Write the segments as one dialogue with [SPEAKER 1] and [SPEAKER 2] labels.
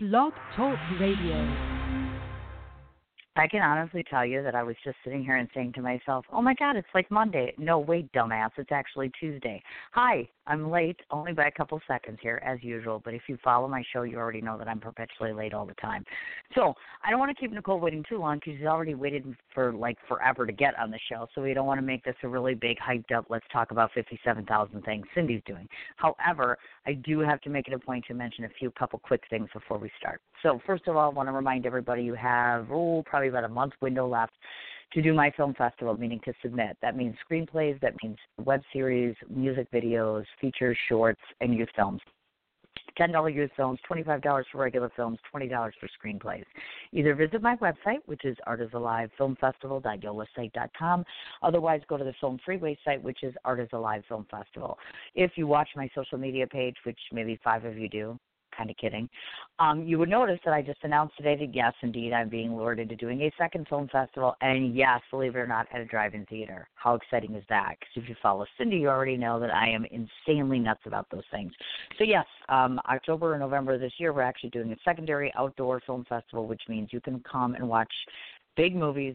[SPEAKER 1] Blog Talk Radio.
[SPEAKER 2] I can honestly tell you that I was just sitting here and saying to myself, "Oh my God, it's like Monday." No, wait, dumbass, it's actually Tuesday. Hi, I'm late, only by a couple seconds here, as usual. But if you follow my show, you already know that I'm perpetually late all the time. So I don't want to keep Nicole waiting too long because she's already waited for like forever to get on the show. So we don't want to make this a really big hyped up. Let's talk about fifty-seven thousand things Cindy's doing. However, I do have to make it a point to mention a few couple quick things before we start. So first of all, I want to remind everybody you have oh probably about a month window left to do my film festival, meaning to submit. That means screenplays, that means web series, music videos, features, shorts, and youth films. $10 youth films, $25 for regular films, $20 for screenplays. Either visit my website, which is artisalive.filmfestival.yolasite.com. Otherwise, go to the Film Freeway site, which is Art is Alive Film Festival. If you watch my social media page, which maybe five of you do, kind of kidding. Um, you would notice that I just announced today that yes, indeed, I'm being lured into doing a second film festival, and yes, believe it or not, at a drive-in theater. How exciting is that? Because if you follow Cindy, you already know that I am insanely nuts about those things. So yes, um, October and November this year, we're actually doing a secondary outdoor film festival, which means you can come and watch big movies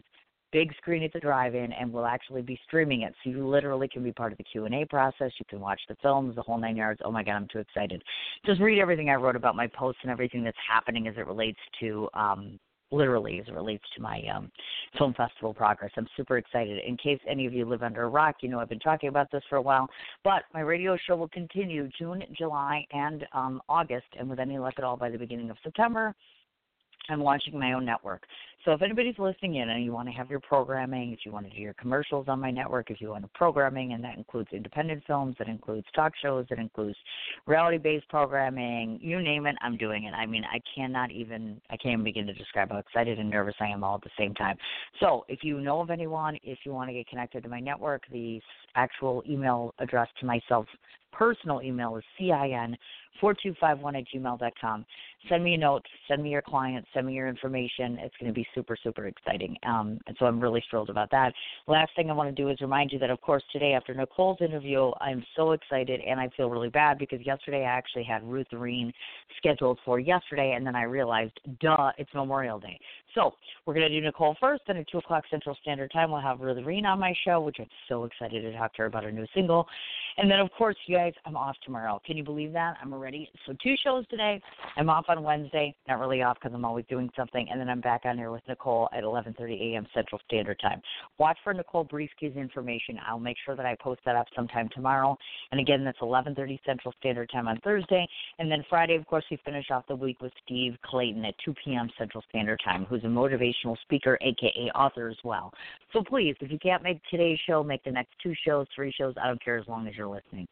[SPEAKER 2] big screen at the drive-in and we'll actually be streaming it so you literally can be part of the q&a process you can watch the films the whole nine yards oh my god i'm too excited just read everything i wrote about my posts and everything that's happening as it relates to um literally as it relates to my um, film festival progress. I'm super excited. In case any of you live under a rock, you know I've been talking about this for a while. But my radio show will continue June, July, and um, August, and with any luck at all, by the beginning of September, I'm launching my own network. So if anybody's listening in and you want to have your programming, if you want to do your commercials on my network, if you want to programming, and that includes independent films, that includes talk shows, that includes reality-based programming, you name it, I'm doing it. I mean, I cannot even, I can't even begin to describe how excited and nervous I am all at the same time. So if you know of anyone, if you want to get connected to my network, the actual email address to myself personal email is cin4251 at gmail.com. Send me a note, send me your client, send me your information. It's going to be super, super exciting. Um, and so I'm really thrilled about that. Last thing I want to do is remind you that, of course, today after Nicole's interview, I'm so excited and I feel really bad because yesterday I actually had Rutherine scheduled for yesterday, and then I realized, duh, it's Memorial Day. So we're going to do Nicole first, then at 2 o'clock Central Standard Time, we'll have Rutherine on my show, which I'm so excited to talk to her about her new single. And then, of course, you guys, I'm off tomorrow. Can you believe that? I'm already, so two shows today. I'm off on Wednesday. Not really off because I'm always doing something. And then I'm back on here with Nicole at 11:30 a.m. Central Standard Time. Watch for Nicole Brieske's information. I'll make sure that I post that up sometime tomorrow. And again, that's 11:30 Central Standard Time on Thursday. And then Friday, of course, we finish off the week with Steve Clayton at 2 p.m. Central Standard Time, who's a motivational speaker, aka author as well. So please, if you can't make today's show, make the next two shows, three shows. I don't care as long as you're listening.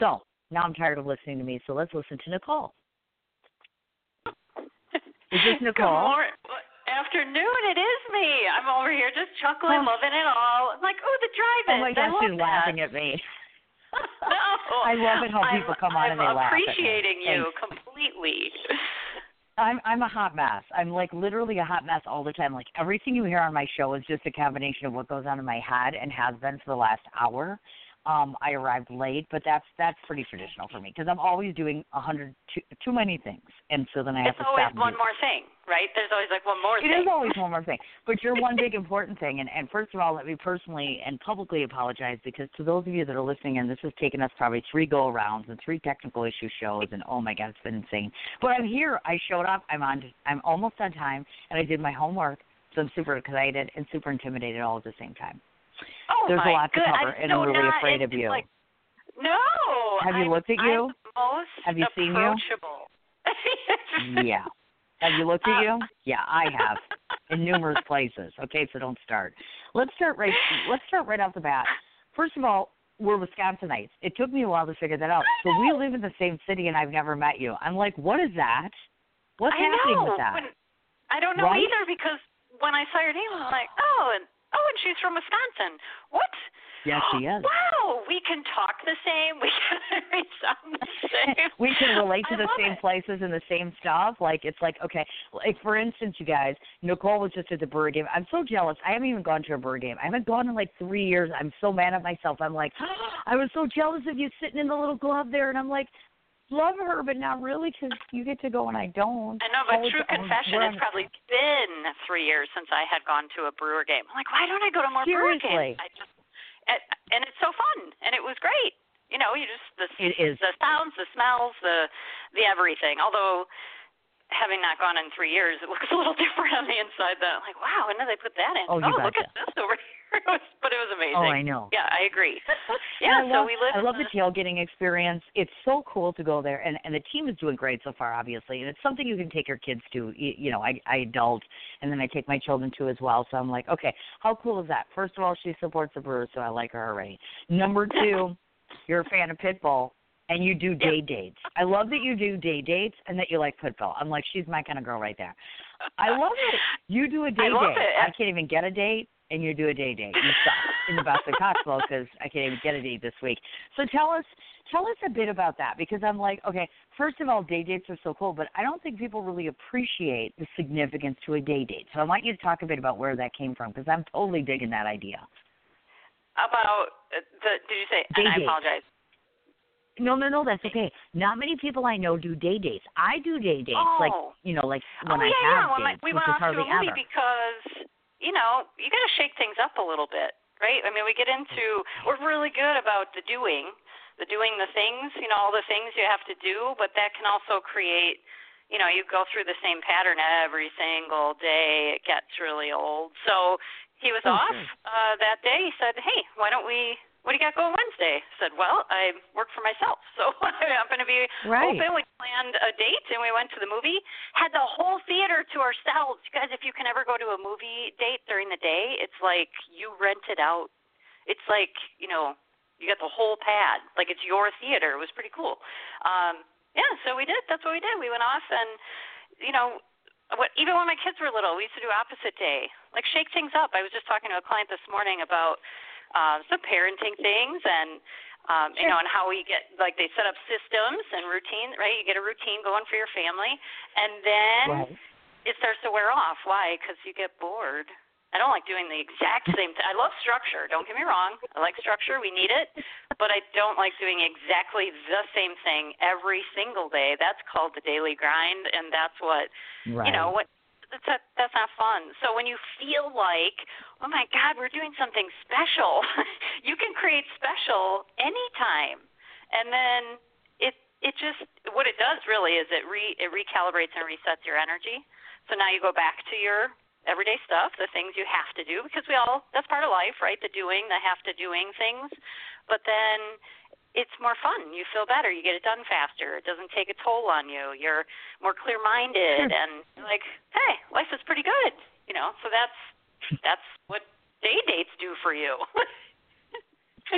[SPEAKER 2] So now I'm tired of listening to me. So let's listen to Nicole. Is this Nicole?
[SPEAKER 3] Afternoon. It is me. I'm over here just chuckling, oh. loving it all. I'm like, oh, the drive-in.
[SPEAKER 2] Oh my gosh,
[SPEAKER 3] she's
[SPEAKER 2] laughing at me.
[SPEAKER 3] no,
[SPEAKER 2] I love it how people
[SPEAKER 3] I'm,
[SPEAKER 2] come on
[SPEAKER 3] I'm
[SPEAKER 2] and they laugh.
[SPEAKER 3] I'm appreciating you
[SPEAKER 2] Thanks.
[SPEAKER 3] completely.
[SPEAKER 2] I'm I'm a hot mess. I'm like literally a hot mess all the time. Like everything you hear on my show is just a combination of what goes on in my head and has been for the last hour. Um, I arrived late, but that's that's pretty traditional for me because I'm always doing a hundred too, too many things, and so then I have
[SPEAKER 3] it's
[SPEAKER 2] to
[SPEAKER 3] always
[SPEAKER 2] stop. and
[SPEAKER 3] one more thing, right? There's always like one more
[SPEAKER 2] It
[SPEAKER 3] thing.
[SPEAKER 2] is always one more thing. But you're one big important thing. And, and first of all, let me personally and publicly apologize because to those of you that are listening, and this has taken us probably three go arounds and three technical issue shows, and oh my God, it's been insane. But I'm here. I showed up. I'm on. I'm almost on time, and I did my homework. So I'm super excited and super intimidated all at the same time.
[SPEAKER 3] Oh
[SPEAKER 2] There's
[SPEAKER 3] my
[SPEAKER 2] a lot to cover,
[SPEAKER 3] I,
[SPEAKER 2] and
[SPEAKER 3] no,
[SPEAKER 2] I'm really afraid of you.
[SPEAKER 3] Like, no.
[SPEAKER 2] Have you
[SPEAKER 3] I'm,
[SPEAKER 2] looked at you? Have you seen you? yeah. Have you looked at
[SPEAKER 3] Uh,
[SPEAKER 2] you? Yeah, I have in numerous places. Okay, so don't start. Let's start right. Let's start right off the bat. First of all, we're Wisconsinites. It took me a while to figure that out. So we live in the same city, and I've never met you. I'm like, what is that? What's
[SPEAKER 3] I
[SPEAKER 2] happening
[SPEAKER 3] know.
[SPEAKER 2] with that?
[SPEAKER 3] When, I don't know
[SPEAKER 2] Right?
[SPEAKER 3] either because when I saw your name, I'm like, oh, and oh, and she's from Wisconsin. What?
[SPEAKER 2] Yes, she is.
[SPEAKER 3] Wow, we can talk the same. We can the same.
[SPEAKER 2] we can relate to
[SPEAKER 3] I
[SPEAKER 2] the same
[SPEAKER 3] it.
[SPEAKER 2] places and the same stuff. Like it's like okay, like for instance, you guys, Nicole was just at the Brewer game. I'm so jealous. I haven't even gone to a Brewer game. I haven't gone in like three years. I'm so mad at myself. I'm like, I was so jealous of you sitting in the little glove there, and I'm like, love her, but not really because you get to go and I don't.
[SPEAKER 3] I know, but
[SPEAKER 2] Always-
[SPEAKER 3] true
[SPEAKER 2] always-
[SPEAKER 3] confession, it's probably been three years since I had gone to a Brewer game. I'm like, why don't I go to more Brewer games? I just, and, and it's so fun, and it was great. You know, you just the
[SPEAKER 2] It is.
[SPEAKER 3] the sounds, the smells, the the everything. Although having not gone in three years, it looks a little different on the inside. That like, wow, when did they put that in?
[SPEAKER 2] Oh, you
[SPEAKER 3] oh,
[SPEAKER 2] look
[SPEAKER 3] at this over here. It was, but it was amazing.
[SPEAKER 2] Oh, I know.
[SPEAKER 3] Yeah, I agree. Yeah,
[SPEAKER 2] I
[SPEAKER 3] so
[SPEAKER 2] love,
[SPEAKER 3] we lived.
[SPEAKER 2] I love
[SPEAKER 3] in
[SPEAKER 2] the tailgating experience. It's so cool to go there, and and the team is doing great so far, obviously. And it's something you can take your kids to. You, you know, I I adult, and then I take my children to as well. So I'm like, okay, how cool is that? First of all, she supports the Brewers, so I like her already. Number two, you're a fan of Pitbull. And you do day dates. I love that you do day dates and that you like football. I'm like, she's my kind of girl right there. I love it. You do a day
[SPEAKER 3] I love
[SPEAKER 2] date.
[SPEAKER 3] it.
[SPEAKER 2] I can't even get a date, and you do a day date. You suck in the best of Coxwell because I can't even get a date this week. So tell us, tell us a bit about that because I'm like, okay, first of all, day dates are so cool, but I don't think people really appreciate the significance to a day date. So I want you to talk a bit about where that came from because I'm totally digging that idea.
[SPEAKER 3] about uh, the. Did you say?
[SPEAKER 2] Day
[SPEAKER 3] and I apologize.
[SPEAKER 2] No, no, no, that's okay. Not many people I know do day dates. I do day dates, like
[SPEAKER 3] Oh.
[SPEAKER 2] you know, like when
[SPEAKER 3] oh
[SPEAKER 2] I
[SPEAKER 3] yeah,
[SPEAKER 2] have
[SPEAKER 3] yeah. When my, we
[SPEAKER 2] which
[SPEAKER 3] went
[SPEAKER 2] is
[SPEAKER 3] off to
[SPEAKER 2] hardly
[SPEAKER 3] a movie
[SPEAKER 2] ever.
[SPEAKER 3] because you know you got to shake things up a little bit, right? I mean, we get into we're really good about the doing, the doing the things, you know, all the things you have to do, but that can also create, you know, you go through the same pattern every single day. It gets really old. So he was
[SPEAKER 2] Oh,
[SPEAKER 3] off uh, that day. He said, "Hey, why don't we?" What do you got going Wednesday? I said, well, I work for myself, so I happen to be
[SPEAKER 2] Right.
[SPEAKER 3] open. We planned a date and we went to the movie. Had the whole theater to ourselves. You guys, if you can ever go to a movie date during the day, it's like you rent it out. It's like you know you got the whole pad, like it's your theater. It was pretty cool. Um, yeah, so we did. That's what we did. We went off and you know what even when my kids were little, we used to do opposite day. Like shake things up. I was just talking to a client this morning about uh, some parenting things and um, you know, and how we get like they set up systems and routine, right? You get a routine going for your family, and then
[SPEAKER 2] Right.
[SPEAKER 3] it starts to wear off. Why? Because you get bored. I don't like doing the exact same thing. I love structure. Don't get me wrong. I like structure. We need it, but I don't like doing exactly the same thing every single day. That's called the daily grind, and that's what
[SPEAKER 2] Right.
[SPEAKER 3] you know what that's not, that's not fun. So when you feel like, oh my God, we're doing something special, you can create special anytime, and then it it just what it does really is it re it recalibrates and resets your energy. So now you go back to your everyday stuff, the things you have to do, because we all that's part of life, right? The doing, the have to doing things, but then it's more fun. You feel better. You get it done faster. It doesn't take a toll on you. You're more clear-minded, and like, hey, life is pretty good. You know, so that's that's what day dates do for you.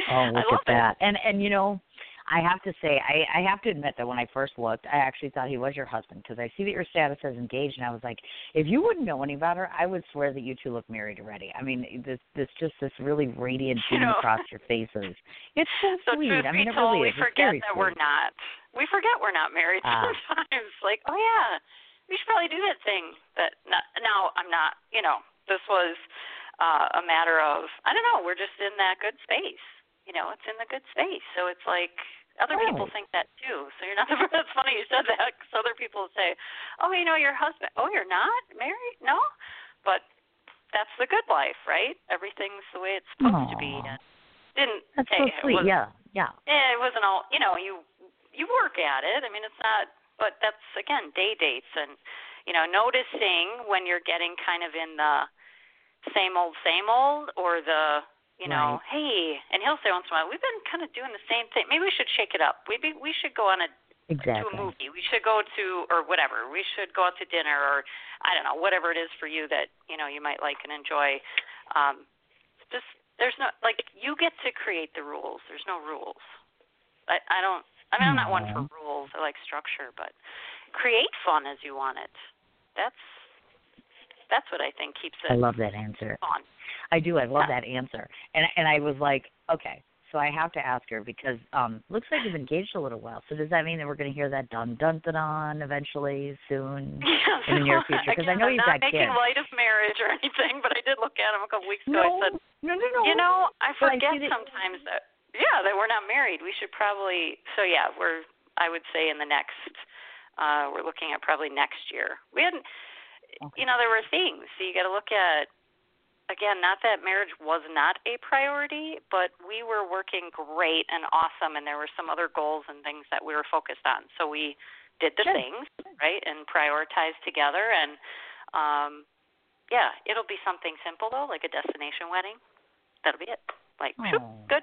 [SPEAKER 2] Oh,
[SPEAKER 3] I
[SPEAKER 2] look
[SPEAKER 3] love
[SPEAKER 2] at that. And and you know, I have to say, I I have to admit that when I first looked, I actually thought he was your husband because I see that your status says engaged, and I was like, if you wouldn't know any about her, I would swear that you two look married already. I mean, this this just this really radiant beam across your faces. It's so,
[SPEAKER 3] so
[SPEAKER 2] sweet.
[SPEAKER 3] truth
[SPEAKER 2] I mean,
[SPEAKER 3] be
[SPEAKER 2] it
[SPEAKER 3] told,
[SPEAKER 2] really
[SPEAKER 3] we
[SPEAKER 2] is.
[SPEAKER 3] Forget that
[SPEAKER 2] sweet.
[SPEAKER 3] we're not. We forget we're not married
[SPEAKER 2] Ah.
[SPEAKER 3] sometimes. Like, oh yeah, we should probably do that thing. But no, now I'm not. You know, this was uh, a matter of I don't know. We're just in that good space. You know, it's in the good space. So it's like other people think that too. So you're not the. first. That's funny you said that because other people say, oh, you know, your husband. Oh, you're not married? No, but that's the good life, right? Everything's the way it's supposed to be. And didn't
[SPEAKER 2] That's
[SPEAKER 3] hey,
[SPEAKER 2] so sweet.
[SPEAKER 3] was-
[SPEAKER 2] Yeah, yeah.
[SPEAKER 3] it wasn't all you know you you work at it i mean it's not but that's again day dates and you know noticing when you're getting kind of in the same old same old or the you know hey and he'll say once in a while we've been kind of doing the same thing. Maybe we should shake it up. Maybe we should go on a to a movie. We should go to or whatever. We should go out to dinner or i don't know whatever it is for you that you know you might like and enjoy. Um just there's no like you get to create the rules. There's no rules. I i don't i mean i'm not one for rules. I like structure but create fun as you want it. That's that's what i think keeps it.
[SPEAKER 2] I love that answer.
[SPEAKER 3] fun
[SPEAKER 2] I do. I love
[SPEAKER 3] Yeah.
[SPEAKER 2] that answer. And and I was like, okay, so I have to ask her because um looks like you've engaged a little while. So does that mean that we're going to hear that dun dun dun dun eventually soon in the near future? Because I know
[SPEAKER 3] I'm
[SPEAKER 2] you've
[SPEAKER 3] not
[SPEAKER 2] got
[SPEAKER 3] making
[SPEAKER 2] kids.
[SPEAKER 3] light of marriage or anything, but I did look at him a couple weeks ago. I said,
[SPEAKER 2] no, no, no.
[SPEAKER 3] You know, I
[SPEAKER 2] But I
[SPEAKER 3] forget sometimes that yeah, that we're not married. We should probably so yeah, we're I would say in the next uh we're looking at probably next year. We hadn't
[SPEAKER 2] Okay.
[SPEAKER 3] you know, there were things. So you got to look at again, not that marriage was not a priority, but we were working great and awesome and there were some other goals and things that we were focused on. So we did the
[SPEAKER 2] Sure.
[SPEAKER 3] things, right? And prioritized together and um yeah, it'll be something simple though, like a destination wedding. That'll be it. Like, shoop,
[SPEAKER 2] Oh.
[SPEAKER 3] good.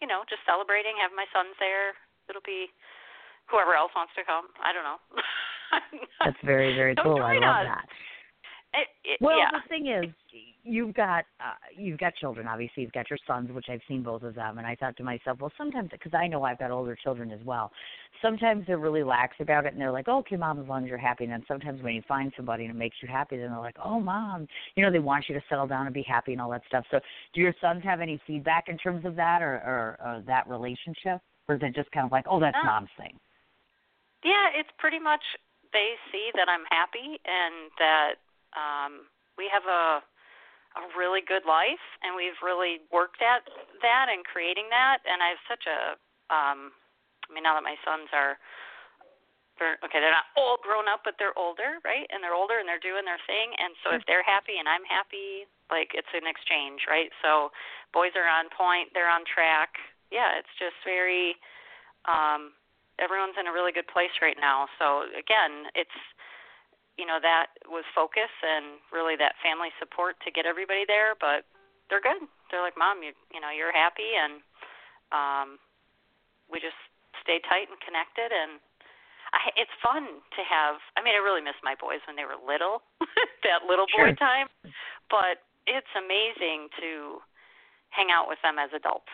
[SPEAKER 3] You know, just celebrating, have my sons there. It'll be whoever else wants to come. I don't know.
[SPEAKER 2] That's very very cool. I love that. Well,
[SPEAKER 3] yeah.
[SPEAKER 2] the thing is, you've got uh, you've got children. Obviously, you've got your sons, which I've seen both of them. And I thought to myself, well, sometimes because I know I've got older children as well. Sometimes they're really lax about it, and they're like, oh, "Okay, mom, as long as you're happy." And then sometimes when you find somebody and it makes you happy, then they're like, "Oh, mom," you know, they want you to settle down and be happy and all that stuff. So, do your sons have any feedback in terms of that or or, or that relationship, or is it just kind of like, "Oh, that's
[SPEAKER 3] Uh,
[SPEAKER 2] mom's thing"?
[SPEAKER 3] Yeah, it's pretty much they see that I'm happy and that um we have a a really good life and we've really worked at that and creating that and I have such a um I mean now that my sons are they're okay, they're not all grown up but they're older, right? And they're older and they're doing their thing and so if they're happy and I'm happy, like it's an exchange, right? So boys are on point, they're on track. Yeah, it's just very um everyone's in a really good place right now. So again, it's you know that was focus and really that family support to get everybody there, but they're good. They're like, "Mom, you you know, you're happy and um we just stay tight and connected and I it's fun to have I mean, I really miss my boys when they were little. that little boy
[SPEAKER 2] Sure.
[SPEAKER 3] time. But it's amazing to hang out with them as adults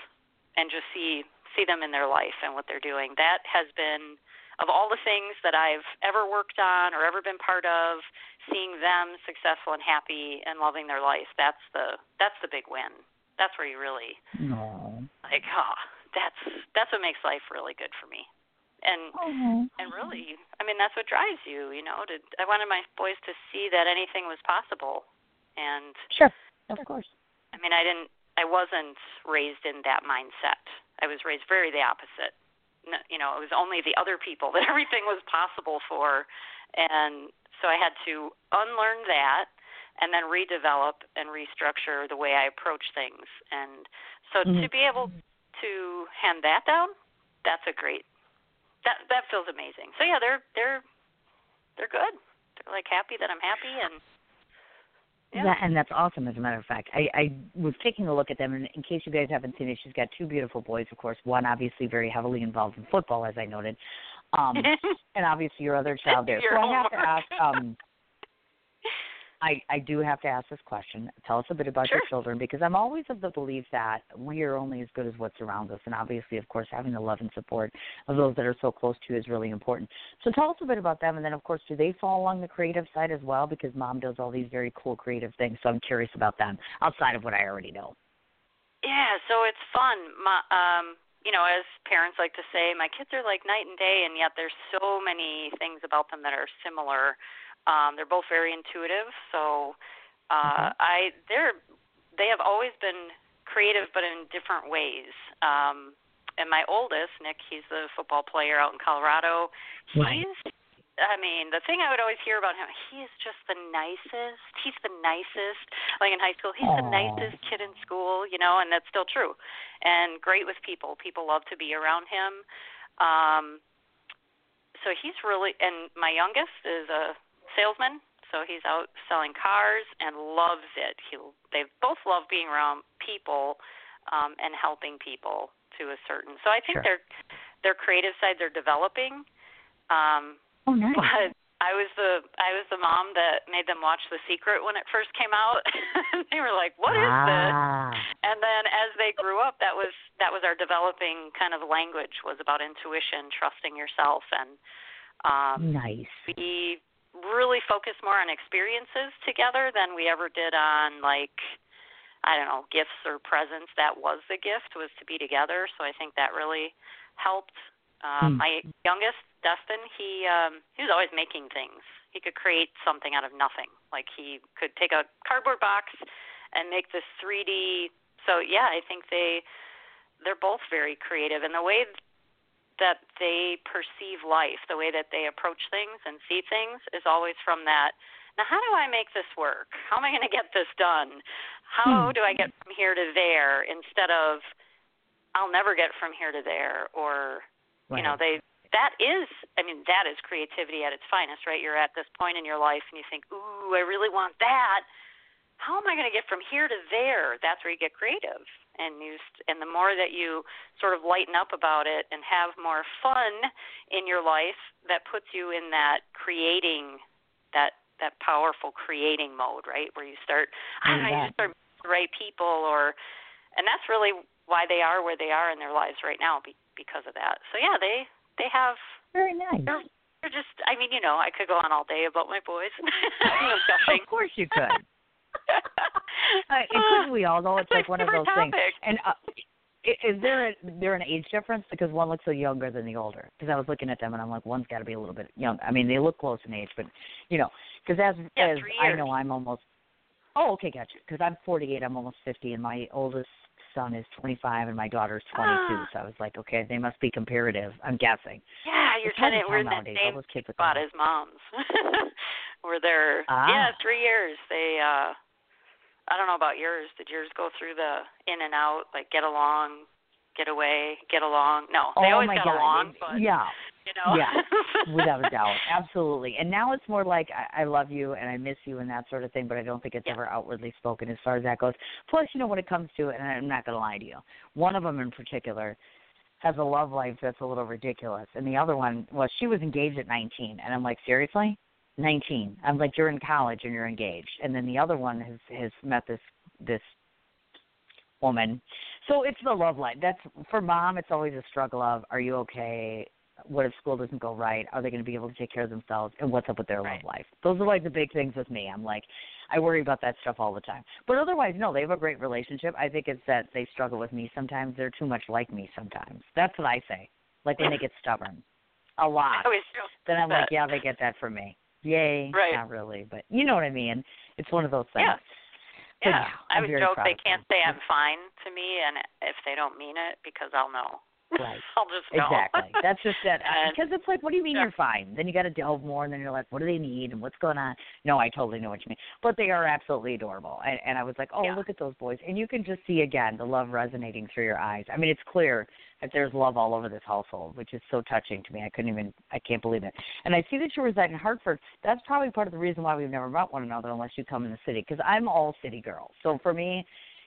[SPEAKER 3] and just see see them in their life and what they're doing. That has been of all the things that I've ever worked on or ever been part of, seeing them successful and happy and loving their life, that's the that's the big win. That's where you really
[SPEAKER 2] No.
[SPEAKER 3] like, oh, that's that's what makes life really good for me. And
[SPEAKER 2] Oh.
[SPEAKER 3] and really, I mean, that's what drives you, you know, to I wanted my boys to see that anything was possible. And
[SPEAKER 2] Sure. Of course.
[SPEAKER 3] I mean, I didn't I wasn't raised in that mindset. I was raised very the opposite. You know, it was only the other people that everything was possible for, and so I had to unlearn that and then redevelop and restructure the way I approach things. And so to
[SPEAKER 2] Mhm.
[SPEAKER 3] be able to hand that down, that's a great that that feels amazing. So yeah, they're they're they're good. They're like happy that I'm happy and yeah.
[SPEAKER 2] That, and that's awesome, as a matter of fact. I, I was taking a look at them, and in case you guys haven't seen it, she's got two beautiful boys, of course. One obviously very heavily involved in football, as I noted, um, and obviously your other child there.
[SPEAKER 3] Your
[SPEAKER 2] so I have to ask. Um, I, I do have to ask this question. Tell us a bit about your children because I'm always of the belief that we are only as good as what surrounds us. And obviously, of course, having the love and support of those that are so close to you is really important. So tell us a bit about them. And then, of course, do they fall along the creative side as well? Because mom does all these very cool creative things. So I'm curious about them outside of what I already know.
[SPEAKER 3] Yeah, so it's fun. My, um, you know, as parents like to say, my kids are like night and day, and yet there's so many things about them that are similar. Um, they're both very intuitive, so uh, I they're they have always been creative, but in different ways. Um, and my oldest, Nick, he's the football player out in Colorado. He's I mean, the thing I would always hear about him, he is just the nicest. He's the nicest. Like in high school, he's the nicest kid in school, you know, and that's still true. And great with people. People love to be around him. Um so he's really and my youngest is a salesman, so he's out selling cars and loves it. He they both love being around people um and helping people to a certain. So I think
[SPEAKER 2] Sure.
[SPEAKER 3] their their creative side they're developing. Um
[SPEAKER 2] Oh, nice.
[SPEAKER 3] but I was the I was the mom that made them watch The Secret when it first came out. they were like, "What is this?"
[SPEAKER 2] ah.
[SPEAKER 3] And then as they grew up, that was that was our developing kind of language was about intuition, trusting yourself, and um,
[SPEAKER 2] Nice.
[SPEAKER 3] we really focus more on experiences together than we ever did on like I don't know gifts or presents. That was the gift was to be together. So I think that really helped. Um,
[SPEAKER 2] Hmm.
[SPEAKER 3] My youngest Dustin, he um, he was always making things. He could create something out of nothing. Like he could take a cardboard box and make this 3D. So yeah, I think they they're both very creative, and the way that they perceive life, the way that they approach things and see things is always from that. Now, how do I make this work? How am I going to get this done? How
[SPEAKER 2] Hmm.
[SPEAKER 3] do I get from here to there instead of I'll never get from here to there or you know, they that is I mean, that is creativity at its finest, right? You're at this point in your life and you think, "Ooh, I really want that." How am I going to get from here to there? That's where you get creative. And you and the more that you sort of lighten up about it and have more fun in your life, that puts you in that creating that that powerful creating mode, right? Where you start I don't know, you just start the right people or and that's really why they are where they are in their lives right now be, because of that. So yeah, they they have
[SPEAKER 2] Very nice.
[SPEAKER 3] they're, they're just I mean, you know, I could go on all day about my boys.
[SPEAKER 2] Of course you could. Uh, and couldn't we all though? It's like one of those things. And uh, i- is there a, there an age difference? Because one looks so younger than the older. Because I was looking at them and I'm like, one's got to be a little bit young. I mean, they look close in age, but you know, because as
[SPEAKER 3] Yeah,
[SPEAKER 2] as I know, I'm almost. Oh, okay, gotcha. Because I'm 48, I'm almost 50, and my oldest son is 25, and my daughter's 22.
[SPEAKER 3] Ah.
[SPEAKER 2] So I was like, okay, they must be comparative. I'm guessing.
[SPEAKER 3] Yeah, you're
[SPEAKER 2] It's hard
[SPEAKER 3] trying
[SPEAKER 2] to
[SPEAKER 3] to we're in that same
[SPEAKER 2] those kids are
[SPEAKER 3] spot as moms. Where they're
[SPEAKER 2] Ah.
[SPEAKER 3] yeah, three years. They uh I don't know about yours. Did yours go through the in and out, like get along, get away, get along? No. They
[SPEAKER 2] oh
[SPEAKER 3] always got
[SPEAKER 2] God.
[SPEAKER 3] along, but
[SPEAKER 2] yeah.
[SPEAKER 3] you know.
[SPEAKER 2] Yeah, without a doubt, absolutely. And now it's more like I, I love you and I miss you and that sort of thing, but I don't think it's
[SPEAKER 3] Yeah.
[SPEAKER 2] ever outwardly spoken as far as that goes. Plus, you know, when it comes to it, and I'm not going to lie to you, one of them in particular has a love life that's a little ridiculous, and the other one, well, she was engaged at 19, and I'm like, seriously, 19? I'm like, you're in college and you're engaged, and then the other one has has met this this woman. So it's the love life. That's for mom. It's always a struggle of, are you okay? What if school doesn't go right? Are they going to be able to take care of themselves? And what's up with their
[SPEAKER 3] Right.
[SPEAKER 2] love life? Those are like the big things with me. I'm like, I worry about that stuff all the time. But otherwise, no, they have a great relationship. I think it's that they struggle with me sometimes. They're too much like me sometimes. That's what I say. Like when they get stubborn, a lot.
[SPEAKER 3] I always joke
[SPEAKER 2] Then I'm like, yeah, they get that from me. Yay,
[SPEAKER 3] Right.
[SPEAKER 2] not really, but you know what I mean. It's one of those things.
[SPEAKER 3] Yeah.
[SPEAKER 2] But
[SPEAKER 3] Yeah.
[SPEAKER 2] yeah,
[SPEAKER 3] I would joke they can't say I'm fine to me and if they don't mean it because I'll know.
[SPEAKER 2] Right.
[SPEAKER 3] I'll just know.
[SPEAKER 2] Exactly. That's just that.
[SPEAKER 3] Uh, and-
[SPEAKER 2] Because it's like, what do you mean
[SPEAKER 3] Yeah.
[SPEAKER 2] you're fine? Then you got to delve more, and then you're like, what do they need, and what's going on? No, I totally know what you mean. But they are absolutely adorable, and, and I was like, oh,
[SPEAKER 3] Yeah.
[SPEAKER 2] look at those boys, and you can just see again the love resonating through your eyes. I mean, it's clear that there's love all over this household, which is so touching to me. I couldn't even, I can't believe it. And I see that you reside in Hartford. That's probably part of the reason why we've never met one another unless you come in the city, because I'm all city girl. So for me,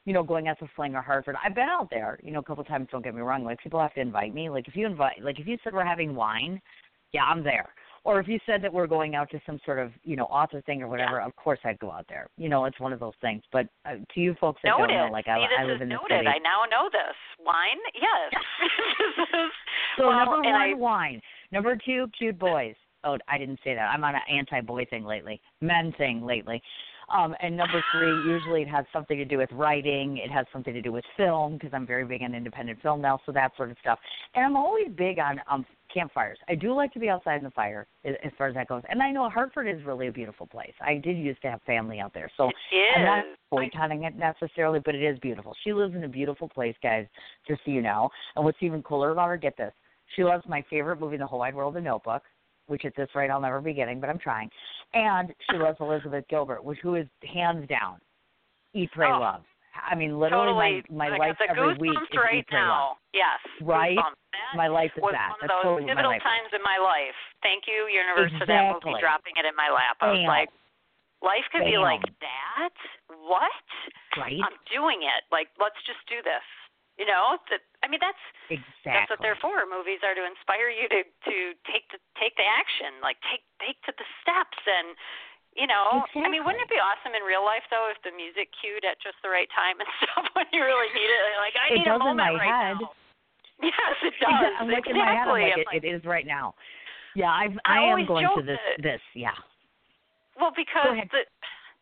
[SPEAKER 2] you know, going out to Fling or Hartford. I've been out there, you know, a couple of times. Don't get me wrong. Like people have to invite me. Like if you invite, like if you said we're having wine, yeah, I'm there. Or if you said that we're going out to some sort of, you know, author thing or whatever, of course I'd go out there. You know, it's one of those things. But uh, to you folks that
[SPEAKER 3] noted.
[SPEAKER 2] don't know, like I,
[SPEAKER 3] See, this
[SPEAKER 2] I live
[SPEAKER 3] is
[SPEAKER 2] in the
[SPEAKER 3] noted.
[SPEAKER 2] city.
[SPEAKER 3] I now know this. Wine? Yes.
[SPEAKER 2] So
[SPEAKER 3] well,
[SPEAKER 2] number one,
[SPEAKER 3] I,
[SPEAKER 2] wine. Number two, cute boys. Oh, I didn't say that. I'm on an anti-boy thing lately, men thing lately. Um, and number three, usually it has something to do with writing. It has something to do with film because I'm very big on independent film now, so that sort of stuff. And I'm always big on um, campfires. I do like to be outside in the fire as, far as that goes. And I know Hartford is really a beautiful place. I did used to have family out there, so. I'm not boycotting it necessarily, but it is beautiful. She lives in a beautiful place, guys, just so you know. And what's even cooler about her, get this, she loves my favorite movie in the whole wide world, The Notebook, which at this rate I'll never be getting, but I'm trying. And she loves Elizabeth Gilbert, which who is hands down, Eat, Pray,
[SPEAKER 3] Oh.
[SPEAKER 2] Love. I mean, literally,
[SPEAKER 3] totally.
[SPEAKER 2] my my
[SPEAKER 3] I
[SPEAKER 2] life every week is
[SPEAKER 3] right
[SPEAKER 2] Eat, Pray, Love.
[SPEAKER 3] now. Yes.
[SPEAKER 2] Right? My life is
[SPEAKER 3] was
[SPEAKER 2] that.
[SPEAKER 3] one of
[SPEAKER 2] That's
[SPEAKER 3] those
[SPEAKER 2] totally
[SPEAKER 3] pivotal times in my life. Thank you, universe, for that movie
[SPEAKER 2] Exactly.
[SPEAKER 3] dropping it in my lap. I was
[SPEAKER 2] Bam.
[SPEAKER 3] like, life could be like that. What?
[SPEAKER 2] Right?
[SPEAKER 3] I'm doing it. Like, let's just do this. You know, that I mean, that's
[SPEAKER 2] exactly.
[SPEAKER 3] that's what they're for. Movies are to inspire you to to take the take the action, like take take to the steps and. You know, I mean, wouldn't it be awesome in real life though if the music cued at just the right time and stuff when you really need it? Like, I
[SPEAKER 2] It
[SPEAKER 3] need
[SPEAKER 2] does
[SPEAKER 3] a
[SPEAKER 2] in
[SPEAKER 3] moment
[SPEAKER 2] my
[SPEAKER 3] right
[SPEAKER 2] head.
[SPEAKER 3] now. Yes, it does.
[SPEAKER 2] I'm like
[SPEAKER 3] exactly.
[SPEAKER 2] in my head. I'm like,
[SPEAKER 3] I'm
[SPEAKER 2] it, it is right now. Yeah, I've,
[SPEAKER 3] I
[SPEAKER 2] I am going to this.
[SPEAKER 3] that-
[SPEAKER 2] This, yeah.
[SPEAKER 3] Well, because the,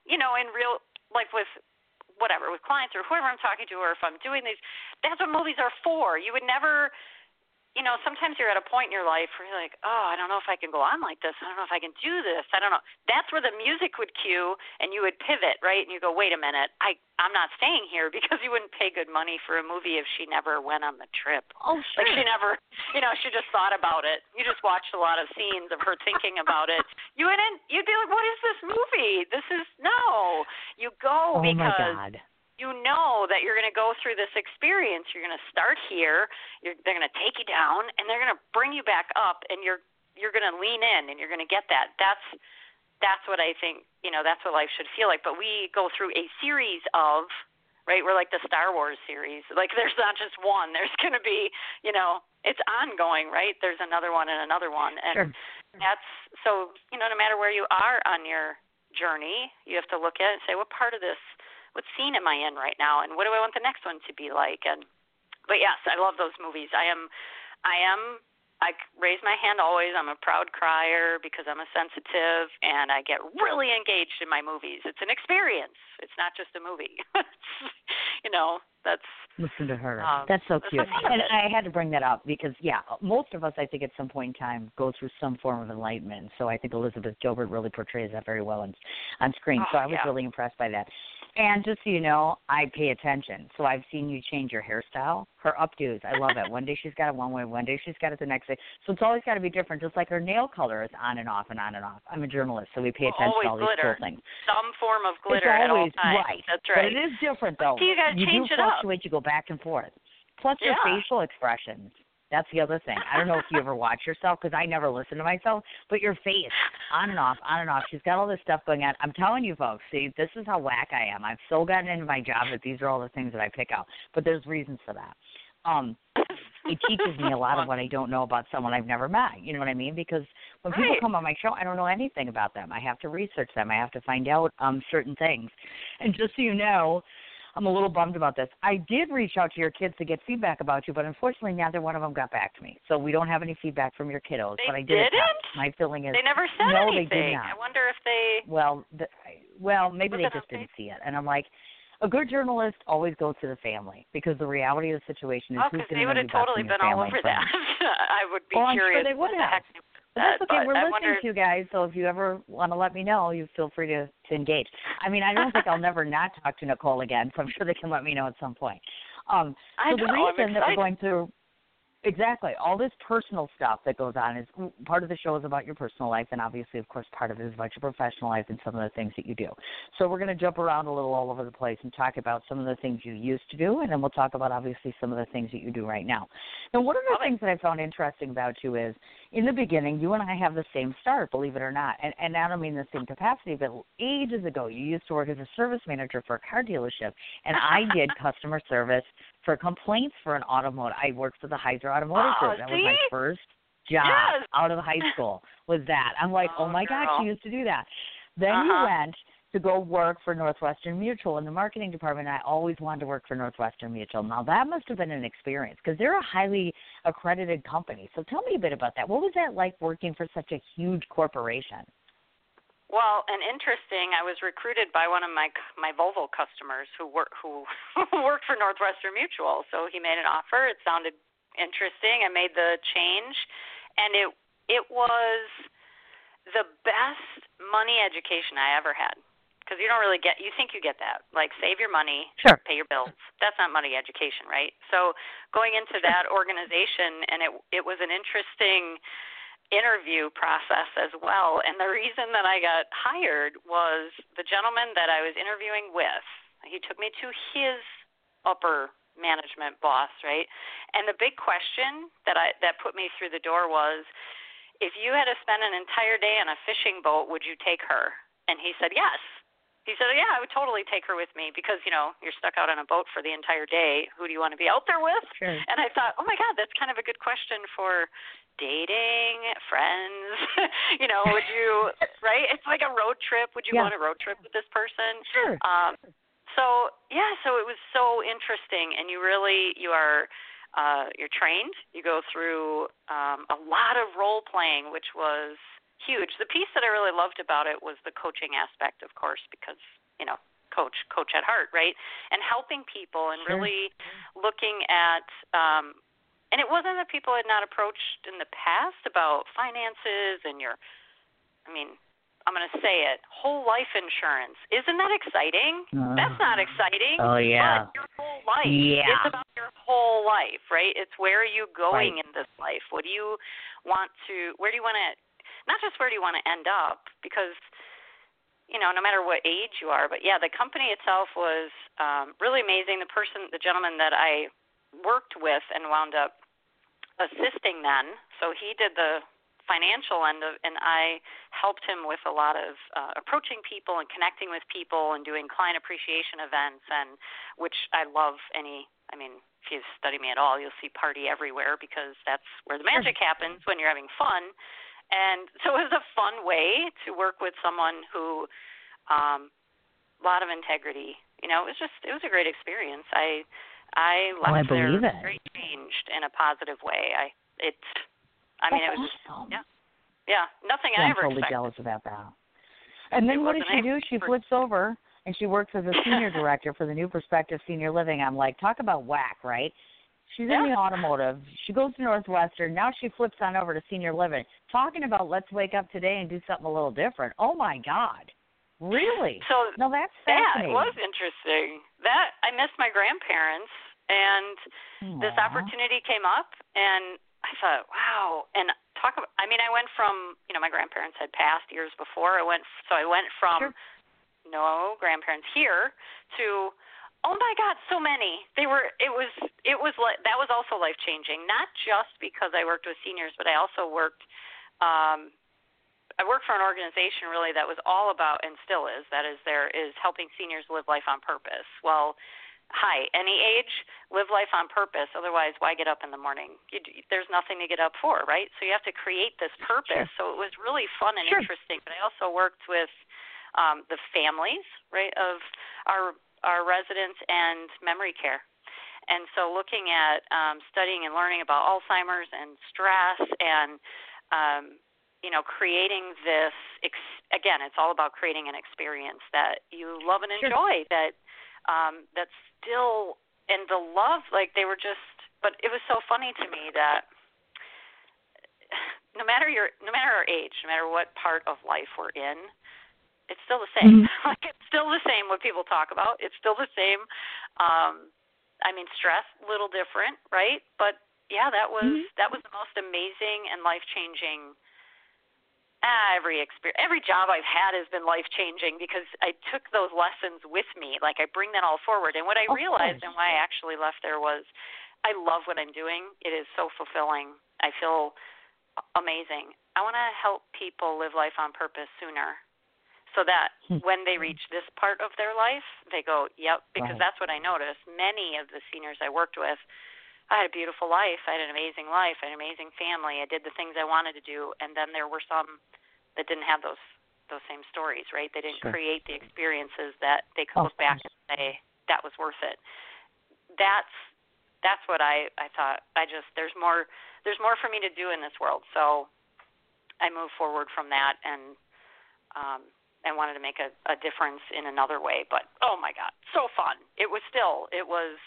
[SPEAKER 3] you know, in real like with whatever with clients or whoever I'm talking to, or if I'm doing these, that's what movies are for. You would never, you know, sometimes you're at a point in your life where you're like, oh, I don't know if I can go on like this. I don't know if I can do this. I don't know. That's where the music would cue, and you would pivot, right? And you go, wait a minute, I I'm not staying here because you wouldn't pay good money for a movie if she never went on the trip.
[SPEAKER 2] Oh, sure.
[SPEAKER 3] Like she never, you know, she just thought about it. You just watched a lot of scenes of her thinking about it. You wouldn't. You'd be like, what is this movie? This is no. You go
[SPEAKER 2] oh
[SPEAKER 3] because.
[SPEAKER 2] my God
[SPEAKER 3] you know that you're going to go through this experience. You're going to start here. You're, they're going to take you down, and they're going to bring you back up, and you're you're going to lean in, and you're going to get that. That's that's what I think. You know, that's what life should feel like. But we go through a series of right. We're like the Star Wars series. Like there's not just one. There's going to be, you know, it's ongoing, right? There's another one and another one, and
[SPEAKER 2] sure.
[SPEAKER 3] that's so. You know, no matter where you are on your journey, you have to look at it and say, what part of this what scene am I in right now, and what do I want the next one to be like? And but yes, I love those movies. I am, I am. I raise my hand always. I'm a proud crier because I'm a sensitive, and I get really engaged in my movies. It's an experience. It's not just a movie. you know, that's
[SPEAKER 2] listen to her.
[SPEAKER 3] Um,
[SPEAKER 2] that's so cute.
[SPEAKER 3] that's
[SPEAKER 2] And I had to bring that up because yeah, most of us I think at some point in time go through some form of enlightenment. So I think Elizabeth Gilbert really portrays that very well on on screen.
[SPEAKER 3] Oh,
[SPEAKER 2] so I was
[SPEAKER 3] yeah.
[SPEAKER 2] really impressed by that. And just so you know, I pay attention. So I've seen you change your hairstyle. Her updos, I love it. One day she's got it one way, one day she's got it the next day. So it's always got to be different. Just like her nail color is on and off and on and off. I'm a journalist, so we pay attention
[SPEAKER 3] always
[SPEAKER 2] to all these
[SPEAKER 3] glitter.
[SPEAKER 2] cool things.
[SPEAKER 3] some form of glitter
[SPEAKER 2] it's
[SPEAKER 3] at all
[SPEAKER 2] always
[SPEAKER 3] times.
[SPEAKER 2] right.
[SPEAKER 3] That's right.
[SPEAKER 2] But it is different though.
[SPEAKER 3] See, you gotta change
[SPEAKER 2] do
[SPEAKER 3] it up.
[SPEAKER 2] fluctuate. You go back and forth. Plus your facial expressions. That's the other thing. I don't know if you ever watch yourself because I never listen to myself, but your face, on and off, on and off. She's got all this stuff going on. I'm telling you, folks. See, this is how whack I am. I've so gotten into my job that these are all the things that I pick out. But there's reasons for that. Um, it teaches me a lot of what I don't know about someone I've never met. You know what I mean? Because when people
[SPEAKER 3] Right.
[SPEAKER 2] come on my show, I don't know anything about them. I have to research them. I have to find out um certain things. And just so you know, I'm a little bummed about this. I did reach out to your kids to get feedback about you, but unfortunately, neither one of them got back to me. So we don't have any feedback from your kiddos.
[SPEAKER 3] They
[SPEAKER 2] but I did
[SPEAKER 3] didn't.
[SPEAKER 2] text. My feeling is
[SPEAKER 3] They never said
[SPEAKER 2] no,
[SPEAKER 3] anything.
[SPEAKER 2] they did not.
[SPEAKER 3] I wonder if they.
[SPEAKER 2] well, the, well, maybe they just didn't see it. And I'm like, a good journalist always goes to the family because the reality of the situation is
[SPEAKER 3] Oh,
[SPEAKER 2] who's going
[SPEAKER 3] they
[SPEAKER 2] to
[SPEAKER 3] would
[SPEAKER 2] know
[SPEAKER 3] have
[SPEAKER 2] you best
[SPEAKER 3] totally been all over
[SPEAKER 2] friends.
[SPEAKER 3] that. I would be
[SPEAKER 2] Oh, I'm sure
[SPEAKER 3] curious.
[SPEAKER 2] they would have.
[SPEAKER 3] Heck they
[SPEAKER 2] But that's okay.
[SPEAKER 3] but
[SPEAKER 2] We're
[SPEAKER 3] I
[SPEAKER 2] listening
[SPEAKER 3] wonder,
[SPEAKER 2] to you guys, so if you ever want to let me know, you feel free to, to engage. I mean, I don't think I'll never not talk to Nicole again, so I'm sure they can let me know at some point. Um,
[SPEAKER 3] I
[SPEAKER 2] so
[SPEAKER 3] know,
[SPEAKER 2] the reason that we're going through exactly all this personal stuff that goes on is part of the show is about your personal life, and obviously, of course, part of it is about your professional life and some of the things that you do. So we're going to jump around a little all over the place and talk about some of the things you used to do, and then we'll talk about obviously some of the things that you do right now. Now, one of the
[SPEAKER 3] it.
[SPEAKER 2] things that I found interesting about you is in the beginning, you and I have the same start, believe it or not. And, and I don't mean the same capacity, but ages ago, you used to work as a service manager for a car dealership, and I did customer service for complaints for an automotive. I worked for the Hydro Automotive
[SPEAKER 3] Oh,
[SPEAKER 2] Group. That was my first job
[SPEAKER 3] Yes.
[SPEAKER 2] out of high school. Was that? I'm like, oh,
[SPEAKER 3] Oh,
[SPEAKER 2] my God,
[SPEAKER 3] girl.
[SPEAKER 2] she used to do that. Then you
[SPEAKER 3] Uh-huh.
[SPEAKER 2] went to go work for Northwestern Mutual in the marketing department. I always wanted to work for Northwestern Mutual. Now that must have been an experience because they're a highly accredited company. So tell me a bit about that. What was that like working for such a huge corporation?
[SPEAKER 3] Well, and interesting. I was recruited by one of my my Volvo customers who work who worked for Northwestern Mutual. So he made an offer. It sounded interesting. I made the change, and it it was the best money education I ever had. Because you don't really get, you think you get that, like save your money,
[SPEAKER 2] Sure.
[SPEAKER 3] pay your bills. That's not money education, right? So going into that organization, and it it was an interesting interview process as well. And the reason that I got hired was the gentleman that I was interviewing with. He took me to his upper management boss, right? And the big question that I that put me through the door was if you had to spend an entire day on a fishing boat, would you take her? And he said, Yes. He said, Yeah, I would totally take her with me because, you know, you're stuck out on a boat for the entire day. Who do you want to be out there with?
[SPEAKER 2] Sure.
[SPEAKER 3] And I thought, oh my God, that's kind of a good question for dating, friends. you know, would you, right? It's like a road trip. Would you
[SPEAKER 2] Yeah.
[SPEAKER 3] want a road trip with this person?
[SPEAKER 2] Sure.
[SPEAKER 3] Um, so yeah, so it was so interesting, and you really you are uh, you're trained. You go through um, a lot of role playing, which was huge. The piece that I really loved about it was the coaching aspect, of course, because you know coach coach at heart right and helping people and
[SPEAKER 2] Sure.
[SPEAKER 3] really looking at um and it wasn't that people had not approached in the past about finances and your I mean, I'm going to say it, whole life insurance. Isn't that exciting?
[SPEAKER 2] Uh,
[SPEAKER 3] That's not exciting.
[SPEAKER 2] Oh yeah.
[SPEAKER 3] But your whole life.
[SPEAKER 2] Yeah.
[SPEAKER 3] It's about your whole life, right? It's where are you going
[SPEAKER 2] Right.
[SPEAKER 3] in this life? What do you want to where do you want to not just where do you want to end up because you know, no matter what age you are, but yeah, the company itself was um really amazing. The person the gentleman that I worked with and wound up assisting then, so he did the financial end of and I helped him with a lot of uh, approaching people and connecting with people and doing client appreciation events and which I love any I mean if you study me at all you'll see party everywhere because that's where the magic happens when you're having fun and so it was a fun way to work with someone who um a lot of integrity you know it was just it was a great experience I I
[SPEAKER 2] Oh, I
[SPEAKER 3] there
[SPEAKER 2] it.
[SPEAKER 3] very changed in a positive way I it I mean, it
[SPEAKER 2] That's
[SPEAKER 3] was just,
[SPEAKER 2] awesome.
[SPEAKER 3] yeah. yeah, nothing
[SPEAKER 2] Yeah,
[SPEAKER 3] I
[SPEAKER 2] I'm
[SPEAKER 3] ever
[SPEAKER 2] totally
[SPEAKER 3] expected.
[SPEAKER 2] jealous about that. And then
[SPEAKER 3] It
[SPEAKER 2] what does she do? She flips over and she works as a senior director for the New Perspective Senior Living. I'm like, talk about whack, right? She's in the automotive. She goes to Northwestern. Now she flips on over to senior living. Talking about let's wake up today and do something a little different. Oh my God. Really?
[SPEAKER 3] So
[SPEAKER 2] No, that's
[SPEAKER 3] yeah, it was interesting. That I missed my grandparents, and this opportunity came up, and I thought, wow. And talk about, I mean, I went from, you know, my grandparents had passed years before. I went, so I went from
[SPEAKER 2] Sure.
[SPEAKER 3] no grandparents here to oh my god so many. They were it was it was like that was also life changing not just because i worked with seniors but i also worked um i worked for an organization really that was all about and still is that is there is helping seniors live life on purpose. Well hi any age live life on purpose. Otherwise why get up in the morning? You, there's nothing to get up for right? So you have to create this purpose. So it was really fun and
[SPEAKER 2] Sure.
[SPEAKER 3] interesting but i also worked with um, the families, right, of our our residents and memory care. And so, looking at um, studying and learning about Alzheimer's and stress, and um, you know, creating this. Ex- again, it's all about creating an experience that you love and
[SPEAKER 2] Sure.
[SPEAKER 3] enjoy. That um, that still and the love, like they were just. But it was so funny to me that no matter your no matter our age, no matter what part of life we're in, it's still the same.
[SPEAKER 2] Mhm.
[SPEAKER 3] like it's still the same what people talk about. It's still the same. Um I mean stress little different, right? But yeah, that was
[SPEAKER 2] Mhm.
[SPEAKER 3] that was the most amazing and life-changing ah, every experience every job I've had has been life-changing because I took those lessons with me. Like I bring that all forward. And what I
[SPEAKER 2] Of
[SPEAKER 3] realized
[SPEAKER 2] course.
[SPEAKER 3] and why I actually left there was I love what I'm doing. It is so fulfilling. I feel amazing. I want to help people live life on purpose sooner so that
[SPEAKER 2] Hmm.
[SPEAKER 3] when they reach this part of their life, they go, yep, because
[SPEAKER 2] Right.
[SPEAKER 3] that's what I noticed. Many of the seniors I worked with, I had a beautiful life. I had an amazing life. I had an amazing family. I did the things I wanted to do. And then there were some that didn't have those those same stories, right? They didn't
[SPEAKER 2] Sure.
[SPEAKER 3] create the experiences that they could
[SPEAKER 2] Of
[SPEAKER 3] look back and say that was worth it. That's that's what I I thought. I just there's more there's more for me to do in this world. So I move forward from that and um and wanted to make a, a difference in another way. But oh my God, so fun. It was still it was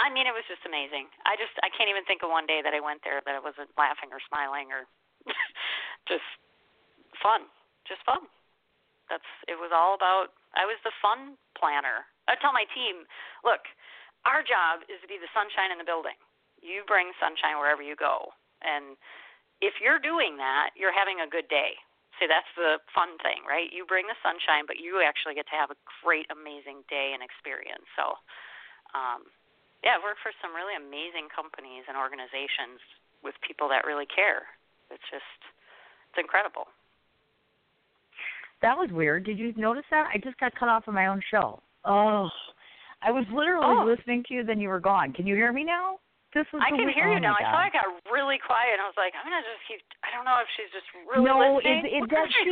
[SPEAKER 3] I mean it was just amazing. I just I can't even think of one day that I went there that I wasn't laughing or smiling or just fun. Just fun. That's it was all about I was the fun planner. I tell my team, look, our job is to be the sunshine in the building. You bring sunshine wherever you go. And if you're doing that, you're having a good day. See, that's the fun thing, right? You bring the sunshine, but you actually get to have a great, amazing day and experience. So, um, yeah, I've worked for some really amazing companies and organizations with people that really care. It's just, it's incredible.
[SPEAKER 2] That was weird. Did you notice that? I just got cut off of my own show. Oh, I was literally
[SPEAKER 3] Oh.
[SPEAKER 2] listening to you, then you were gone. Can you hear me now? This was
[SPEAKER 3] I can
[SPEAKER 2] weird-
[SPEAKER 3] hear
[SPEAKER 2] oh
[SPEAKER 3] you
[SPEAKER 2] my
[SPEAKER 3] now. I thought I got really quiet, I was like, I'm gonna just keep. I don't know if she's just really
[SPEAKER 2] no,
[SPEAKER 3] listening.
[SPEAKER 2] it, it does. See,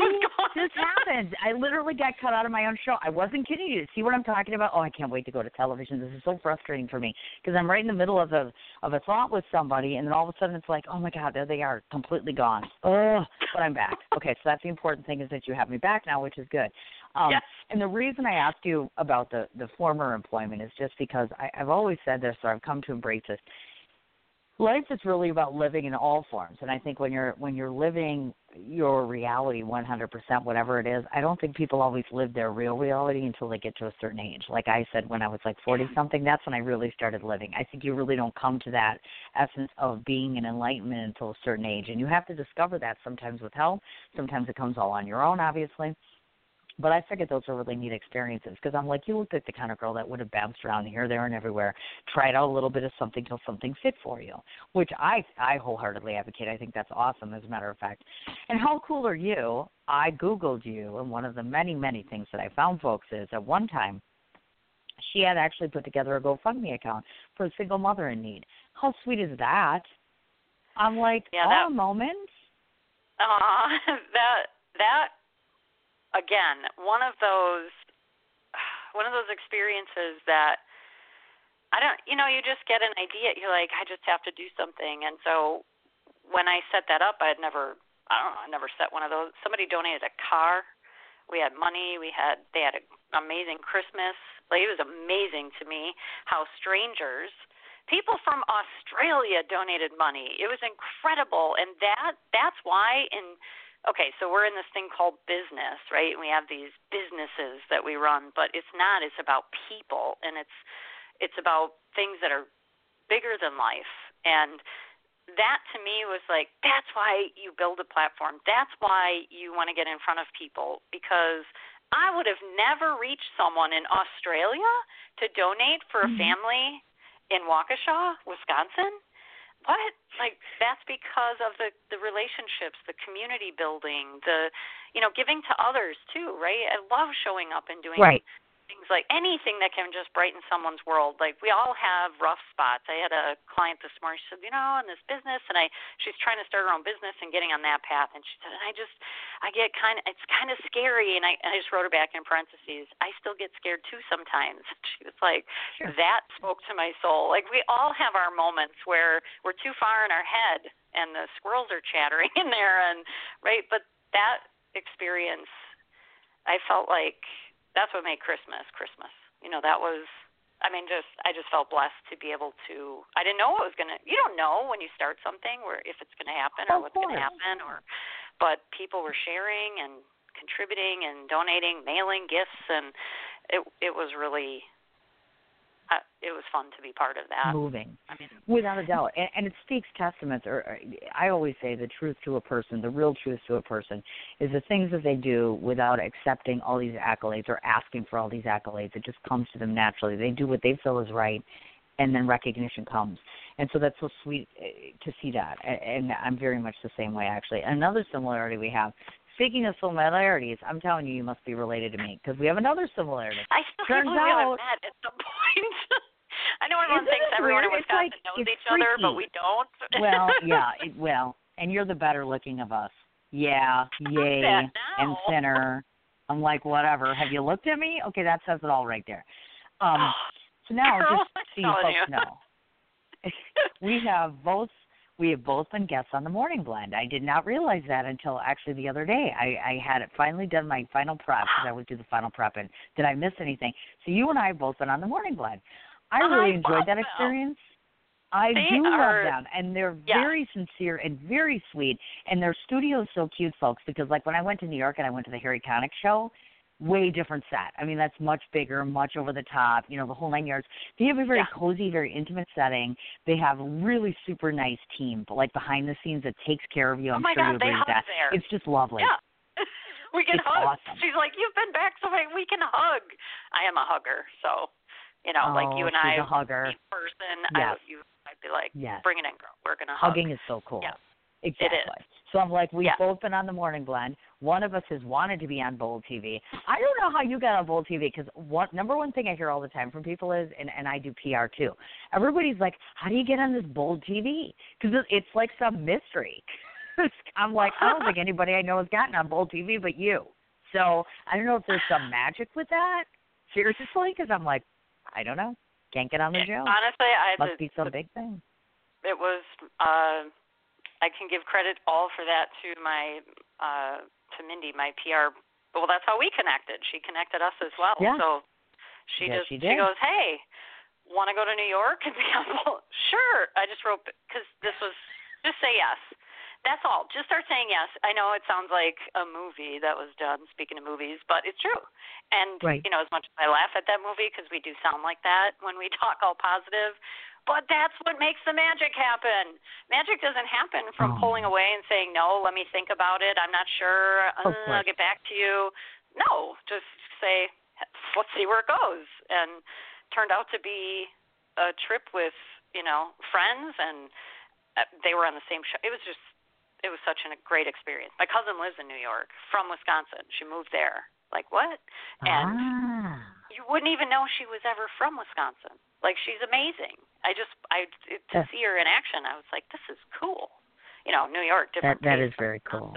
[SPEAKER 2] this happened. I literally got cut out of my own show. I wasn't kidding you. See what I'm talking about? Oh, I can't wait to go to television. This is so frustrating for me because I'm right in the middle of a of a thought with somebody, and then all of a sudden it's like, oh my God, there they are, completely gone. Oh, but I'm back. Okay, so that's the important thing is that you have me back now, which is good. Um,
[SPEAKER 3] Yes.
[SPEAKER 2] And the reason I asked you about the the former employment is just because I, I've always said this, or I've come to embrace this life is really about living in all forms and i think when you're when you're living your reality 100% whatever it is i don't think people always live their real reality until they get to a certain age. Like i said when i was like 40 something that's when i really started living. I think you really don't come to that essence of being an enlightenment until a certain age and you have to discover that sometimes with help sometimes it comes all on your own obviously but I figured those are really neat experiences because I'm like, you look like the kind of girl that would have bounced around here, there, and everywhere, tried out a little bit of something till something fit for you, which I I wholeheartedly advocate. I think that's awesome, as a matter of fact. And how cool are you? I googled you, and one of the many many things that I found, folks, is at one time she had actually put together a GoFundMe account for a single mother in need. How sweet is that? I'm like,
[SPEAKER 3] yeah,
[SPEAKER 2] oh,
[SPEAKER 3] that,
[SPEAKER 2] moment.
[SPEAKER 3] Uh, that that again, one of those one of those experiences that I don't you know, you just get an idea. You're like, I just have to do something and so when I set that up I had never I don't know, I never set one of those. Somebody donated a car. We had money, we had they had an amazing Christmas. Like it was amazing to me how strangers people from Australia donated money. It was incredible and that that's why in okay, so we're in this thing called business, right? And we have these businesses that we run, but it's not. It's about people, and it's it's about things that are bigger than life. And that to me was like that's why you build a platform. That's why you want to get in front of people because I would have never reached someone in Australia to donate for a mm-hmm. family in Waukesha, Wisconsin what? Like that's because of the the relationships, the community building, the you know, giving to others too, right? I love showing up and doing
[SPEAKER 2] right
[SPEAKER 3] things like anything that can just brighten someone's world. Like we all have rough spots. I had a client this morning. She said, you know, in this business, and I she's trying to start her own business and getting on that path. And she said, and I just I get kind of it's kind of scary. And I and I just wrote her back in parentheses. I still get scared too sometimes. She was like,
[SPEAKER 2] sure.
[SPEAKER 3] that spoke to my soul. Like we all have our moments where we're too far in our head and the squirrels are chattering in there and right, but that experience I felt like that's what made Christmas Christmas. You know, that was I mean just I just felt blessed to be able to I didn't know what was going to you don't know when you start something where if it's going to happen or what's going to happen or but people were sharing and contributing and donating, mailing gifts and it it was really it was fun to be part of that.
[SPEAKER 2] Moving, I mean, without a doubt, and, and it speaks testaments. Or, or I always say, the truth to a person, the real truth to a person, is the things that they do without accepting all these accolades or asking for all these accolades. It just comes to them naturally. They do what they feel is right, and then recognition comes. And so that's so sweet eh, to see that. And I'm very much the same way, actually. Another similarity we have speaking of similarities, I'm telling you, you must be related to me because we have another similarity.
[SPEAKER 3] I still
[SPEAKER 2] Turns
[SPEAKER 3] can't believe
[SPEAKER 2] out,
[SPEAKER 3] we met at some point. I know everyone thinks everyone in Wisconsin
[SPEAKER 2] like,
[SPEAKER 3] knows each
[SPEAKER 2] freaky.
[SPEAKER 3] other, but we don't.
[SPEAKER 2] well, yeah, it, well, and you're the better looking of us. Yeah, yay, and thinner. I'm like, whatever. Have you looked at me? Okay, that says it all right there. Um, so now,
[SPEAKER 3] Girl,
[SPEAKER 2] just so you folks know, we have both we have both been guests on the morning blend. I did not realize that until actually the other day. I, I had finally done my final prep because I would do the final prep. And did I miss anything? So you and I have both been on the morning blend. I really
[SPEAKER 3] I
[SPEAKER 2] enjoyed that
[SPEAKER 3] them.
[SPEAKER 2] experience. I
[SPEAKER 3] They
[SPEAKER 2] do
[SPEAKER 3] are-
[SPEAKER 2] love them, and they're
[SPEAKER 3] Yeah.
[SPEAKER 2] very sincere and very sweet. And their studio is so cute, folks. Because like when I went to New York and I went to the Harry Connick show, way different set. I mean, that's much bigger, much over the top, you know, the whole nine yards. They have a very
[SPEAKER 3] Yeah.
[SPEAKER 2] cozy, very intimate setting. They have a really super nice team, but like behind the scenes that takes care of you.
[SPEAKER 3] oh
[SPEAKER 2] I'm
[SPEAKER 3] my
[SPEAKER 2] sure
[SPEAKER 3] God,
[SPEAKER 2] you agree with that.
[SPEAKER 3] there.
[SPEAKER 2] It's just lovely.
[SPEAKER 3] Yeah. we can
[SPEAKER 2] It's
[SPEAKER 3] hug.
[SPEAKER 2] awesome.
[SPEAKER 3] She's like, You've been back so many we can hug. I am a hugger, so you know, like you oh, and
[SPEAKER 2] oh,
[SPEAKER 3] I
[SPEAKER 2] a hugger.
[SPEAKER 3] in person,
[SPEAKER 2] Yes.
[SPEAKER 3] I you I'd be like,
[SPEAKER 2] Yes.
[SPEAKER 3] Bring it in, girl. We're gonna hug.
[SPEAKER 2] Hugging is so cool.
[SPEAKER 3] Yeah.
[SPEAKER 2] Exactly. So I'm like, we've
[SPEAKER 3] Yeah.
[SPEAKER 2] both been on the morning blend. One of us has wanted to be on Bold TV. I don't know how you got on Bold TV because one number one thing I hear all the time from people is, and and I do PR too. Everybody's like, how do you get on this Bold TV? Because it's like some mystery. I'm like, I don't think anybody I know has gotten on Bold TV but you. So I don't know if there's some magic with that. Seriously, because I'm like, I don't know. Can't get on the show.
[SPEAKER 3] Honestly, I
[SPEAKER 2] Must
[SPEAKER 3] the,
[SPEAKER 2] be some big thing.
[SPEAKER 3] it was uh I can give credit all for that to my uh to Mindy, my PR well that's how we connected. She connected us as well.
[SPEAKER 2] Yeah.
[SPEAKER 3] So she
[SPEAKER 2] Yes,
[SPEAKER 3] just
[SPEAKER 2] she did.
[SPEAKER 3] goes, Hey, want to go to New York? And well, sure. I just wrote because this was just say yes. That's all. Just start saying yes. I know it sounds like a movie that was done. Speaking of movies, but it's true. And
[SPEAKER 2] right.
[SPEAKER 3] you know, as much as I laugh at that movie because we do sound like that when we talk all positive, but that's what makes the magic happen. Magic doesn't happen from
[SPEAKER 2] oh.
[SPEAKER 3] pulling away and saying no. Let me think about it. I'm not sure. Uh, I'll get back to you. No, just say let's see where it goes. And turned out to be a trip with you know friends and uh, they were on the same show. It was just it was such a great experience. My cousin lives in New York from Wisconsin. She moved there. Like what? And
[SPEAKER 2] ah.
[SPEAKER 3] you wouldn't even know she was ever from Wisconsin. Like she's amazing. I just I it, to see her in action, I was like, this is cool. You know, New York, different.
[SPEAKER 2] That that is very cool.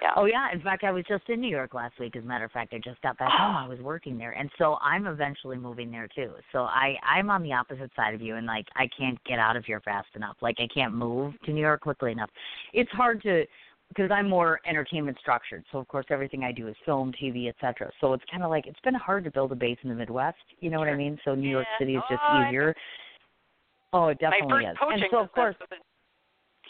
[SPEAKER 3] Yeah.
[SPEAKER 2] Oh yeah. In fact, I was just in New York last week. As a matter of fact, I just got back home. Oh. I was working there, and so I'm eventually moving there too. So I I'm on the opposite side of you, and like I can't get out of here fast enough. Like I can't move to New York quickly enough. It's hard to because I'm more entertainment structured. So of course everything I do is film, TV, etc. So it's kind of like it's been hard to build a base in the Midwest. You know
[SPEAKER 3] sure.
[SPEAKER 2] what I mean? So New
[SPEAKER 3] yeah.
[SPEAKER 2] York City is just
[SPEAKER 3] oh,
[SPEAKER 2] easier. Oh, it definitely is. and so of course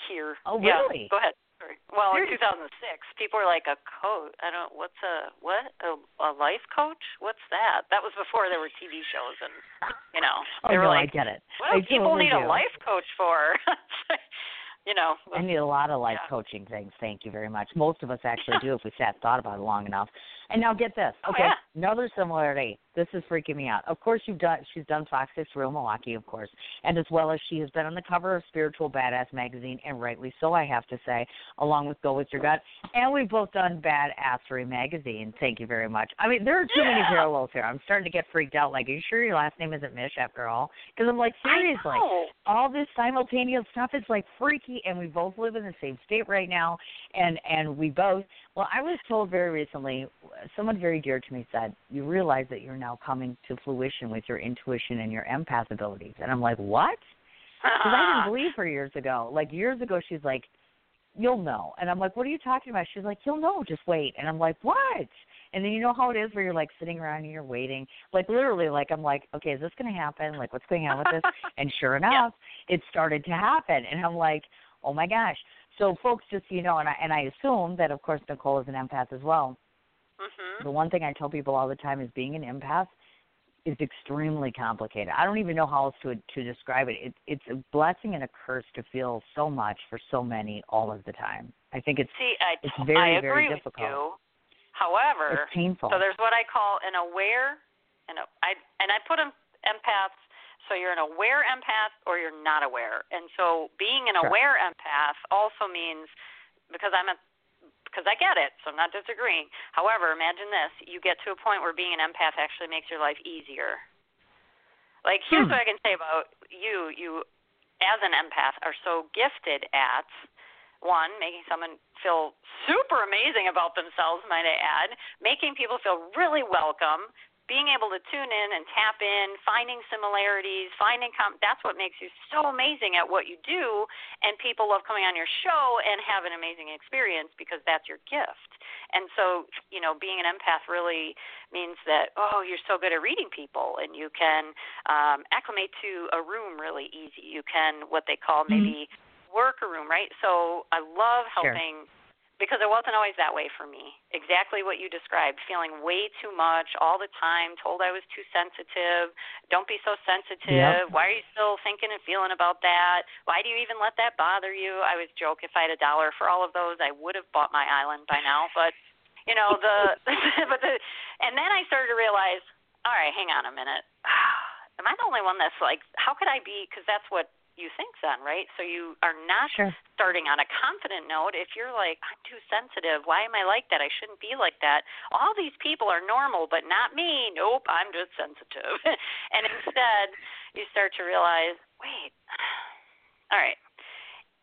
[SPEAKER 3] here.
[SPEAKER 2] Oh
[SPEAKER 3] yeah.
[SPEAKER 2] really?
[SPEAKER 3] Go ahead. Sorry. Well, in 2006, people were like a coach. I don't. What's a what? A, a life coach? What's that? That was before there were TV shows, and you know,
[SPEAKER 2] oh,
[SPEAKER 3] they were
[SPEAKER 2] no,
[SPEAKER 3] like,
[SPEAKER 2] I get it.
[SPEAKER 3] what
[SPEAKER 2] I
[SPEAKER 3] do people
[SPEAKER 2] totally
[SPEAKER 3] need
[SPEAKER 2] do.
[SPEAKER 3] a life coach for? you know.
[SPEAKER 2] I need a lot of life
[SPEAKER 3] yeah.
[SPEAKER 2] coaching things. Thank you very much. Most of us actually do if we sat thought about it long enough. And now get this.
[SPEAKER 3] Oh,
[SPEAKER 2] Okay,
[SPEAKER 3] yeah.
[SPEAKER 2] another similarity. This is freaking me out. Of course, you've done. She's done Fox Six Real Milwaukee, of course, and as well as she has been on the cover of Spiritual Badass magazine, and rightly so, I have to say, along with Go with Your Gut. And we've both done Badassery magazine. Thank you very much. I mean, there are too many parallels here. I'm starting to get freaked out. Like, are you sure your last name isn't Mish after all? Because I'm like, seriously all this simultaneous stuff is like freaky and we both live in the same state right now and and we both well i was told very recently someone very dear to me said you realize that you're now coming to fruition with your intuition and your empath abilities. And i'm like what? Because i didn't believe her years ago. Like years ago she's like you'll know. And i'm like what are you talking about? She's like you'll know. Just wait. And i'm like what? And then you know how it is where you're like sitting around and you're waiting. Like literally like i'm like okay is this going to happen? Like what's going on with this? And sure enough it started to happen. And i'm like oh my gosh. So folks just so you know and i and i assume that of course nicole is an empath as well
[SPEAKER 3] Mhm.
[SPEAKER 2] the one thing i tell people all the time is being an empath is extremely complicated i don't even know how else to to describe it, it it's a blessing and a curse to feel so much for so many all of the time i think it's
[SPEAKER 3] See, I,
[SPEAKER 2] it's very,
[SPEAKER 3] I
[SPEAKER 2] very
[SPEAKER 3] agree
[SPEAKER 2] difficult.
[SPEAKER 3] with you. However,
[SPEAKER 2] it's painful
[SPEAKER 3] So there's what I call an aware, and a, I and I put em, empaths. So you're an aware empath or you're not aware. And so being an
[SPEAKER 2] Sure.
[SPEAKER 3] aware empath also means because I'm a because I get it, so I'm not disagreeing. However, imagine this: you get to a point where being an empath actually makes your life easier. Like here's
[SPEAKER 2] Hmm.
[SPEAKER 3] what I can say about you: you, as an empath, are so gifted at one, making someone feel super amazing about themselves, might I add, making people feel really welcome, being able to tune in and tap in, finding similarities, finding com- that's what makes you so amazing at what you do and people love coming on your show and have an amazing experience because that's your gift. And so, you know, being an empath really means that oh, you're so good at reading people and you can um acclimate to a room really easy. You can what they call
[SPEAKER 2] Mhm.
[SPEAKER 3] maybe work a room, right? So I love
[SPEAKER 2] Sure.
[SPEAKER 3] Because it wasn't always that way for me. Exactly what you described, feeling way too much all the time, told I was too sensitive. Don't be so sensitive.
[SPEAKER 2] Yep.
[SPEAKER 3] Why are you still thinking and feeling about that? Why do you even let that bother you? I always joke if I had a dollar for all of those, I would have bought my island by now, but you know, the but the and then I started to realize, all right, hang on a minute. Am I the only one that's like how could I be cuz that's what you think then, right? So you are not
[SPEAKER 2] Sure.
[SPEAKER 3] starting on a confident note. If you're like, I'm too sensitive, why am I like that? I shouldn't be like that. All these people are normal, but not me. Nope, I'm just sensitive. and instead, you start to realize, wait, all right.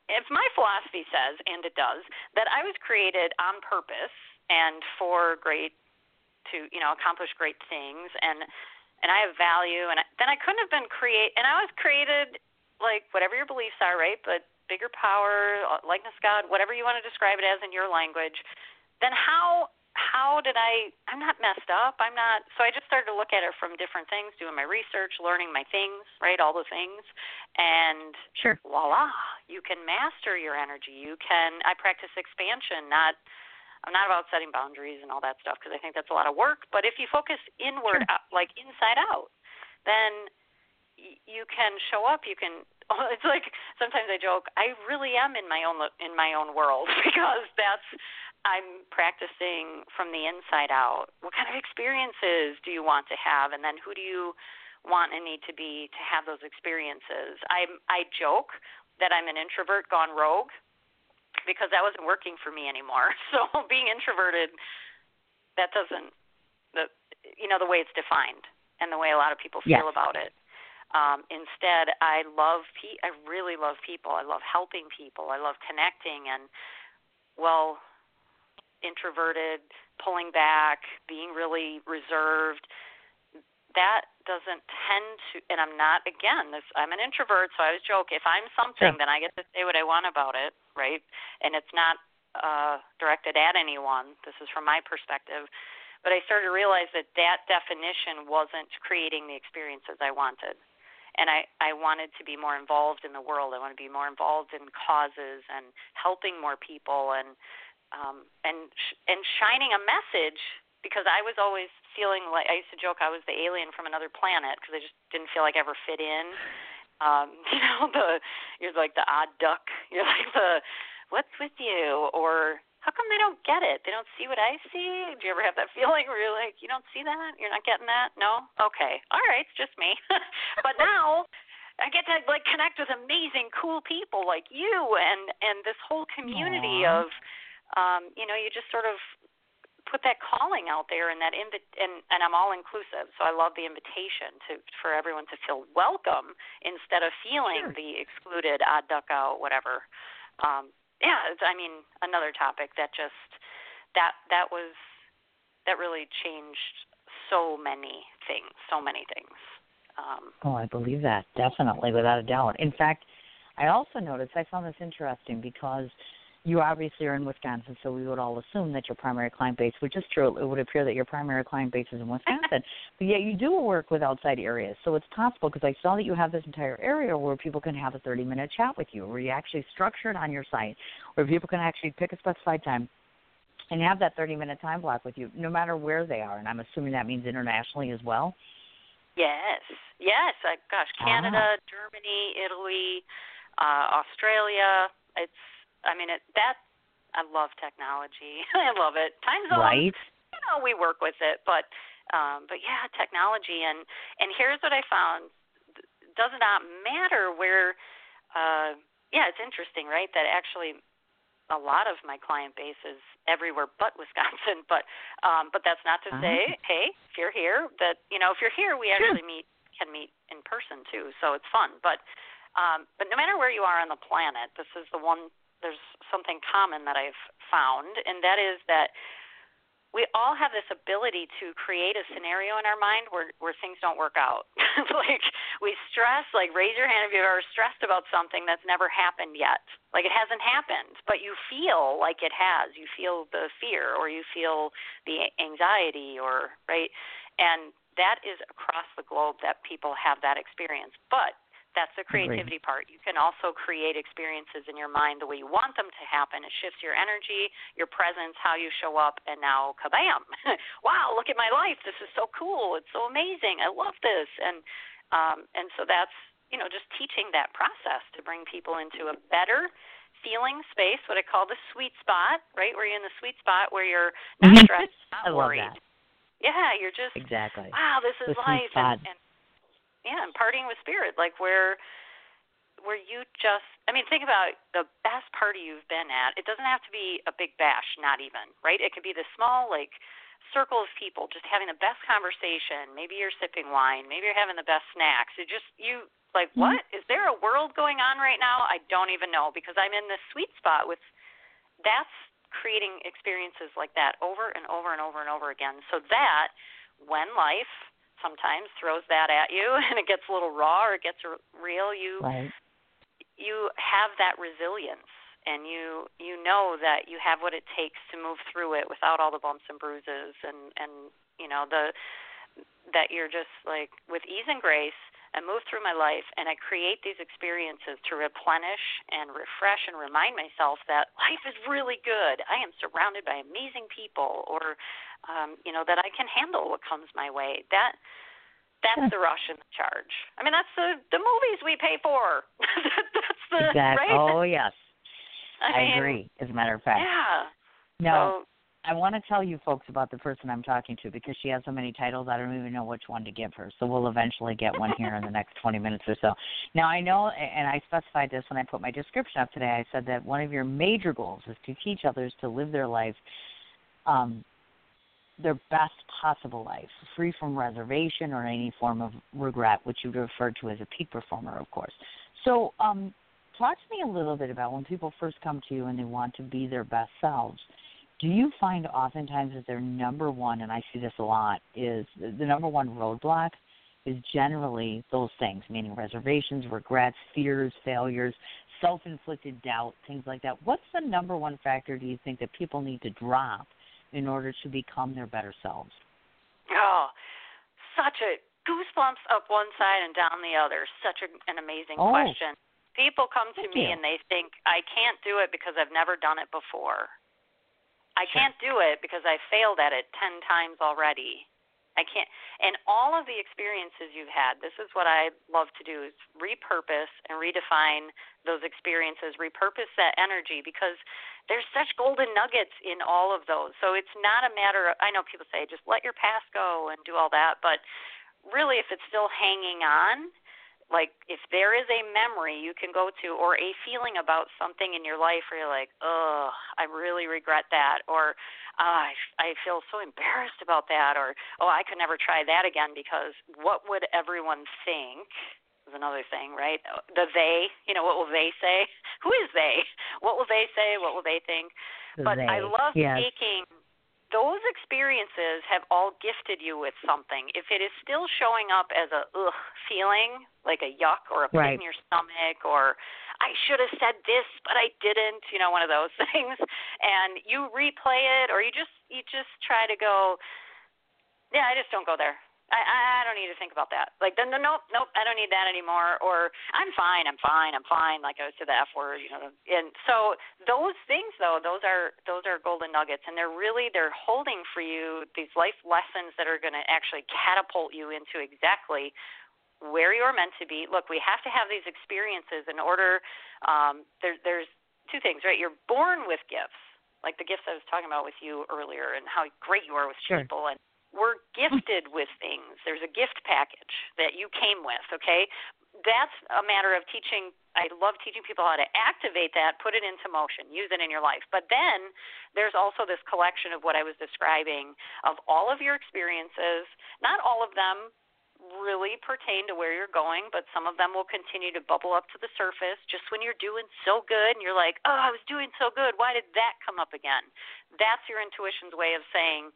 [SPEAKER 3] If my philosophy says, and it does, that I was created on purpose and for great, to you know accomplish great things, and and I have value, and I, then I couldn't have been create, and I was created like whatever your beliefs are, right? But bigger power, likeness God, whatever you want to describe it as in your language, then how how did I I'm not messed up. I'm not so I just started to look at it from different things, doing my research, learning my things, right, all the things. And
[SPEAKER 2] sure.
[SPEAKER 3] voila, you can master your energy. You can I practice expansion, not I'm not about setting boundaries and all that stuff because I think that's a lot of work, but if you focus inward
[SPEAKER 2] sure.
[SPEAKER 3] out, like inside out, then you can show up, you can it's like sometimes I joke, I really am in my own in my own world because that's I'm practicing from the inside out. What kind of experiences do you want to have, and then who do you want and need to be to have those experiences? I I joke that I'm an introvert gone rogue because that wasn't working for me anymore. So being introverted, that doesn't the you know the way it's defined and the way a lot of people feel
[SPEAKER 2] yes.
[SPEAKER 3] about it. Um, instead, I love pe- I really love people. I love helping people. I love connecting and well, introverted, pulling back, being really reserved. That doesn't tend to, and I'm not again. This I'm an introvert, so I always joke. If I'm something,
[SPEAKER 2] sure.
[SPEAKER 3] then I get to say what I want about it, right? And it's not uh, directed at anyone. This is from my perspective. But I started to realize that that definition wasn't creating the experiences I wanted and I, I wanted to be more involved in the world. I want to be more involved in causes and helping more people and um, and sh- and shining a message because I was always feeling like I used to joke I was the alien from another planet because I just didn't feel like I ever fit in. Um, you know, the you're like the odd duck. You're like the what's with you or how come they don't get it? They don't see what I see? Do you ever have that feeling where you're like, you don't see that? You're not getting that? No? Okay. All right, it's just me. but now I get to like connect with amazing cool people like you and and this whole community
[SPEAKER 2] Aww.
[SPEAKER 3] of um, you know, you just sort of put that calling out there and that invi- and and I'm all inclusive. So I love the invitation to for everyone to feel welcome instead of feeling
[SPEAKER 2] sure.
[SPEAKER 3] the excluded, odd duck out, whatever. Um, yeah, it's, I mean, another topic that just that that was that really changed so many things, so many things. Um,
[SPEAKER 2] oh, I believe that definitely, without a doubt. In fact, I also noticed I found this interesting because you obviously are in Wisconsin, so we would all assume that your primary client base, which is true, it would appear that your primary client base is in Wisconsin, but yet you do work with outside areas. So it's possible because I saw that you have this entire area where people can have a 30 minute chat with you, where you actually structure it on your site, where people can actually pick a specified time and have that 30 minute time block with you, no matter where they are. And I'm assuming that means internationally as well.
[SPEAKER 3] Yes, yes. I, gosh, Canada,
[SPEAKER 2] ah.
[SPEAKER 3] Germany, Italy, uh, Australia. It's I mean, it, that I love technology. I love it. Time zones,
[SPEAKER 2] right?
[SPEAKER 3] You know, we work with it, but um, but yeah, technology and and here's what I found: does not matter where. Uh, yeah, it's interesting, right? That actually a lot of my client base is everywhere but Wisconsin. But um, but that's not to
[SPEAKER 2] uh-huh.
[SPEAKER 3] say, hey, if you're here, that you know, if you're here, we
[SPEAKER 2] sure.
[SPEAKER 3] actually meet can meet in person too, so it's fun. But um, but no matter where you are on the planet, this is the one there's something common that I've found, and that is that we all have this ability to create a scenario in our mind where where things don't work out. like we stress, like raise your hand if you've ever stressed about something that's never happened yet. Like it hasn't happened, but you feel like it has. You feel the fear or you feel the anxiety or right? And that is across the globe that people have that experience. But that's the creativity part. You can also create experiences in your mind the way you want them to happen. It shifts your energy, your presence, how you show up, and now kabam! wow, look at my life. This is so cool. It's so amazing. I love this. And um, and so that's you know just teaching that process to bring people into a better feeling space, what I call the sweet spot, right? Where you're in the sweet spot where you're not stressed, not
[SPEAKER 2] I love
[SPEAKER 3] worried.
[SPEAKER 2] that.
[SPEAKER 3] Yeah, you're just
[SPEAKER 2] exactly.
[SPEAKER 3] Wow, this is
[SPEAKER 2] the
[SPEAKER 3] life,
[SPEAKER 2] and,
[SPEAKER 3] and yeah, and partying with spirit, like where where you just I mean, think about the best party you've been at. It doesn't have to be a big bash, not even, right? It could be the small like circle of people just having the best conversation. Maybe you're sipping wine, maybe you're having the best snacks. It just you like
[SPEAKER 2] Mm-hmm.
[SPEAKER 3] what? Is there a world going on right now? I don't even know because I'm in this sweet spot with that's creating experiences like that over and over and over and over again. So that when life sometimes throws that at you and it gets a little raw or it gets real, you
[SPEAKER 2] right.
[SPEAKER 3] you have that resilience and you you know that you have what it takes to move through it without all the bumps and bruises and and you know the that you're just like with ease and grace and move through my life and I create these experiences to replenish and refresh and remind myself that life is really good. I am surrounded by amazing people or um, you know, that I can handle what comes my way. That that's the rush and the charge. I mean that's the the movies we pay for. that's the
[SPEAKER 2] exactly.
[SPEAKER 3] right?
[SPEAKER 2] Oh yes.
[SPEAKER 3] I,
[SPEAKER 2] I
[SPEAKER 3] mean,
[SPEAKER 2] agree, as a matter of fact.
[SPEAKER 3] Yeah.
[SPEAKER 2] No, I want to tell you folks about the person I'm talking to because she has so many titles. I don't even know which one to give her. So we'll eventually get one here in the next 20 minutes or so. Now I know, and I specified this when I put my description up today. I said that one of your major goals is to teach others to live their life, um, their best possible life, free from reservation or any form of regret, which you refer to as a peak performer, of course. So, um, talk to me a little bit about when people first come to you and they want to be their best selves do you find oftentimes that their number one, and I see this a lot, is the number one roadblock is generally those things, meaning reservations, regrets, fears, failures, self inflicted doubt, things like that. What's the number one factor do you think that people need to drop in order to become their better selves?
[SPEAKER 3] Oh, such a goosebumps up one side and down the other. Such a, an amazing
[SPEAKER 2] Oh.
[SPEAKER 3] question. People come to
[SPEAKER 2] Thank
[SPEAKER 3] me
[SPEAKER 2] you.
[SPEAKER 3] and they think I can't do it because I've never done it before. I can't do it because I failed at it 10 times already. I can't and all of the experiences you've had, this is what I love to do is repurpose and redefine those experiences, repurpose that energy because there's such golden nuggets in all of those. So it's not a matter of I know people say just let your past go and do all that, but really if it's still hanging on, like if there is a memory you can go to or a feeling about something in your life where you're like, oh, I really regret that, or oh, I, I feel so embarrassed about that, or oh, I could never try that again because what would everyone think? Is another thing, right? The they, you know, what will they say? Who is they? What will they say? What will they think? but I love
[SPEAKER 2] yes.
[SPEAKER 3] taking those experiences have all gifted you with something. If it is still showing up as a ugh feeling, like a yuck or a pit
[SPEAKER 2] Right.
[SPEAKER 3] in your stomach, or I should have said this but I didn't, you know, one of those things, and you replay it, or you just you just try to go, yeah, I just don't go there. I I don't need to think about that. Like then no nope nope I don't need that anymore. Or I'm fine I'm fine I'm fine. Like I was to the F word you know. And so those things though those are those are golden nuggets and they're really they're holding for you these life lessons that are going to actually catapult you into exactly where you're meant to be. Look, we have to have these experiences in order. Um, there, there's two things, right? You're born with gifts, like the gifts I was talking about with you earlier, and how great you are with
[SPEAKER 2] Sure.
[SPEAKER 3] people, and we're gifted with things. There's a gift package that you came with, okay? That's a matter of teaching. I love teaching people how to activate that, put it into motion, use it in your life. But then there's also this collection of what I was describing of all of your experiences. Not all of them really pertain to where you're going, but some of them will continue to bubble up to the surface just when you're doing so good and you're like, oh, I was doing so good. Why did that come up again? That's your intuition's way of saying,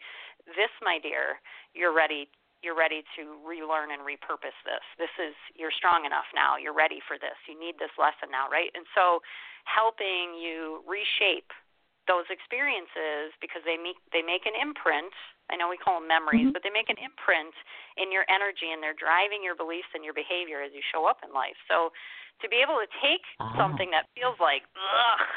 [SPEAKER 3] this, my dear, you're ready. You're ready to relearn and repurpose this. This is you're strong enough now. You're ready for this. You need this lesson now, right? And so, helping you reshape those experiences because they make they make an imprint. I know we call them memories,
[SPEAKER 2] Mhm.
[SPEAKER 3] but they make an imprint in your energy and they're driving your beliefs and your behavior as you show up in life. So to be able to take
[SPEAKER 2] Ah.
[SPEAKER 3] something that feels like ugh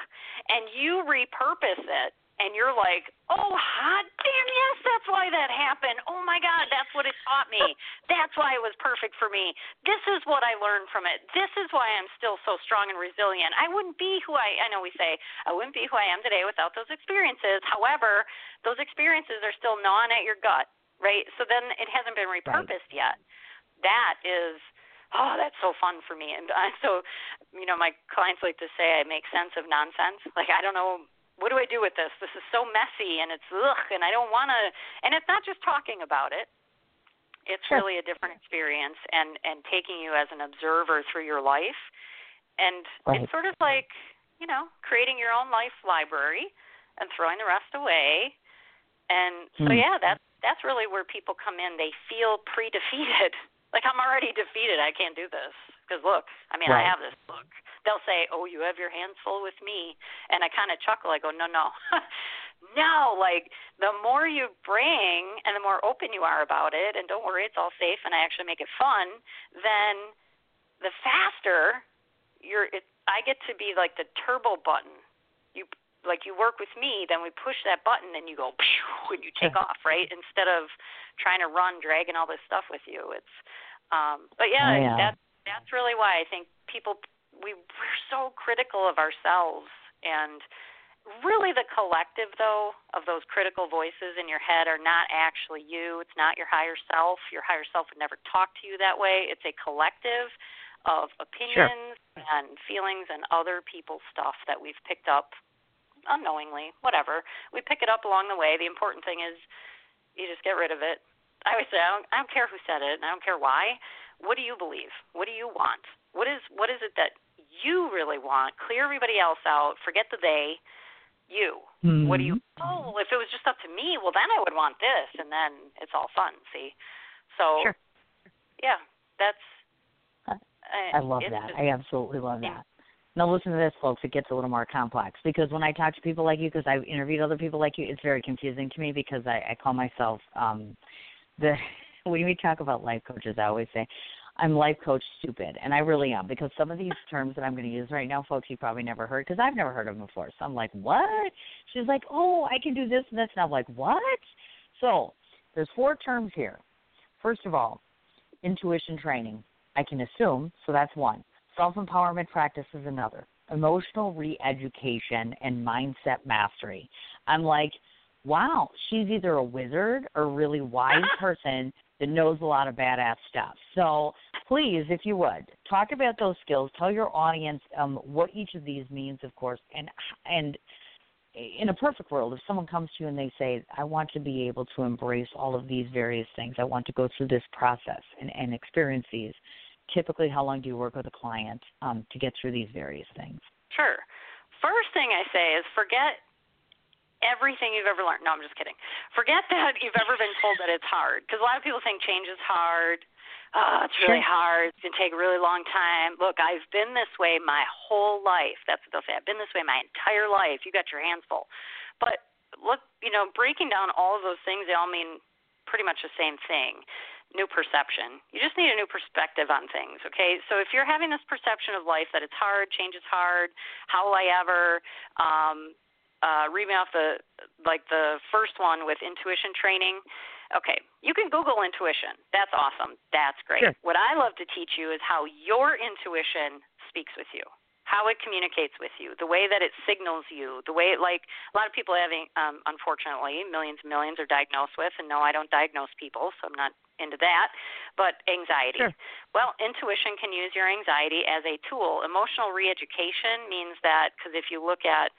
[SPEAKER 3] and you repurpose it and you're like, "Oh, hot damn, yes, that's why that happened. Oh my god, that's what it taught me. That's why it was perfect for me. This is what I learned from it. This is why I'm still so strong and resilient. I wouldn't be who I I know we say I wouldn't be who I am today without those experiences. However, those experiences are still gnawing at your gut, right? So then it hasn't been repurposed yet. That is oh, that's so fun for me. And uh, so, you know, my clients like to say I make sense of nonsense. Like I don't know what do I do with this? This is so messy and it's ugh, and I don't want to. And it's not just talking about it. It's
[SPEAKER 2] Sure.
[SPEAKER 3] really a different experience, and and taking you as an observer through your life, and
[SPEAKER 2] Right.
[SPEAKER 3] it's sort of like you know creating your own life library and throwing the rest away. And so
[SPEAKER 2] Hmm.
[SPEAKER 3] yeah, that's that's really where people come in. They feel pre-defeated, like I'm already defeated. I can't do this Because look, I mean,
[SPEAKER 2] right.
[SPEAKER 3] I have this book. They'll say, "Oh, you have your hands full with me," and I kind of chuckle. I go, "No, no." no, like the more you bring and the more open you are about it, and don't worry, it's all safe, and I actually make it fun, then the faster you're. It, I get to be like the turbo button. You like you work with me, then we push that button, and you go when you take off, right? Instead of trying to run, dragging all this stuff with you. It's, um, but yeah,
[SPEAKER 2] oh, yeah.
[SPEAKER 3] that's that's really why I think people we we're so critical of ourselves. And really the collective though of those critical voices in your head are not actually you. It's not your higher self. Your higher self would never talk to you that way. It's a collective of opinions
[SPEAKER 2] sure.
[SPEAKER 3] and feelings and other people's stuff that we've picked up unknowingly whatever. We pick it up along the way. The important thing is you just get rid of it. I always say i don't, I don't care who said it and i don't care why what do you believe what do you want what is what is it that you really want clear everybody else out forget the they you.
[SPEAKER 2] Mm-hmm.
[SPEAKER 3] What do you? Oh, if it was just up to me, well, then I would want this, and then it's all fun. See, so
[SPEAKER 2] sure.
[SPEAKER 3] yeah, that's.
[SPEAKER 2] I, I love that.
[SPEAKER 3] Just,
[SPEAKER 2] I absolutely love that. Now listen to this, folks. It gets a little more complex because when I talk to people like you, because I've interviewed other people like you, it's very confusing to me because I, I call myself um the when we talk about life coaches, I always say I'm life coach stupid, and I really am because some of these terms that I'm going to use right now, folks, you probably never heard because I've never heard of them before. So I'm like, what? She's like, oh, I can do this and this, and I'm like, what? So there's four terms here. First of all, intuition training. I can assume, so that's one. Self empowerment practice is another. Emotional re education and mindset mastery. I'm like, wow, she's either a wizard or a really wise person that knows a lot of badass stuff. So please, if you would, talk about those skills. Tell your audience um, what each of these means, of course, and and in a perfect world, if someone comes to you and they say, "I want to be able to embrace all of these various things. I want to go through this process and, and experience these." Typically, how long do you work with a client um, to get through these various things?
[SPEAKER 3] Sure. First thing I say is forget everything you've ever learned. No, I'm just kidding. Forget that you've ever been told that it's hard, because a lot of people think change is hard. Oh, it's really
[SPEAKER 2] sure.
[SPEAKER 3] hard. It's gonna take a really long time. Look, I've been this way my whole life. That's what they'll say. I've been this way my entire life. You got your hands full. But look, you know, breaking down all of those things, they all mean pretty much the same thing. New perception. You just need a new perspective on things, okay? So if you're having this perception of life that it's hard, change is hard, how will I ever, um, uh, read off the like the first one with intuition training. Okay, you can Google intuition. That's awesome. That's great.
[SPEAKER 2] Sure.
[SPEAKER 3] What I love to teach you is how your intuition speaks with you, how it communicates with you, the way that it signals you, the way it like a lot of people having um, unfortunately millions and millions are diagnosed with, and no, I don't diagnose people, so I'm not into that. But anxiety.
[SPEAKER 2] Sure.
[SPEAKER 3] Well, intuition can use your anxiety as a tool. Emotional re-education means that because if you look at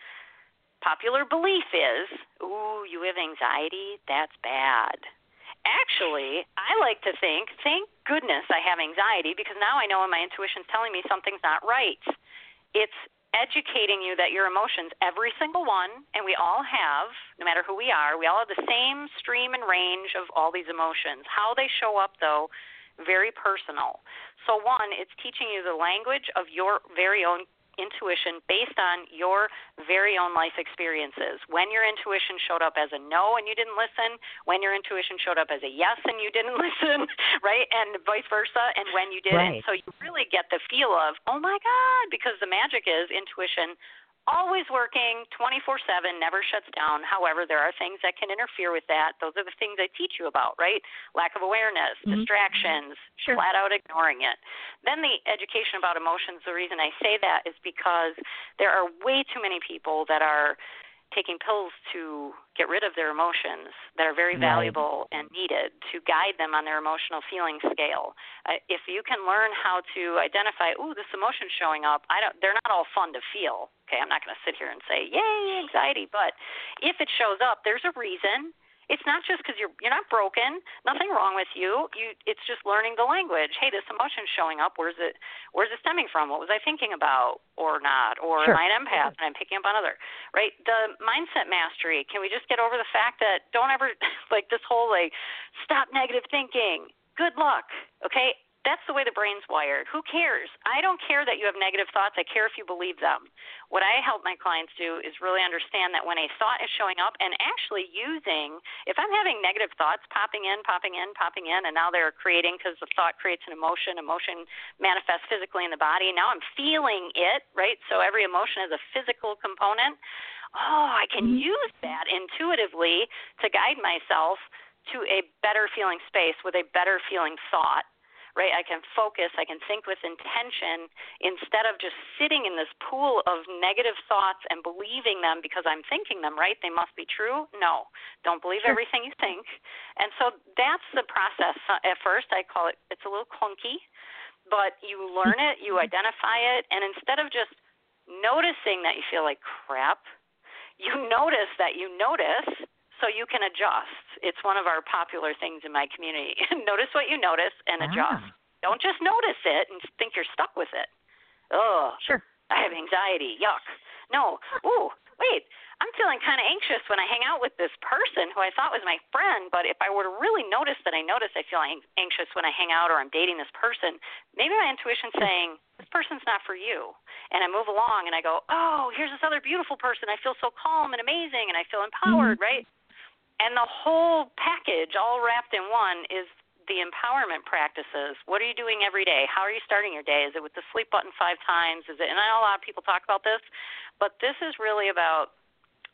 [SPEAKER 3] popular belief is, ooh, you have anxiety, that's bad. Actually, I like to think, thank goodness I have anxiety because now I know when my intuition's telling me something's not right. It's educating you that your emotions, every single one, and we all have, no matter who we are, we all have the same stream and range of all these emotions. How they show up, though, very personal. So, one, it's teaching you the language of your very own intuition based on your very own life experiences. When your intuition showed up as a no and you didn't listen, when your intuition showed up as a yes and you didn't listen, right? And vice versa, and when you didn't.
[SPEAKER 2] Right.
[SPEAKER 3] So you really get the feel of, oh my God, because the magic is intuition always working 24 7 never shuts down however there are things that can interfere with that those are the things i teach you about right lack of awareness
[SPEAKER 2] mm-hmm.
[SPEAKER 3] distractions
[SPEAKER 2] sure.
[SPEAKER 3] flat out ignoring it then the education about emotions the reason i say that is because there are way too many people that are taking pills to get rid of their emotions that are very
[SPEAKER 2] Right.
[SPEAKER 3] valuable and needed to guide them on their emotional feeling scale. Uh, if you can learn how to identify, ooh, this emotion's showing up, I don't they're not all fun to feel. Okay, I'm not going to sit here and say, "Yay, anxiety," but if it shows up, there's a reason it's not just because you're you're not broken, nothing wrong with you. You it's just learning the language. Hey, this emotion's showing up. Where's it where's it stemming from? What was I thinking about or not? Or
[SPEAKER 2] Sure.
[SPEAKER 3] am I an empath and I'm picking up on other right? The mindset mastery. Can we just get over the fact that don't ever like this whole like stop negative thinking. Good luck. Okay? That's the way the brain's wired. Who cares? I don't care that you have negative thoughts. I care if you believe them. What I help my clients do is really understand that when a thought is showing up and actually using, if I'm having negative thoughts popping in, popping in, popping in, and now they're creating because the thought creates an emotion, emotion manifests physically in the body, now I'm feeling it, right? So every emotion has a physical component. Oh, I can
[SPEAKER 2] mm-hmm.
[SPEAKER 3] use that intuitively to guide myself to a better feeling space with a better feeling thought right? I can focus, I can think with intention instead of just sitting in this pool of negative thoughts and believing them because I'm thinking them, right? They must be true. No, don't believe
[SPEAKER 2] sure.
[SPEAKER 3] everything you think. And so that's the process. Uh, at first, I call it, it's a little clunky, but you learn it, you mm-hmm. identify it, and instead of just noticing that you feel like crap, you notice that you notice so you can adjust. It's one of our popular things in my community. notice what you notice and adjust. Ah. Don't just notice it and think you're stuck with it. Oh,
[SPEAKER 2] sure.
[SPEAKER 3] I have anxiety. Yuck. No. Ooh, wait. I'm feeling kind of anxious when I hang out with this person who I thought was my friend, but if I were to really notice that I notice I feel anxious when I hang out or I'm dating this person, maybe my intuition's saying, this person's not for you. And I move along and I go, oh, here's this other beautiful person. I feel so calm and amazing and I feel empowered, mm-hmm. right? And the whole package, all wrapped in one, is the empowerment practices. What are you doing every day? How are you starting your day? Is it with the sleep button five times? Is it? And I know a lot of people talk about this, but this is really about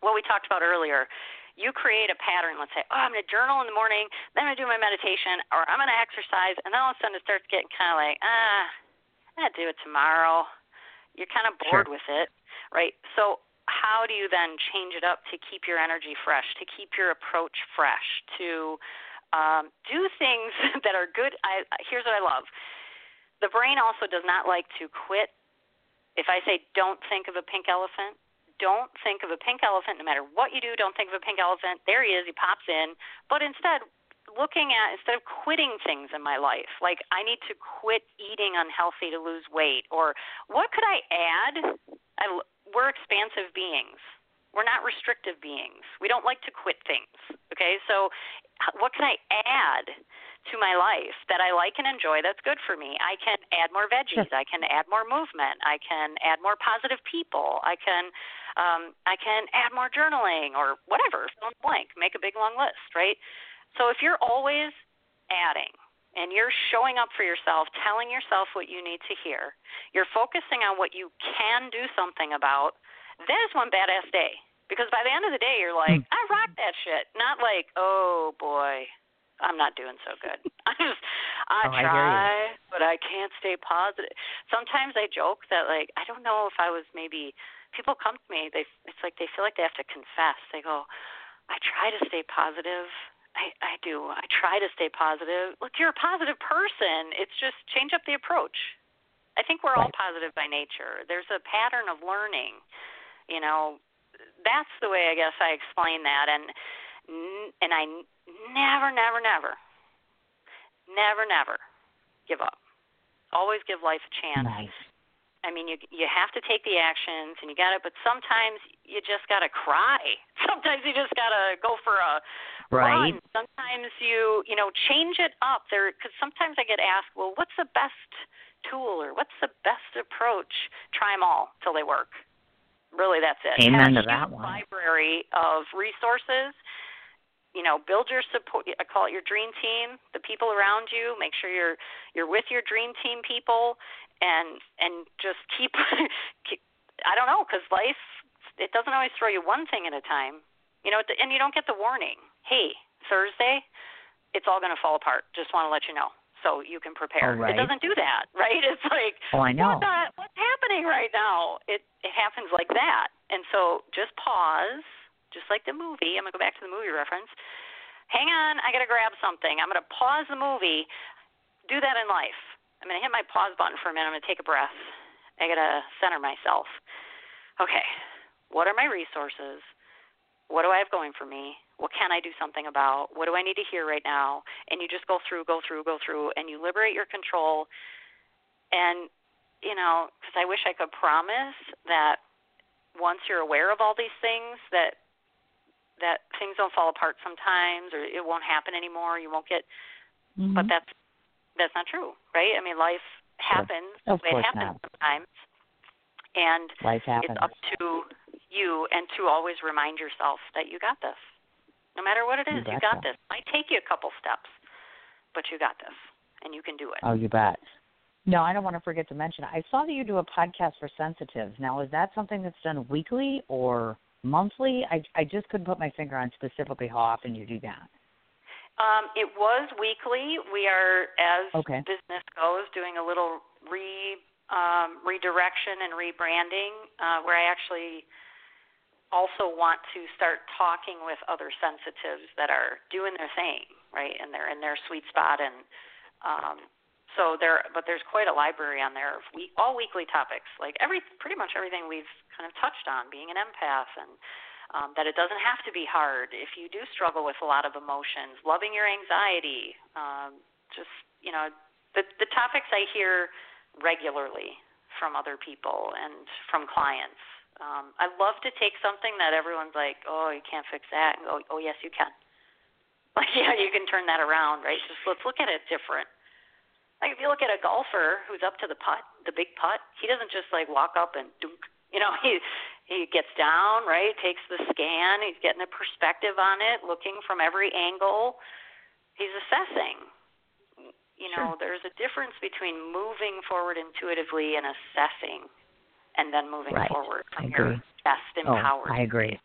[SPEAKER 3] what we talked about earlier. You create a pattern. Let's say, oh, I'm going to journal in the morning, then I'm going to do my meditation, or I'm going to exercise, and then all of a sudden it starts getting kind of like, ah, I'm going to do it tomorrow. You're kind of bored
[SPEAKER 2] sure.
[SPEAKER 3] with it, right? So how do you then change it up to keep your energy fresh, to keep your approach fresh, to um, do things that are good? I, here's what I love the brain also does not like to quit. If I say don't think of a pink elephant, don't think of a pink elephant no matter what you do, don't think of a pink elephant. There he is, he pops in. But instead, looking at instead of quitting things in my life, like I need to quit eating unhealthy to lose weight, or what could I add? I, we're expansive beings. We're not restrictive beings. We don't like to quit things. Okay, so what can I add to my life that I like and enjoy that's good for me? I can add more veggies. I can add more movement. I can add more positive people. I can um, I can add more journaling or whatever. Fill in blank. Make a big long list. Right. So if you're always adding and you're showing up for yourself, telling yourself what you need to hear, you're focusing on what you can do something about, that is one badass day. Because by the end of the day, you're like, hmm. I rock that shit. Not like, oh boy, I'm not doing so good. I just, I
[SPEAKER 2] oh,
[SPEAKER 3] try, I but I can't stay positive. Sometimes I joke that like, I don't know if I was maybe. People come to me, they it's like they feel like they have to confess. They go, I try to stay positive I, I do. I try to stay positive. Look, you're a positive person. It's just change up the approach. I think we're all positive by nature. There's a pattern of learning. You know, that's the way I guess I explain that. And and I never, never, never, never, never give up. Always give life a chance.
[SPEAKER 2] Nice.
[SPEAKER 3] I mean, you you have to take the actions, and you got to. But sometimes you just got to cry. Sometimes you just got to go for a
[SPEAKER 2] right.
[SPEAKER 3] run. Sometimes you you know change it up. There, because sometimes I get asked, well, what's the best tool or what's the best approach? Try them all till they work. Really, that's it.
[SPEAKER 2] Amen
[SPEAKER 3] have
[SPEAKER 2] to that one.
[SPEAKER 3] Library of resources you know build your support i call it your dream team the people around you make sure you're you're with your dream team people and and just keep, keep I don't know because life it doesn't always throw you one thing at a time, you know, and you don't get the warning. Hey, Thursday, it's all going to fall apart. Just want to let you know so you can prepare.
[SPEAKER 2] right.
[SPEAKER 3] It doesn't do that, right? It's like,
[SPEAKER 2] oh, I know.
[SPEAKER 3] What the, what's happening right now? It it happens like that, and so just pause, just like the movie. I'm gonna go back to the movie reference. Hang on, I gotta grab something. I'm gonna pause the movie. Do that in life. I'm going to hit my pause button for a minute. I'm going to take a breath. I got to center myself. Okay, what are my resources? What do I have going for me? What can I do something about? What do I need to hear right now? And you just go through, go through, go through, and you liberate your control. And, you know, because I wish I could promise that once you're aware of all these things, that that things don't fall apart sometimes, or it won't happen anymore. You won't get,
[SPEAKER 2] mm-hmm.
[SPEAKER 3] but that's that's not true, right? I mean, life happens
[SPEAKER 2] Of
[SPEAKER 3] the way it
[SPEAKER 2] course
[SPEAKER 3] happens
[SPEAKER 2] not.
[SPEAKER 3] sometimes, and
[SPEAKER 2] Life happens.
[SPEAKER 3] it's up to you and to always remind yourself that you got this. No matter what it
[SPEAKER 2] You
[SPEAKER 3] you,
[SPEAKER 2] betcha.
[SPEAKER 3] got this. Might take you a couple steps, but you got this, and you can do it.
[SPEAKER 2] Oh, you bet. No, I don't want to forget to mention. I saw that you do a podcast for sensitives. Now, is that something that's done weekly or monthly? I I just couldn't put my finger on specifically how often you do that.
[SPEAKER 3] Um, it was weekly. We are, as
[SPEAKER 2] Okay.
[SPEAKER 3] business goes, doing a little re um, redirection and rebranding, uh, where I actually also want to start talking with other sensitives that are doing their thing, right, and they're in their sweet spot, and um, so there. But there's quite a library on there of week, all weekly topics, like every pretty much everything we've kind of touched on, being an empath and um, that it doesn't have to be hard if you do struggle with a lot of emotions, loving your anxiety, um, just you know the the topics I hear regularly from other people and from clients. Um, I love to take something that everyone's like, oh, you can't fix that, and go, oh, yes, you can. Like, yeah, you can turn that around, right? Just let's look at it different. Like if you look at a golfer who's up to the putt, the big putt, he doesn't just like walk up and dunk. You know, he he gets down, right? Takes the scan. He's getting a perspective on it, looking from every angle. He's assessing. You know, there's a difference between moving forward intuitively and assessing, and then moving
[SPEAKER 2] Right.
[SPEAKER 3] forward
[SPEAKER 2] I
[SPEAKER 3] from your
[SPEAKER 2] agree.
[SPEAKER 3] best
[SPEAKER 2] Oh. I agree.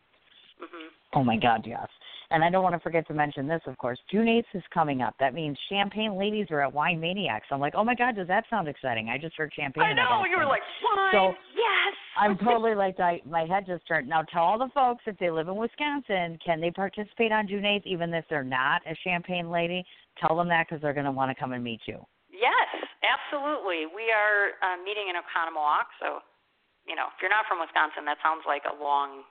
[SPEAKER 3] hmm
[SPEAKER 2] Oh my God, yes. And I don't want to forget to mention this, of course. June 8th is coming up. That means Champagne Ladies are at Wine Maniacs. I'm like, oh my God, does that sound exciting? I just heard champagne.
[SPEAKER 3] I know you were like, wine,
[SPEAKER 2] So,
[SPEAKER 3] yes.
[SPEAKER 2] I'm totally like I, my head just turned. Now tell all the folks if they live in Wisconsin, can they participate on June 8th, even if they're not a Champagne lady? Tell them that because they're going to want to come and meet you.
[SPEAKER 3] Yes, absolutely. We are uh, meeting in Oconomowoc, so you know if you're not from Wisconsin, that sounds like a long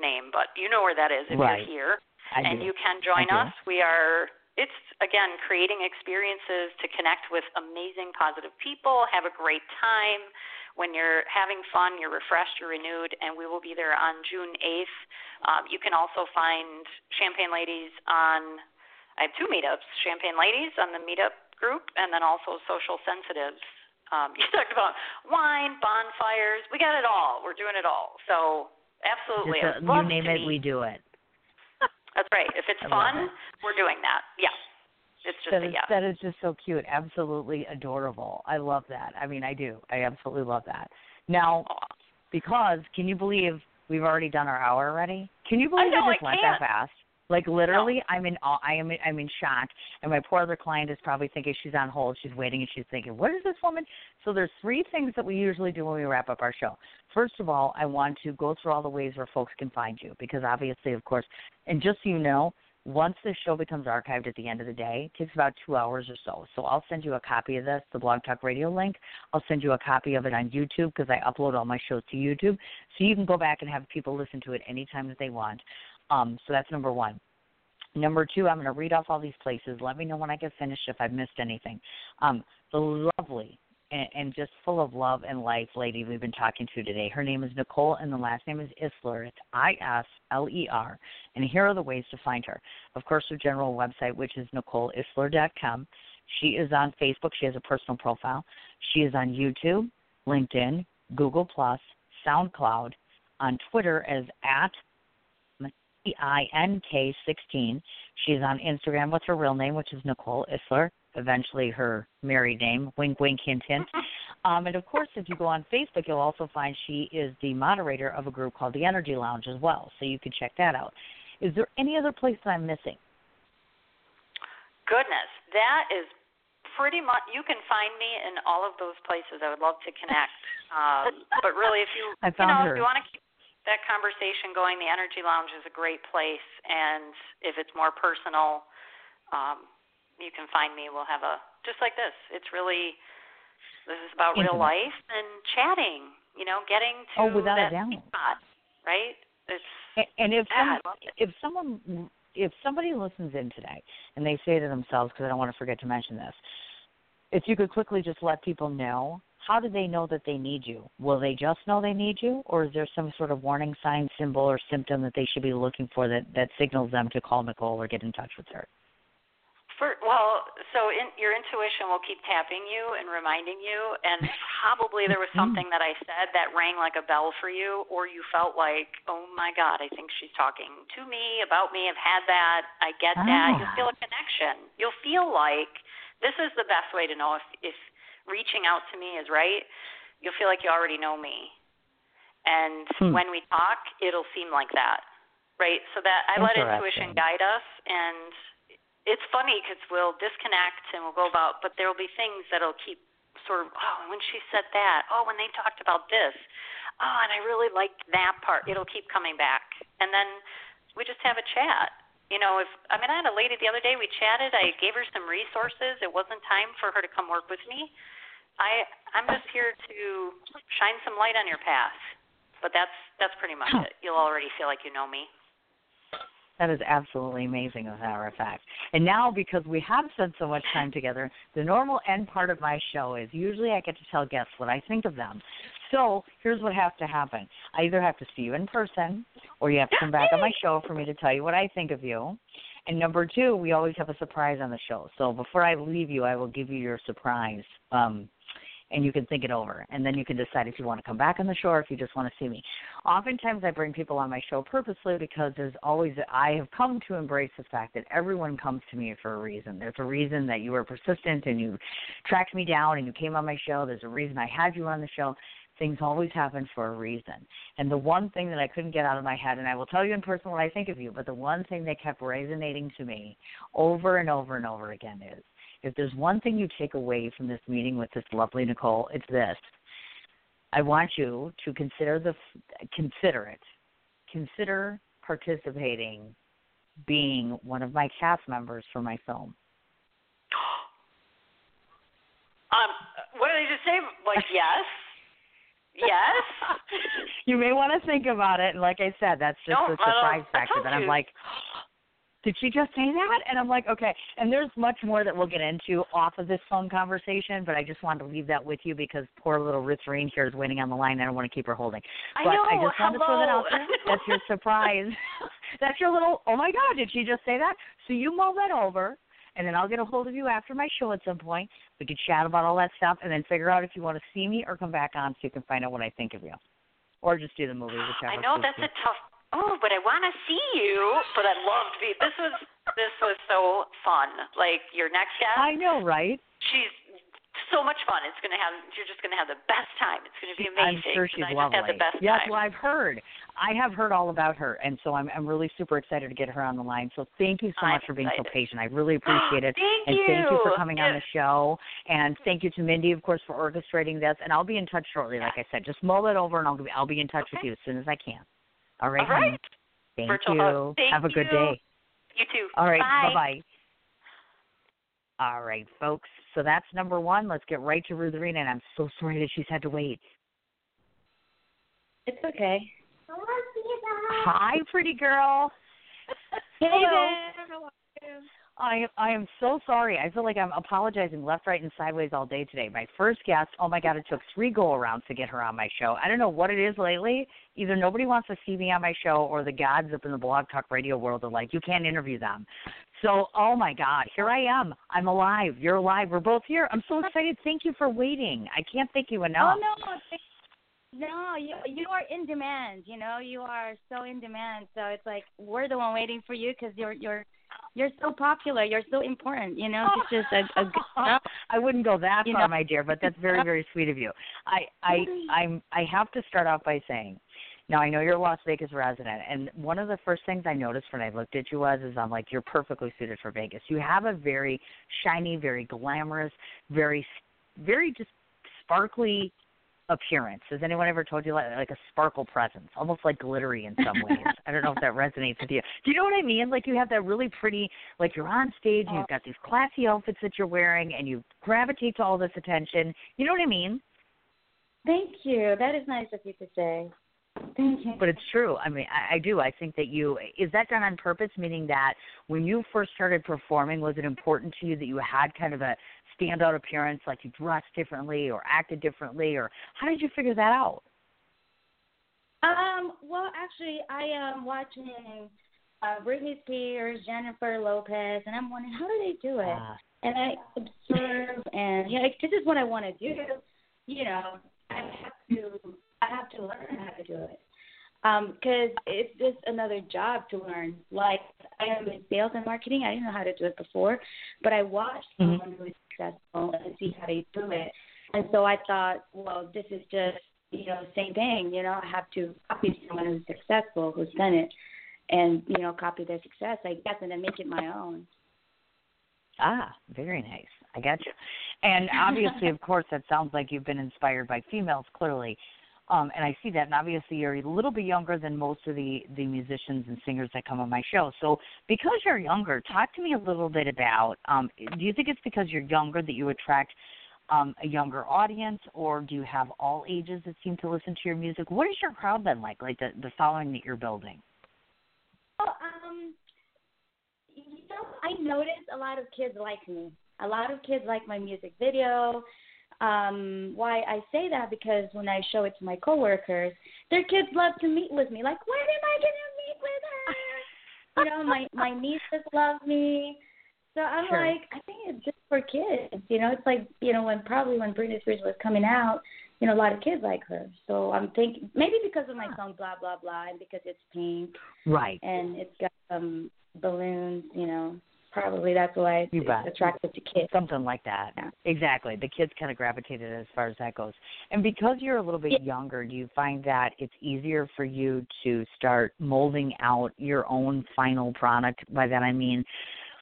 [SPEAKER 3] name, but you know where that is if
[SPEAKER 2] Right.
[SPEAKER 3] you're here,
[SPEAKER 2] I
[SPEAKER 3] and
[SPEAKER 2] do.
[SPEAKER 3] you can join
[SPEAKER 2] I do.
[SPEAKER 3] us. We are. It's again creating experiences to connect with amazing, positive people, have a great time. When you're having fun, you're refreshed, you're renewed, and we will be there on June 8th. Um, you can also find Champagne Ladies on. I have two meetups: Champagne Ladies on the meetup group, and then also Social Sensitives. Um, you talked about wine, bonfires. We got it all. We're doing it all. So absolutely, love
[SPEAKER 2] you name it,
[SPEAKER 3] meet.
[SPEAKER 2] we do it.
[SPEAKER 3] That's right. If it's
[SPEAKER 2] I
[SPEAKER 3] fun, we're doing that. Yeah. It's just
[SPEAKER 2] That
[SPEAKER 3] a
[SPEAKER 2] is,
[SPEAKER 3] yes.
[SPEAKER 2] that is just so cute. Absolutely adorable. I love that. I mean, I do. I absolutely love that. Now, because can you believe we've already done our hour already? Can you believe
[SPEAKER 3] know,
[SPEAKER 2] it just
[SPEAKER 3] I
[SPEAKER 2] went
[SPEAKER 3] can't.
[SPEAKER 2] that fast? Like literally, I'm in awe. I am I'm in shock, and my poor other client is probably thinking she's on hold. She's waiting, and she's thinking, "What is this woman?" So there's three things that we usually do when we wrap up our show. First of all, I want to go through all the ways where folks can find you, because obviously, of course, and just so you know, once this show becomes archived at the end of the day, it takes about two hours or so. So I'll send you a copy of this, the Blog Talk Radio link. I'll send you a copy of it on YouTube because I upload all my shows to YouTube. So you can go back and have people listen to it anytime that they want. Um, so that's number one. Number two, I'm going to read off all these places. Let me know when I get finished if I've missed anything. Um, the lovely and, and just full of love and life lady we've been talking to today. Her name is Nicole, and the last name is Isler. It's I S L E R. And here are the ways to find her. Of course, her general website, which is NicoleIsler.com. She is on Facebook. She has a personal profile. She is on YouTube, LinkedIn, Google Plus, SoundCloud, on Twitter as at E I N K 16. She's on Instagram with her real name, which is Nicole Isler. Eventually, her married name. Wink, wink, hint, hint. Um, and of course, if you go on Facebook, you'll also find she is the moderator of a group called the Energy Lounge as well. So you can check that out. Is there any other place that I'm missing?
[SPEAKER 3] Goodness, that is pretty much. You can find me in all of those places. I would love to connect. Um, but really, if you
[SPEAKER 2] I
[SPEAKER 3] you know
[SPEAKER 2] her.
[SPEAKER 3] if you want to keep that conversation going, the Energy Lounge is a great place. And if it's more personal, um, you can find me. We'll have a just like this. It's really this is about real life and chatting. You know, getting to
[SPEAKER 2] Oh, without a
[SPEAKER 3] that
[SPEAKER 2] doubt.
[SPEAKER 3] spot, right? It's
[SPEAKER 2] A- And if
[SPEAKER 3] Yeah,
[SPEAKER 2] some, if someone if somebody listens in today and they say to themselves, because I don't want to forget to mention this, if you could quickly just let people know, how do they know that they need you? Will they just know they need you, or is there some sort of warning sign, symbol, or symptom that they should be looking for that that signals them to call Nicole or get in touch with her?
[SPEAKER 3] For, well, so in, your intuition will keep tapping you and reminding you, and probably there was something that I said that rang like a bell for you, or you felt like, oh my God, I think she's talking to me about me. I've had that. I get that.
[SPEAKER 2] Ah.
[SPEAKER 3] You'll feel a connection. You'll feel like this is the best way to know if if reaching out to me is right. You'll feel like you already know me, and
[SPEAKER 2] Hmm.
[SPEAKER 3] when we talk, it'll seem like that, right? So that I let intuition guide us, and it's funny because we'll disconnect and we'll go about, but there will be things that'll keep sort of, oh, when she said that, oh, when they talked about this, oh, and I really liked that part. It'll keep coming back, and then we just have a chat. You know, if I mean, I had a lady the other day. We chatted. I gave her some resources. It wasn't time for her to come work with me. I I'm just here to shine some light on your path. But that's that's pretty much it. You'll already feel like you know me.
[SPEAKER 2] That is absolutely amazing, as a matter of fact. And now, because we have spent so much time together, the normal end part of my show is usually I get to tell guests what I think of them. So here's what has to happen I either have to see you in person, or you have to come back on my show for me to tell you what I think of you. And number two, we always have a surprise on the show. So before I leave you, I will give you your surprise. Um, and you can think it over. And then you can decide if you want to come back on the show or if you just want to see me. Oftentimes i bring people on my show purposely because there's always i have come to embrace the fact that everyone comes to me for a reason. There's a reason that you were persistent and you tracked me down and you came on my show. There's a reason i had you on the show. Things always happen for a reason. And the one thing that i couldn't get out of my head and i will tell you in person what i think of you but the one thing that kept resonating to me over and over and over again is if there's one thing you take away from this meeting with this lovely Nicole, it's this. I want you to consider the consider it. Consider participating being one of my cast members for my film.
[SPEAKER 3] Um, what did I just say? Like yes, yes.
[SPEAKER 2] you may want to think about it and like I said, that's just
[SPEAKER 3] No,
[SPEAKER 2] the surprise factor that I'm like did she just say that? And I'm like, okay. And there's much more that we'll get into off of this phone conversation, but I just wanted to leave that with you because poor little Rutherine here is waiting on the line. I don't want to keep her holding.
[SPEAKER 3] I
[SPEAKER 2] But
[SPEAKER 3] know.
[SPEAKER 2] I just wanted to throw that out
[SPEAKER 3] hello.
[SPEAKER 2] there. That's your surprise. That's your little, oh my God, did she just say that? So you mull that over, and then I'll get a hold of you after my show at some point. We could chat about all that stuff and then figure out if you want to see me or come back on so you can find out what I think of you. Or just do the movie, whichever.
[SPEAKER 3] I know that's a tough. Oh, but I want to see you. But I love to be. This was this was so fun. Like your next guest,
[SPEAKER 2] I know, right?
[SPEAKER 3] she's so much fun. It's gonna have. You're just gonna have the best time. It's gonna be amazing.
[SPEAKER 2] I'm
[SPEAKER 3] sure
[SPEAKER 2] she's
[SPEAKER 3] I
[SPEAKER 2] lovely.
[SPEAKER 3] had the best
[SPEAKER 2] yes,
[SPEAKER 3] time.
[SPEAKER 2] well, I've heard. I have heard all about her, and so I'm I'm really super excited to get her on the line. So thank you so
[SPEAKER 3] I'm
[SPEAKER 2] much for being so patient. I really appreciate it.
[SPEAKER 3] Thank
[SPEAKER 2] and
[SPEAKER 3] you.
[SPEAKER 2] thank you for coming on the show. And thank you to Mindy, of course, for orchestrating this. And I'll be in touch shortly. Like I said, just mull it over, and I'll be I'll be in touch with you as soon as I can. All right.
[SPEAKER 3] All right.
[SPEAKER 2] honey? Thank
[SPEAKER 3] Virtual
[SPEAKER 2] you.
[SPEAKER 3] Thank
[SPEAKER 2] Have a good
[SPEAKER 3] you.
[SPEAKER 2] day.
[SPEAKER 3] You too.
[SPEAKER 2] All right.
[SPEAKER 3] Bye.
[SPEAKER 2] bye. All right, folks. So that's number one. Let's get right to Rutherina. And I'm so sorry that she's had to wait.
[SPEAKER 4] It's okay.
[SPEAKER 2] Hi, pretty girl.
[SPEAKER 4] Hey
[SPEAKER 2] Hello.
[SPEAKER 4] there. How are you?
[SPEAKER 2] I I am so sorry. I feel like I'm apologizing left, right, and sideways all day today. My first guest, oh my God, it took three go arounds to get her on my show. I don't know what it is lately. Either nobody wants to see me on my show, or the gods up in the blog talk radio world are like, you can't interview them. So, oh my God, here I am. I'm alive. You're alive. We're both here. I'm so excited. Thank you for waiting. I can't thank you oh, enough.
[SPEAKER 4] Oh no, no, you you are in demand. You know, you are so in demand. So it's like we're the one waiting for you because you're you're you're so popular. You're so important. You know, it's just a, a good.
[SPEAKER 2] I wouldn't go that
[SPEAKER 4] You
[SPEAKER 2] far,
[SPEAKER 4] know-
[SPEAKER 2] my dear, but that's very, very sweet of you. I, I, I'm, I have to start off by saying, now I know you're a Las Vegas resident, and one of the first things I noticed when I looked at you was, is I'm like, you're perfectly suited for Vegas. You have a very shiny, very glamorous, very, very just sparkly appearance. Has anyone ever told you like, like a sparkle presence, almost like glittery in some ways? I don't know if that resonates with you. Do you know what I mean? Like you have that really pretty, like you're on stage, and you've uh-huh. got these classy outfits that you're wearing, and you gravitate to all this attention. You know what I mean?
[SPEAKER 4] thank you. That is nice of you to say. Thank you.
[SPEAKER 2] But it's true. I mean, I, I do. I think that you is that done on purpose, meaning that when you first started performing, was it important to you that you had kind of a standout appearance, like you dressed differently or acted differently, or how did you figure that out?
[SPEAKER 4] Um. Well, actually, I am watching uh, Britney Spears, Jennifer Lopez, and I'm wondering how do they do it?
[SPEAKER 2] Ah.
[SPEAKER 4] And I observe, and you know, like, this is what I want to do. You know, I have to, I have to learn how to do it because um, it's just another job to learn. Like I am in sales and marketing. I didn't know how to do it before, but I watched
[SPEAKER 2] Mhm.
[SPEAKER 4] someone who successful and see how they do it. And so I thought, well, this is just you know same thing. You know, I have to copy someone who's successful who's done it, and you know copy their success, I guess, and then make it my own.
[SPEAKER 2] Ah, very nice. I got you. And obviously, of course, that sounds like you've been inspired by females, clearly. Um, and I see that. And obviously, you're a little bit younger than most of the the musicians and singers that come on my show. So, because you're younger, talk to me a little bit about. Um, do you think it's because you're younger that you attract um, a younger audience, or do you have all ages that seem to listen to your music? What has your crowd been like? Like the the following that you're building?
[SPEAKER 4] Well, um, you know, I noticed a lot of kids like me. A lot of kids like my music video. Um, why I say that because when I show it to my coworkers, their kids love to meet with me. Like, when am I gonna meet with her? You know, my my nieces love me. So I'm
[SPEAKER 2] Sure.
[SPEAKER 4] like, I think it's just for kids. You know, it's like you know when probably when Britney Spears was coming out, you know, a lot of kids like her. So I'm thinking maybe because of my song blah blah blah and because it's pink
[SPEAKER 2] Right.
[SPEAKER 4] and it's got some balloons, you know. Probably that's why it's,
[SPEAKER 2] You bet.
[SPEAKER 4] it's attractive to kids.
[SPEAKER 2] Something like that.
[SPEAKER 4] Yeah.
[SPEAKER 2] Exactly. The kids kind of gravitated as far as that goes. And because you're a little bit
[SPEAKER 4] Yeah.
[SPEAKER 2] younger, do you find that it's easier for you to start molding out your own final product? By that I mean,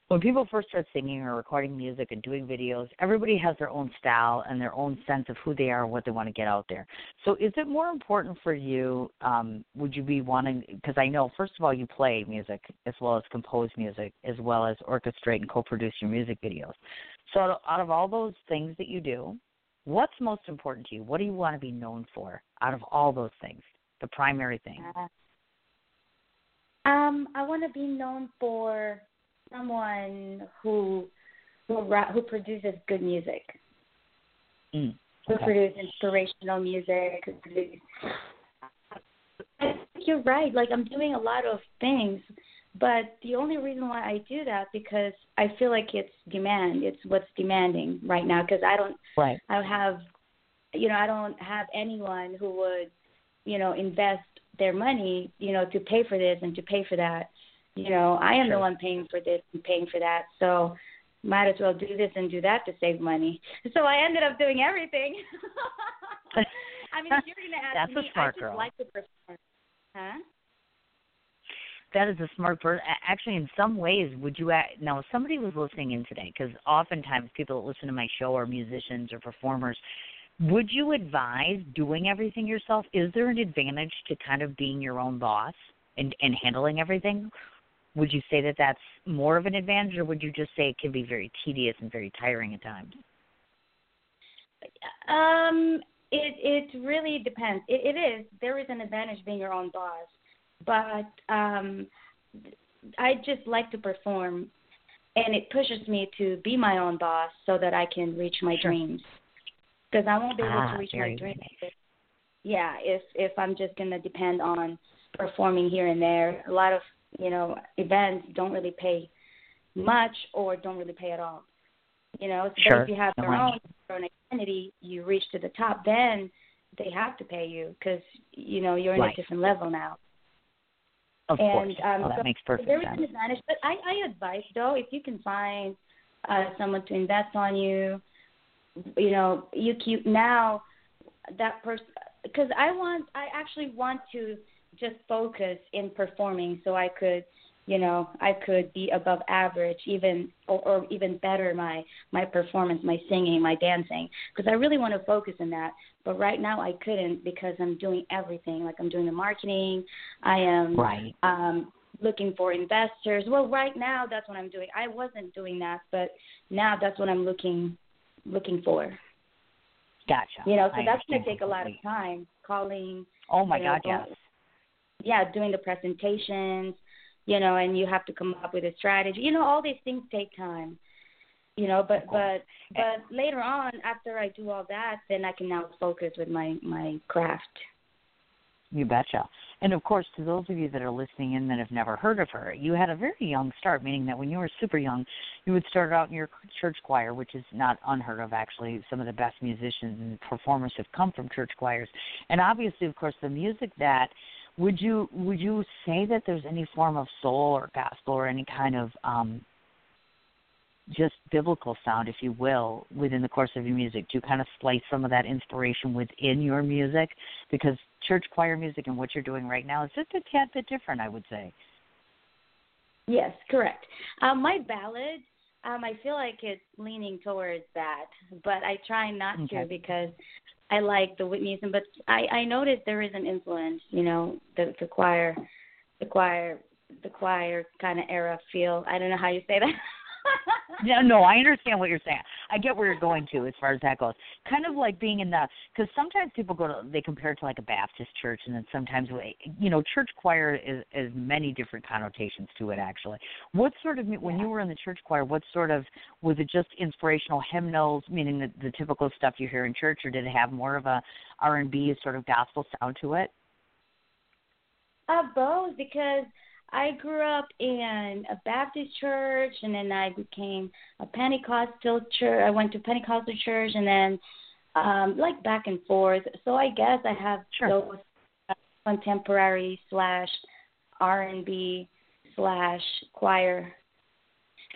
[SPEAKER 2] when people first start singing or recording music and doing videos, everybody has their own style and their own sense of who they are and what they want to get out there. So, is it more important for you? Um, would you be wanting? Because I know, first of all, you play music as well as compose music, as well as orchestrate and co-produce your music videos. So, out of- all those things that you do, what's most important to you? What do you want to be known for out of all those things? The primary thing.
[SPEAKER 4] Uh, um, I want to be known for someone who who who produces good music,
[SPEAKER 2] Mm.
[SPEAKER 4] who
[SPEAKER 2] Okay.
[SPEAKER 4] produces inspirational music. Who produce... I think you're right. Like I'm doing a lot of things, but the only reason why I do that because I feel like it's demand. It's what's demanding right now because I don't
[SPEAKER 2] Right.
[SPEAKER 4] I don't have, you know, I don't have anyone who would, you know, invest their money, you know, to pay for this and to pay for that. You know, I am
[SPEAKER 2] Sure.
[SPEAKER 4] the one paying for this and paying for that. So might as well do this and do that to save money. So I ended up doing everything. I mean, if you're going to ask
[SPEAKER 2] That's a
[SPEAKER 4] me,
[SPEAKER 2] smart
[SPEAKER 4] I just
[SPEAKER 2] girl.
[SPEAKER 4] like to perform. Huh?
[SPEAKER 2] That is a smart person. Actually, in some ways, would you act, now? If somebody was listening in today, because oftentimes people that listen to my show are musicians or performers. Would you advise doing everything yourself? Is there an advantage to kind of being your own boss and and handling everything? Would you say that that's more of an advantage, or would you just say it can be very tedious and very tiring at times?
[SPEAKER 4] Um, it it really depends. It, it is there is an advantage being your own boss, but um, I just like to perform, and it pushes me to be my own boss so that I can reach my
[SPEAKER 2] Sure.
[SPEAKER 4] dreams. Because I won't be able
[SPEAKER 2] Ah,
[SPEAKER 4] to reach my dreams.
[SPEAKER 2] nice.
[SPEAKER 4] Yeah, if if I'm just gonna depend on performing here and there, a lot of you know events don't really pay much or don't really pay at all. You know, so
[SPEAKER 2] Sure.
[SPEAKER 4] if you have your own your own identity, you reach to the top, then they have to pay you because you know you're in
[SPEAKER 2] Right.
[SPEAKER 4] a different level now.
[SPEAKER 2] Of
[SPEAKER 4] and
[SPEAKER 2] course,
[SPEAKER 4] um,
[SPEAKER 2] well, that
[SPEAKER 4] so
[SPEAKER 2] makes perfect
[SPEAKER 4] there is
[SPEAKER 2] sense.
[SPEAKER 4] an advantage, but I, I advise though if you can find uh, someone to invest on you, you know, you keep now that person because I want I actually want to just focus in performing so I could you know I could be above average even or, or even better my my performance my singing my dancing because I really want to focus in that. But right now I couldn't because I'm doing everything. Like I'm doing the marketing. I am
[SPEAKER 2] Right.
[SPEAKER 4] um looking for investors. Well right now that's what I'm doing. I wasn't doing that but now that's what I'm looking looking for.
[SPEAKER 2] Gotcha.
[SPEAKER 4] you know so
[SPEAKER 2] I
[SPEAKER 4] that's going to take a lot of time calling
[SPEAKER 2] Oh my
[SPEAKER 4] you know,
[SPEAKER 2] God, yes.
[SPEAKER 4] Yeah, doing the presentations, you know, and you have to come up with a strategy. You know, all these things take time. You know, but but but later on, after I do all that, then I can now focus with my my craft.
[SPEAKER 2] You betcha. And of course, to those of you that are listening in that have never heard of her, you had a very young start, meaning that when you were super young, you would start out in your church choir, which is not unheard of, actually. Some of the best musicians and performers have come from church choirs. And obviously, of course, the music that would you would you say that there's any form of soul or gospel or any kind of um just biblical sound, if you will, within the course of your music? Do you kind of slice some of that inspiration within your music? Because church choir music and what you're doing right now is just a tad bit different, I would say.
[SPEAKER 4] Yes, correct. Um, my ballads, um, I feel like it's leaning towards that, but I try not
[SPEAKER 2] okay.
[SPEAKER 4] to because I like the Whitney's, Houston. But I, I noticed there is an influence, you know, the, the choir, the choir, the choir kind of era feel. I don't know how you say that.
[SPEAKER 2] no, no, I understand what you're saying. I get where you're going to as far as that goes. Kind of like being in the because sometimes people go to they compare it to like a Baptist church, and then sometimes you know church choir is is many different connotations to it. Actually, what sort of when you were in the church choir, what sort of was it just inspirational hymnals, meaning the, the typical stuff you hear in church, or did it have more of a R and B sort of gospel sound to it?
[SPEAKER 4] Uh, both because I grew up in a Baptist church, and then I became a Pentecostal church. I went to Pentecostal church, and then um like back and forth. So I guess I have
[SPEAKER 2] sure.
[SPEAKER 4] those contemporary slash R and B slash choir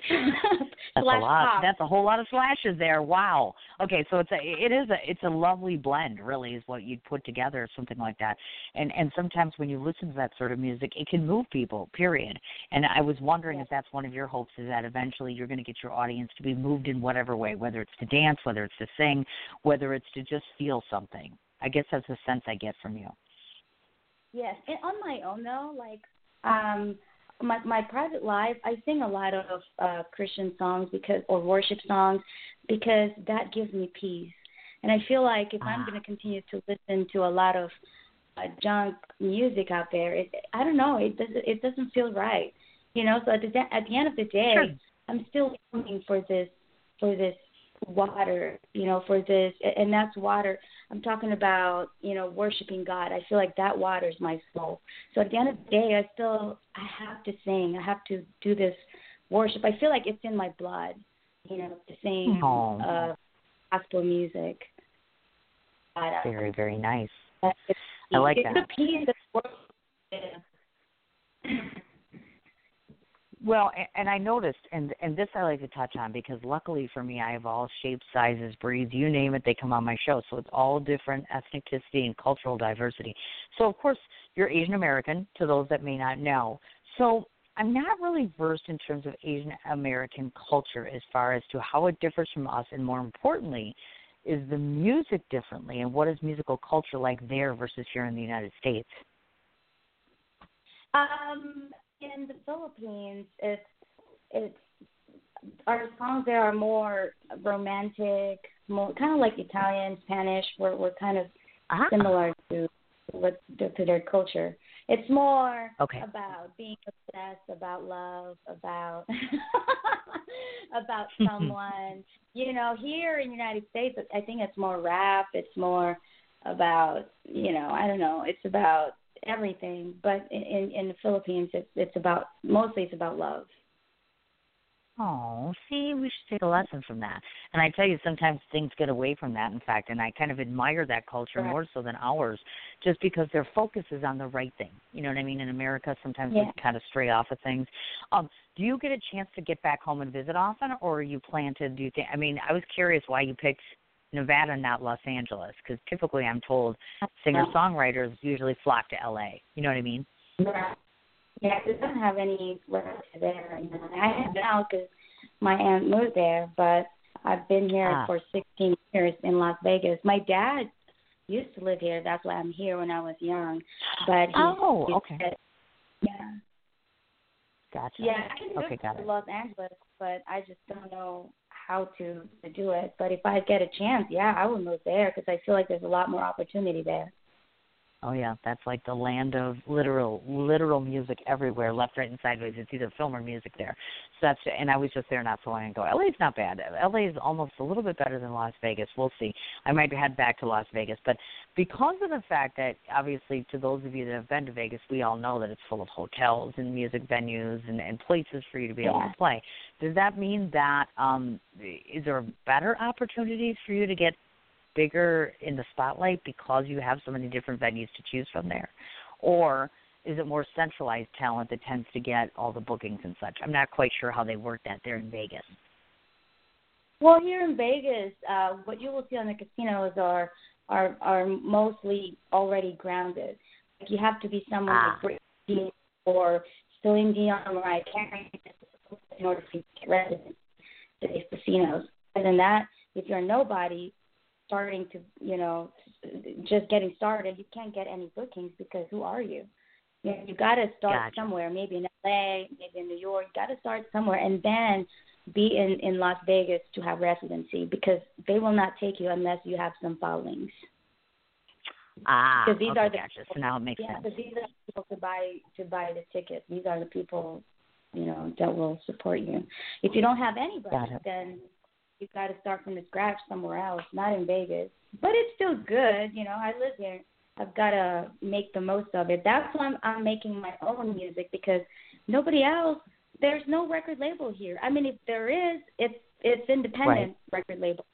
[SPEAKER 2] That's a lot.
[SPEAKER 4] Pop.
[SPEAKER 2] That's a whole lot of slashes there. Wow. Okay, so it's a it is a it's a lovely blend, really, is what you'd put together, something like that. And and sometimes when you listen to that sort of music, it can move people. Period. And I was wondering if that's one of your hopes is that eventually you're going to get your audience to be moved in whatever way, whether it's to dance, whether it's to sing, whether it's to just feel something. I guess that's the sense I get from you.
[SPEAKER 4] Yes, and on my own though, like um my my private life, I sing a lot of uh Christian songs because or worship songs because that gives me peace. And I feel like if I'm
[SPEAKER 2] Ah.
[SPEAKER 4] going to continue to listen to a lot of uh, junk music out there, it I don't know, it doesn't it doesn't feel right. You know, so at the at the end of the day,
[SPEAKER 2] Sure.
[SPEAKER 4] I'm still looking for this for this water, you know, for this and that's water. I'm talking about, you know, worshiping God. I feel like that waters my soul. So at the end of the day, I still I have to sing. I have to do this worship. I feel like it's in my blood, you know, to sing uh gospel music. Uh,
[SPEAKER 2] Very very nice.
[SPEAKER 4] it's,
[SPEAKER 2] I like
[SPEAKER 4] it's
[SPEAKER 2] that.
[SPEAKER 4] a piece of worship.
[SPEAKER 2] Well, and I noticed, and and this I like to touch on because luckily for me, I have all shapes, sizes, breeds, you name it, they come on my show. So it's all different ethnicity and cultural diversity. So of course, you're Asian American. To those that may not know, so I'm not really versed in terms of Asian American culture as far as to how it differs from us, and more importantly, is the music differently, and what is musical culture like there versus here in the United States?
[SPEAKER 4] Um, in the Philippines, it's it's our songs there are more romantic, more kind of like Italian, Spanish. We're we're kind of
[SPEAKER 2] Ah,
[SPEAKER 4] similar to what to their culture. It's more
[SPEAKER 2] Okay.
[SPEAKER 4] about being obsessed, about love, about about someone. you know, here in the United States, I think it's more rap. It's more about you know, I don't know. It's about everything. But in in, the Philippines, it's it's about mostly it's about love.
[SPEAKER 2] Oh, see, we should take a lesson from that. And I tell you, sometimes things get away from that, in fact, and I kind of admire that culture
[SPEAKER 4] Right.
[SPEAKER 2] more so than ours, just because their focus is on the right thing. You know what I mean? In America, sometimes
[SPEAKER 4] Yeah.
[SPEAKER 2] we kind of stray off of things. Um, do you get a chance to get back home and visit often, or are you plan to do? Th- I mean, I was curious why you picked Nevada, not Los Angeles, because typically I'm told singer songwriters usually flock to LA. You know what I mean?
[SPEAKER 4] Yeah, yeah. I don't have any relatives there. You know. I have now because my aunt moved there, but I've been here
[SPEAKER 2] Ah.
[SPEAKER 4] for 16 years in Las Vegas. My dad used to live here. That's why I'm here when I was young. But he,
[SPEAKER 2] Oh,
[SPEAKER 4] he
[SPEAKER 2] okay.
[SPEAKER 4] said- yeah,
[SPEAKER 2] Gotcha.
[SPEAKER 4] yeah. I can
[SPEAKER 2] Okay,
[SPEAKER 4] move
[SPEAKER 2] got
[SPEAKER 4] to
[SPEAKER 2] it.
[SPEAKER 4] Los Angeles, but I just don't know how to to do it. But if I get a chance, yeah, I would move there because I feel like there's a lot more opportunity there.
[SPEAKER 2] Oh yeah, that's like the land of literal literal music everywhere, left, right, and sideways. It's either film or music there. So that's and I was just there not so long ago. LA's not bad. LA is almost a little bit better than Las Vegas. We'll see. I might head back to Las Vegas, but because of the fact that obviously to those of you that have been to Vegas, we all know that it's full of hotels and music venues and, and places for you to be able to play. Does that mean that um is there better opportunities for you to get bigger in the spotlight because you have so many different venues to choose from there? Or is it more centralized talent that tends to get all the bookings and such? I'm not quite sure how they work that there in Vegas.
[SPEAKER 4] Well, here in Vegas, uh, what you will see on the casinos are are are mostly already grounded. Like you have to be someone
[SPEAKER 2] Ah.
[SPEAKER 4] like Britney or Celine Dion or Mariah Carey in order to get residence to these casinos. Other than that, if you're nobody starting to, you know, just getting started, you can't get any bookings because who are you? You know, you got to start
[SPEAKER 2] Gotcha.
[SPEAKER 4] somewhere, maybe in LA, maybe in New York. You got to start somewhere, and then be in in Las Vegas to have residency because they will not take you unless you have some followings.
[SPEAKER 2] Ah,
[SPEAKER 4] Because these
[SPEAKER 2] okay,
[SPEAKER 4] are the
[SPEAKER 2] gotcha. So now it makes
[SPEAKER 4] yeah,
[SPEAKER 2] sense.
[SPEAKER 4] because these are the people to buy to buy the tickets. These are the people, you know, that will support you. If you don't have anybody, then you got to start from the scratch somewhere else, not in Vegas. But it's still good, you know. I live here. I've got to make the most of it. That's why I'm, I'm making my own music because nobody else. There's no record label here. I mean, if there is, it's it's independent record label.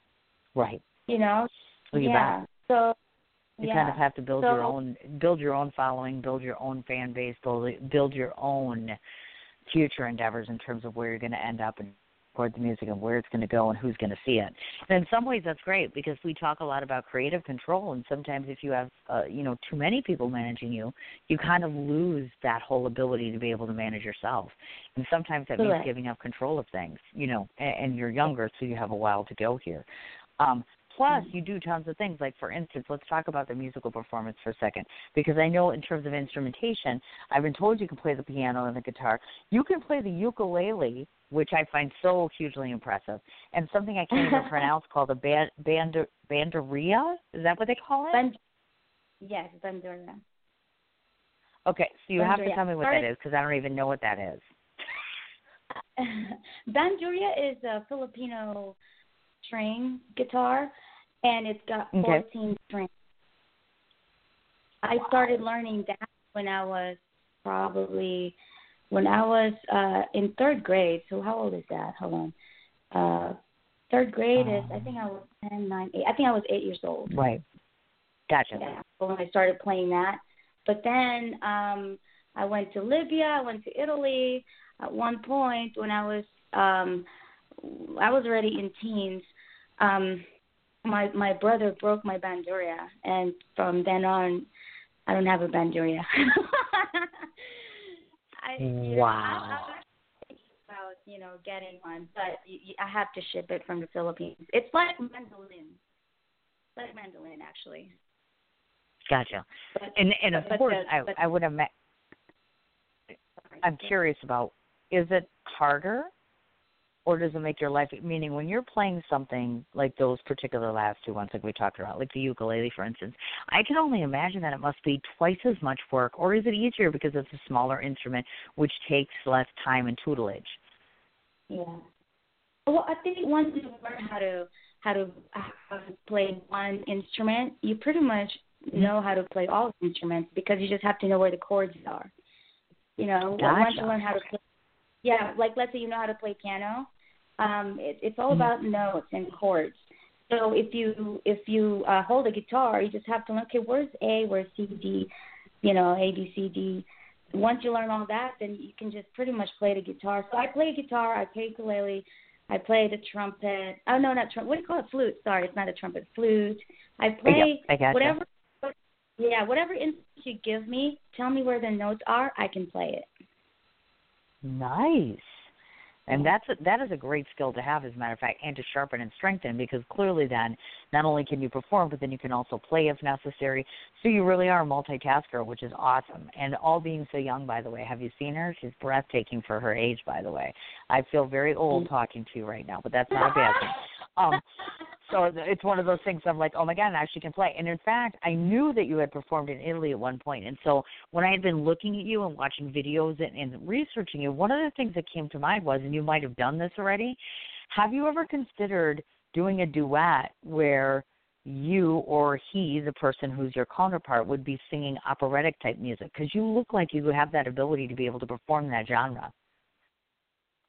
[SPEAKER 2] Right.
[SPEAKER 4] You know.
[SPEAKER 2] Well,
[SPEAKER 4] yeah.
[SPEAKER 2] bet.
[SPEAKER 4] So.
[SPEAKER 2] You
[SPEAKER 4] yeah.
[SPEAKER 2] kind of have to build your own build your own following, build your own fan base, build build your own future endeavors in terms of where you're going to end up and record the music and where it's going to go and who's going to see it. And in some ways that's great because we talk a lot about creative control and sometimes if you have uh, you know too many people managing you, you kind of lose that whole ability to be able to manage yourself. And sometimes that means
[SPEAKER 4] Correct.
[SPEAKER 2] giving up control of things, you know, and, and you're younger so you have a while to go here. Um Plus, mm-hmm. you do tons of things. Like, for instance, let's talk about the musical performance for a second. Because I know in terms of instrumentation, I've been told you can play the piano and the guitar. You can play the ukulele, which I find so hugely impressive, and something I can't even pronounce called a band, band, banderia. Is that what they call it?
[SPEAKER 4] Ben, yes, Banduria.
[SPEAKER 2] okay, so you have to tell me what
[SPEAKER 4] Sorry.
[SPEAKER 2] that is because I don't even know what that is.
[SPEAKER 4] Banduria is a Filipino string guitar, and it's got
[SPEAKER 2] Okay.
[SPEAKER 4] 14 strings. I started learning that when I was probably when I was uh in third grade. So how old is that? Hold on. Uh third grade is I think I was ten, nine, eight. I think I was eight years old.
[SPEAKER 2] Right. Gotcha.
[SPEAKER 4] Yeah, when I started playing that. But then um I went to Libya, I went to Italy at one point when I was um I was already in teens. Um my my brother broke my banduria and from then on I don't have a banduria. I, you know,
[SPEAKER 2] Wow.
[SPEAKER 4] I, I'm about you know getting one, but I have to ship it from the Philippines. It's like mandolin, like mandolin actually.
[SPEAKER 2] Gotcha.
[SPEAKER 4] But,
[SPEAKER 2] And and of
[SPEAKER 4] but
[SPEAKER 2] course, I
[SPEAKER 4] but-
[SPEAKER 2] I would have imagine. I'm curious about is it harder or does it make your life meaning when you're playing something like those particular last two ones like we talked about like the ukulele for instance i can only imagine that it must be twice as much work or is it easier because it's a smaller instrument which takes less time and tutelage
[SPEAKER 4] Yeah. Well, I think once you learn how to how to how to play one instrument, you pretty much mm-hmm. know how to play all instruments because you just have to know where the chords are. You know, once you learn how to play, yeah, like let's say you know how to play piano, um, it, it's all
[SPEAKER 2] Mhm.
[SPEAKER 4] about notes and chords. So if you if you uh, hold a guitar, you just have to learn. Okay, where's A? Where's C? D? You know, A B C D. Once you learn all that, then you can just pretty much play the guitar. So I play guitar, I play ukulele, I play the trumpet. Oh no, not trumpet. What do you call it? Flute. Sorry, it's not a trumpet. Flute. I play
[SPEAKER 2] I gotcha.
[SPEAKER 4] whatever. Yeah, whatever instrument you give me, tell me where the notes are. I can play it.
[SPEAKER 2] Nice. And that's a, that is a great skill to have, as a matter of fact, and to sharpen and strengthen because clearly then not only can you perform, but then you can also play if necessary. So you really are a multitasker, which is awesome. And all being so young, by the way, have you seen her? She's breathtaking for her age, by the way. I feel very old
[SPEAKER 4] Mm.
[SPEAKER 2] talking to you right now, but that's not a bad thing. Um, so it's one of those things. I'm like, oh my god, I actually can play. And in fact, I knew that you had performed in Italy at one point. And so when I had been looking at you and watching videos and, and researching you, one of the things that came to mind was, and you might have done this already. Have you ever considered doing a duet where you or he, the person who's your counterpart, would be singing operatic type music? Because you look like you have that ability to be able to perform that genre.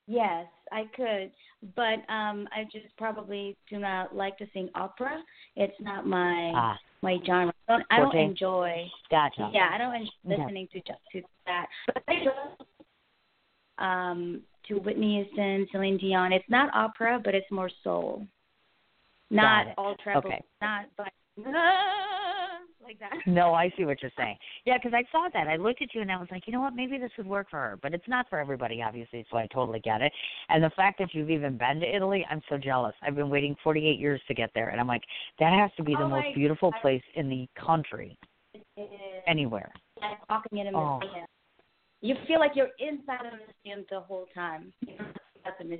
[SPEAKER 4] Yes, I could, but um I just probably do not like to sing opera. It's not my
[SPEAKER 2] ah.
[SPEAKER 4] my genre. I don't, I don't enjoy.
[SPEAKER 2] Gotcha.
[SPEAKER 4] Yeah, I don't enjoy listening to just to that. But I do um to Whitney Houston, Celine Dion. It's not opera, but it's more soul. Not all treble.
[SPEAKER 2] Okay.
[SPEAKER 4] Not but like that.
[SPEAKER 2] No, I see what you're saying. Yeah, because I saw that. I looked at you and I was like, you know what? Maybe this would work for her, but it's not for everybody, obviously. So I totally get it. And the fact that you've even been to Italy, I'm so jealous. I've been waiting 48 years to get there, and I'm like, that has to be the
[SPEAKER 4] oh
[SPEAKER 2] most beautiful place in the country.
[SPEAKER 4] It is.
[SPEAKER 2] Anywhere.
[SPEAKER 4] Like walking in a
[SPEAKER 2] oh.
[SPEAKER 4] museum. You feel like you're inside of a museum the whole time.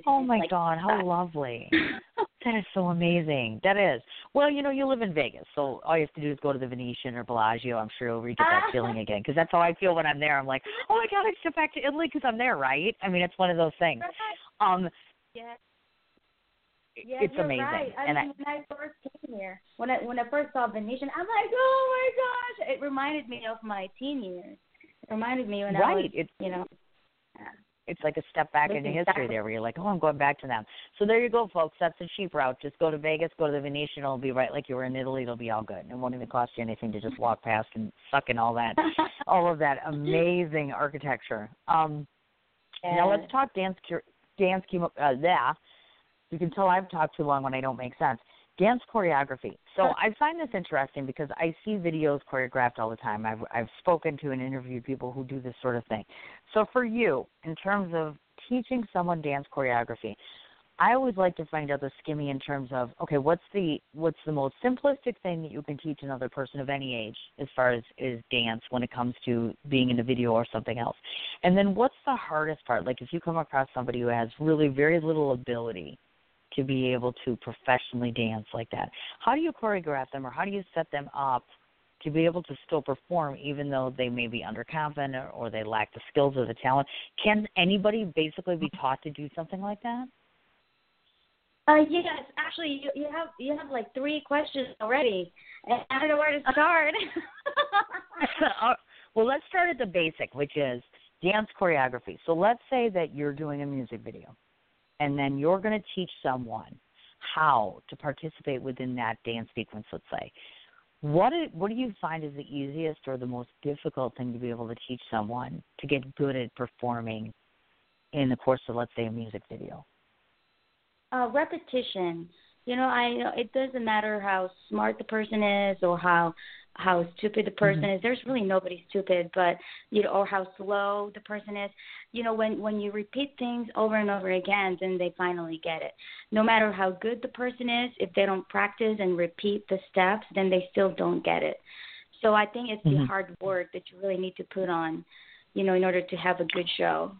[SPEAKER 2] Oh my
[SPEAKER 4] like,
[SPEAKER 2] God, how lovely! that is so amazing. That is. Well, you know, you live in Vegas, so all you have to do is go to the Venetian or Bellagio. I'm sure you'll get that feeling again because that's how I feel when I'm there. I'm like, oh my God, I just go back to Italy because I'm there, right? I mean, it's one of those things. Um,
[SPEAKER 4] yeah. Yeah,
[SPEAKER 2] it's
[SPEAKER 4] you're
[SPEAKER 2] amazing.
[SPEAKER 4] Right. I
[SPEAKER 2] and
[SPEAKER 4] mean,
[SPEAKER 2] I,
[SPEAKER 4] when I first came here, when I when I first saw Venetian, I'm like, oh my gosh! It reminded me of my teen years. It reminded me when
[SPEAKER 2] right.
[SPEAKER 4] I was,
[SPEAKER 2] it's,
[SPEAKER 4] you know.
[SPEAKER 2] It's like a step back into history there where you're like, oh, I'm going back to them. So there you go, folks. That's the cheap route. Just go to Vegas, go to the Venetian. It'll be right like you were in Italy. It'll be all good. It won't even cost you anything to just walk past and suck in all that, all of that amazing architecture. Um,
[SPEAKER 4] yeah.
[SPEAKER 2] Now let's talk dance, dance, uh, yeah. You can tell I've talked too long when I don't make sense dance choreography. So I find this interesting because I see videos choreographed all the time. I've I've spoken to and interviewed people who do this sort of thing. So for you, in terms of teaching someone dance choreography, I always like to find out the skimmy in terms of okay, what's the what's the most simplistic thing that you can teach another person of any age as far as is dance when it comes to being in a video or something else, and then what's the hardest part? Like if you come across somebody who has really very little ability to be able to professionally dance like that. How do you choreograph them or how do you set them up to be able to still perform even though they may be underconfident or, or they lack the skills or the talent? Can anybody basically be taught to do something like that?
[SPEAKER 4] Uh, yes, actually, you, you have you have like three questions already, and I don't know where to start.
[SPEAKER 2] Well, let's start at the basic, which is dance choreography. So let's say that you're doing a music video and then you're going to teach someone how to participate within that dance sequence, let's say. What do, what do you find is the easiest or the most difficult thing to be able to teach someone to get good at performing in the course of, let's say, a music video?
[SPEAKER 4] Uh, repetition. You know, I know it doesn't matter how smart the person is or how how stupid the person
[SPEAKER 2] mm-hmm.
[SPEAKER 4] is. There's really nobody stupid, but you know, or how slow the person is. You know, when when you repeat things over and over again, then they finally get it. No matter how good the person is, if they don't practice and repeat the steps, then they still don't get it. So I think it's
[SPEAKER 2] mm-hmm.
[SPEAKER 4] the hard work that you really need to put on, you know, in order to have a good show.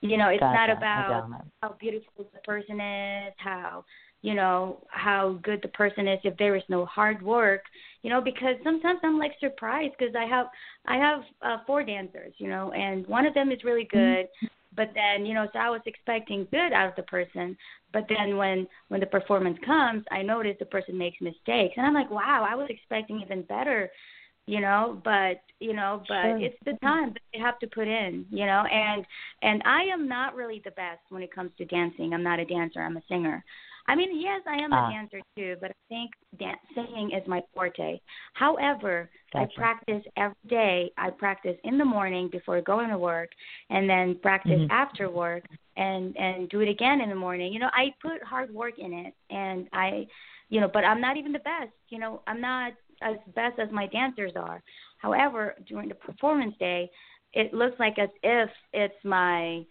[SPEAKER 4] You know, it's
[SPEAKER 2] gotcha.
[SPEAKER 4] not about how beautiful the person is, how you know how good the person is if there is no hard work you know because sometimes i'm like surprised because i have i have uh, four dancers you know and one of them is really
[SPEAKER 2] mm-hmm.
[SPEAKER 4] good but then you know so i was expecting good out of the person but then when when the performance comes i notice the person makes mistakes and i'm like wow i was expecting even better you know but you know but
[SPEAKER 2] sure.
[SPEAKER 4] it's the time that they have to put in you know and and i am not really the best when it comes to dancing i'm not a dancer i'm a singer I mean, yes, I am a
[SPEAKER 2] ah.
[SPEAKER 4] dancer too, but I think dan- singing is my forte. However,
[SPEAKER 2] gotcha.
[SPEAKER 4] I practice every day. I practice in the morning before going to work, and then practice
[SPEAKER 2] mm-hmm.
[SPEAKER 4] after work, and and do it again in the morning. You know, I put hard work in it, and I, you know, but I'm not even the best. You know, I'm not as best as my dancers are. However, during the performance day, it looks like as if it's my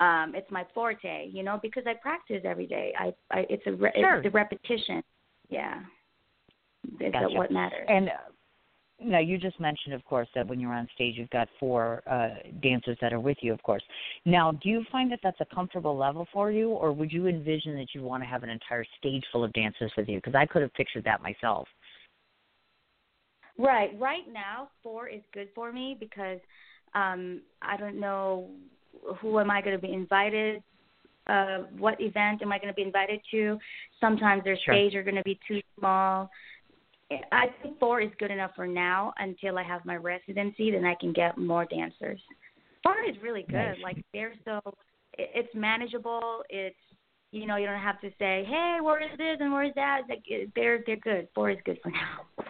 [SPEAKER 4] um it's my forte you know because i practice every day i, I it's a re-
[SPEAKER 2] sure.
[SPEAKER 4] it's the repetition yeah is
[SPEAKER 2] gotcha.
[SPEAKER 4] what matters
[SPEAKER 2] and uh, now you just mentioned, of course, that when you're on stage, you've got four uh, dancers that are with you, of course. Now, do you find that that's a comfortable level for you, or would you envision that you want to have an entire stage full of dancers with you? Because I could have pictured that myself.
[SPEAKER 4] Right. Right now, four is good for me because um I don't know who am I going to be invited uh what event am I going to be invited to. Sometimes their
[SPEAKER 2] sure.
[SPEAKER 4] stage are going to be too small. I think four is good enough for now until I have my residency. Then I can get more dancers. Four is really good.
[SPEAKER 2] Nice.
[SPEAKER 4] Like they're so, it's manageable. It's you know you don't have to say, hey, where is this and where is that. Like they're they're good. Four is good for now.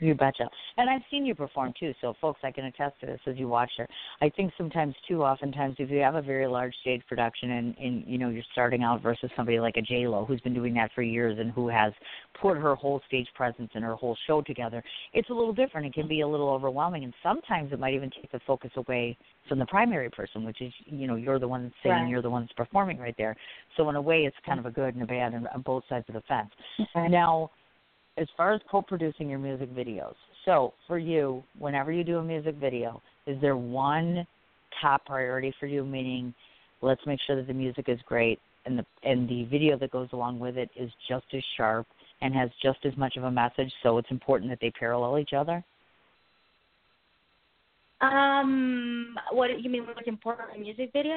[SPEAKER 2] You betcha. And I've seen you perform too, so folks, I can attest to this as you watch her. I think sometimes too, oftentimes, if you have a very large stage production and, and you know you're starting out versus somebody like a J Lo who's been doing that for years and who has put her whole stage presence and her whole show together, it's a little different. It can be a little overwhelming, and sometimes it might even take the focus away from the primary person, which is you know you're the one that's singing,
[SPEAKER 4] Right.
[SPEAKER 2] you're the one that's performing right there. So in a way, it's kind of a good and a bad on on both sides of the fence.
[SPEAKER 4] Okay.
[SPEAKER 2] Now, as far as co-producing your music videos, so for you, whenever you do a music video, is there one top priority for you? Meaning, let's make sure that the music is great and the and the video that goes along with it is just as sharp and has just as much of a message. So it's important that they parallel each other.
[SPEAKER 4] Um, what do you mean? What's important in a music video?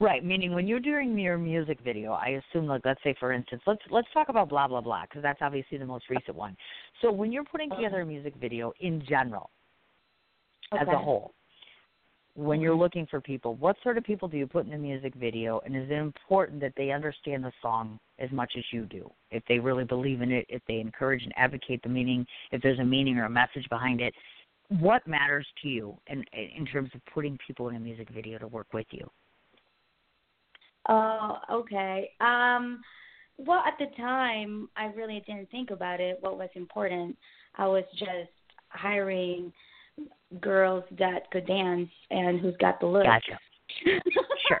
[SPEAKER 2] Right, meaning when you're doing your music video, I assume like let's say for instance, let's let's talk about blah blah blah because that's obviously the most recent one. So when you're putting uh-huh. together a music video in general, as a whole, when you're mm-hmm. looking for people, what sort of people do you put in the music video, and is it important that they understand the song as much as you do? If they really believe in it, if they encourage and advocate the meaning, if there's a meaning or a message behind it, what matters to you in in terms of putting people in a music video to work with you?
[SPEAKER 4] Oh, okay. Um, well, at the time, I really didn't think about it. What was important? I was just hiring girls that could dance and who's got the look.
[SPEAKER 2] Gotcha. Sure.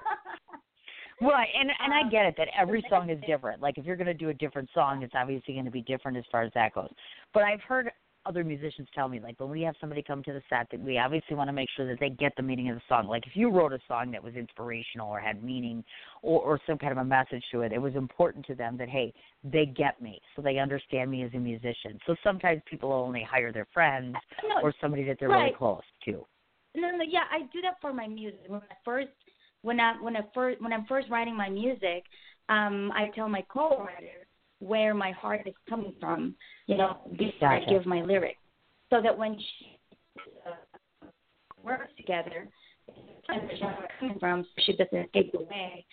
[SPEAKER 2] Right, and and I
[SPEAKER 4] Um,
[SPEAKER 2] get it that every song is different. Like if you're going to do a different song, it's obviously going to be different as far as that goes. But I've heard other musicians tell me like when we have somebody come to the set that we obviously want to make sure that they get the meaning of the song. Like if you wrote a song that was inspirational or had meaning or or some kind of a message to it, it was important to them that hey, they get me, so they understand me as a musician. So sometimes people only hire their friends
[SPEAKER 4] No,
[SPEAKER 2] or somebody that they're really close to.
[SPEAKER 4] No, no, yeah, I do that for my music. When I first, when I when I first when I'm first writing my music, um, I tell my co-writer where my heart is coming from. You know, before I give my lyrics, so that when she uh, works together, coming from, so she doesn't take away,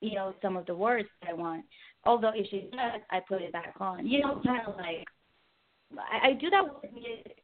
[SPEAKER 4] you know, some of the words that I want. Although if she does, I put it back on. You know, kind of like I, I do that with music.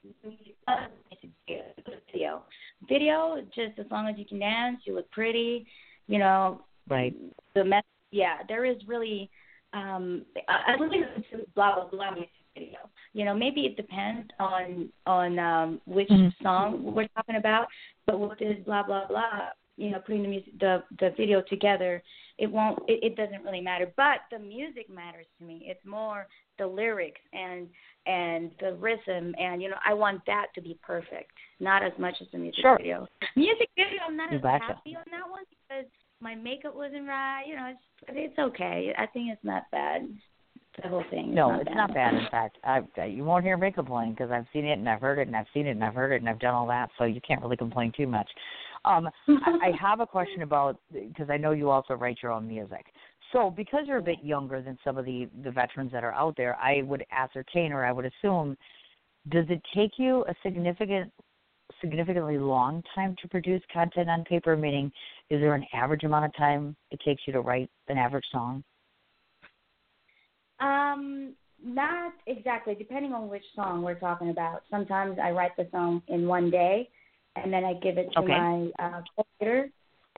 [SPEAKER 4] Video, video, just as long as you can dance, you look pretty, you know.
[SPEAKER 2] Right.
[SPEAKER 4] The mess, yeah, there is really. Um, I, I really listen to blah blah blah music video. You know, maybe it depends on on um which
[SPEAKER 2] Mhm.
[SPEAKER 4] song we're talking about, but with this blah blah blah, you know, putting the music the the video together, it won't it, it doesn't really matter. But the music matters to me. It's more the lyrics and and the rhythm and you know I want that to be perfect, not as much as the music
[SPEAKER 2] Sure.
[SPEAKER 4] video. Music video, I'm not as happy on that one because my makeup wasn't right. You know, it's it's okay. I think it's not bad. The whole thing.
[SPEAKER 2] No,
[SPEAKER 4] not
[SPEAKER 2] it's
[SPEAKER 4] bad.
[SPEAKER 2] not bad. In fact, I, I- you won't hear me complain because I've seen it and I've heard it and I've seen it and I've heard it and I've done all that, so you can't really complain too much. Um, I, I have a question about because I know you also write your own music. So, because you're a bit younger than some of the the veterans that are out there, I would ascertain or I would assume, does it take you a significant significantly long time to produce content on paper? Meaning, is there an average amount of time it takes you to write an average song?
[SPEAKER 4] Um, not exactly. Depending on which song we're talking about. Sometimes I write the song in one day, and then I give it to
[SPEAKER 2] Okay.
[SPEAKER 4] my uh, co-writer.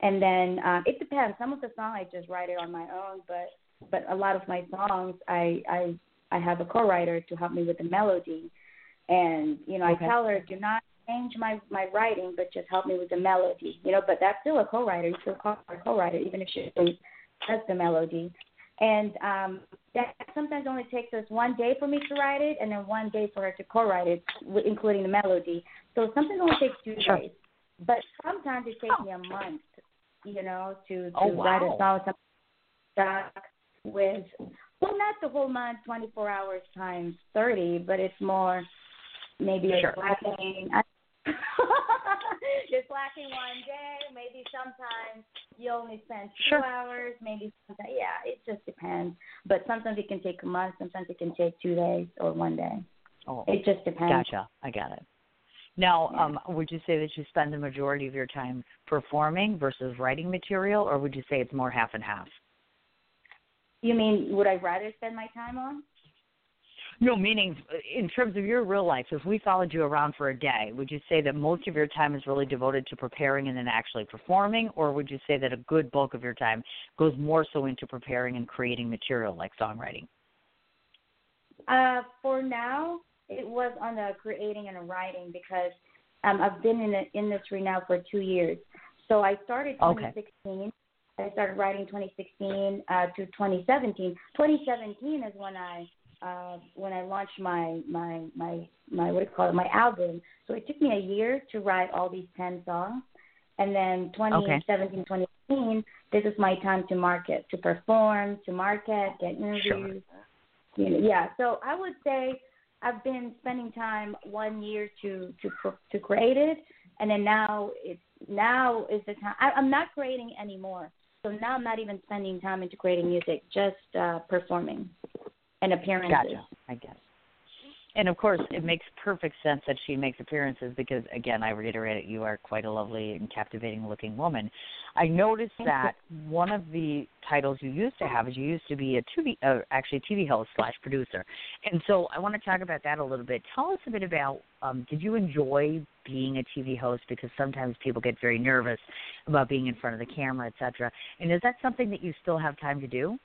[SPEAKER 4] And then uh, it depends. Some of the songs I just write it on my own, but but a lot of my songs I I I have a co-writer to help me with the melody. And you know,
[SPEAKER 2] Okay.
[SPEAKER 4] I tell her do not change my my writing, but just help me with the melody. You know, but that's still a co-writer. You still call her a co-writer, even if she does the melody. and um, that sometimes only takes us one day for me to write it, and then one day for her to co-write it, including the melody. So sometimes only takes two
[SPEAKER 2] sure.
[SPEAKER 4] days, but sometimes it takes oh. me a month, you know, to to
[SPEAKER 2] oh, wow.
[SPEAKER 4] write a song. Stuck with well, not the whole month, 24 hours times 30, but it's more maybe
[SPEAKER 2] sure.
[SPEAKER 4] it's lacking. it's lacking one day. Maybe sometimes you only spend two
[SPEAKER 2] sure.
[SPEAKER 4] hours. Maybe sometimes, yeah, it just depends. But sometimes it can take a month. Sometimes it can take two days or one day.
[SPEAKER 2] Oh,
[SPEAKER 4] it just depends.
[SPEAKER 2] Gotcha. I got it. Now, yeah. um, would you say that you spend the majority of your time performing versus writing material, or would you say it's more half and half?
[SPEAKER 4] You mean would I rather spend my time on?
[SPEAKER 2] No, meaning in terms of your real life, if we followed you around for a day, would you say that most of your time is really devoted to preparing and then actually performing, or would you say that a good bulk of your time goes more so into preparing and creating material like songwriting?
[SPEAKER 4] Uh, for now, it was on the creating and writing because um, I've been in the industry now for two years. So I started 2016. Okay. I started writing 2016 uh, to 2017. 2017 is when I uh, when I launched my my my my what do you call it my album. So it took me a year to write all these ten songs, and then 2017 okay. 2018 this is my time to market, to perform, to market, get interviews. Sure. You know, yeah. So I would say I've been spending time one year to to to create it, and then now it's now is the time. I, I'm not creating anymore. So now I'm not even spending time into creating music, just uh, performing and appearances.
[SPEAKER 2] Gotcha. I guess. And of course, it makes perfect sense that she makes appearances because, again, I reiterate it, you are quite a lovely and captivating looking woman. I noticed that one of the titles you used to have is you used to be a TV, uh, actually TV host slash producer, and so I want to talk about that a little bit. Tell us a bit about. Um, did you enjoy being a TV host? Because sometimes people get very nervous about being in front of the camera, etc. And is that something that you still have time to do?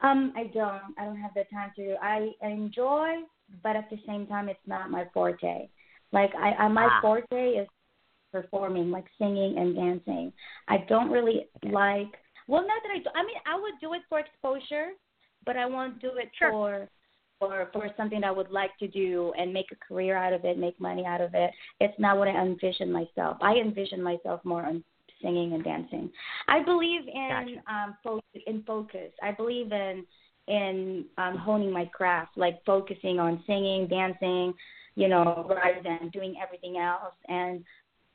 [SPEAKER 4] Um, I don't. I don't have the time to. I enjoy, but at the same time, it's not my forte. Like I, I my ah. forte is performing, like singing and dancing. I don't really like. Well, not that I. Do, I mean, I would do it for exposure, but I won't do it
[SPEAKER 2] sure.
[SPEAKER 4] for for for something I would like to do and make a career out of it, make money out of it. It's not what I envision myself. I envision myself more on singing and dancing. I believe in
[SPEAKER 2] gotcha.
[SPEAKER 4] um fo- in focus. I believe in in um honing my craft, like focusing on singing, dancing, you know, rather than doing everything else. And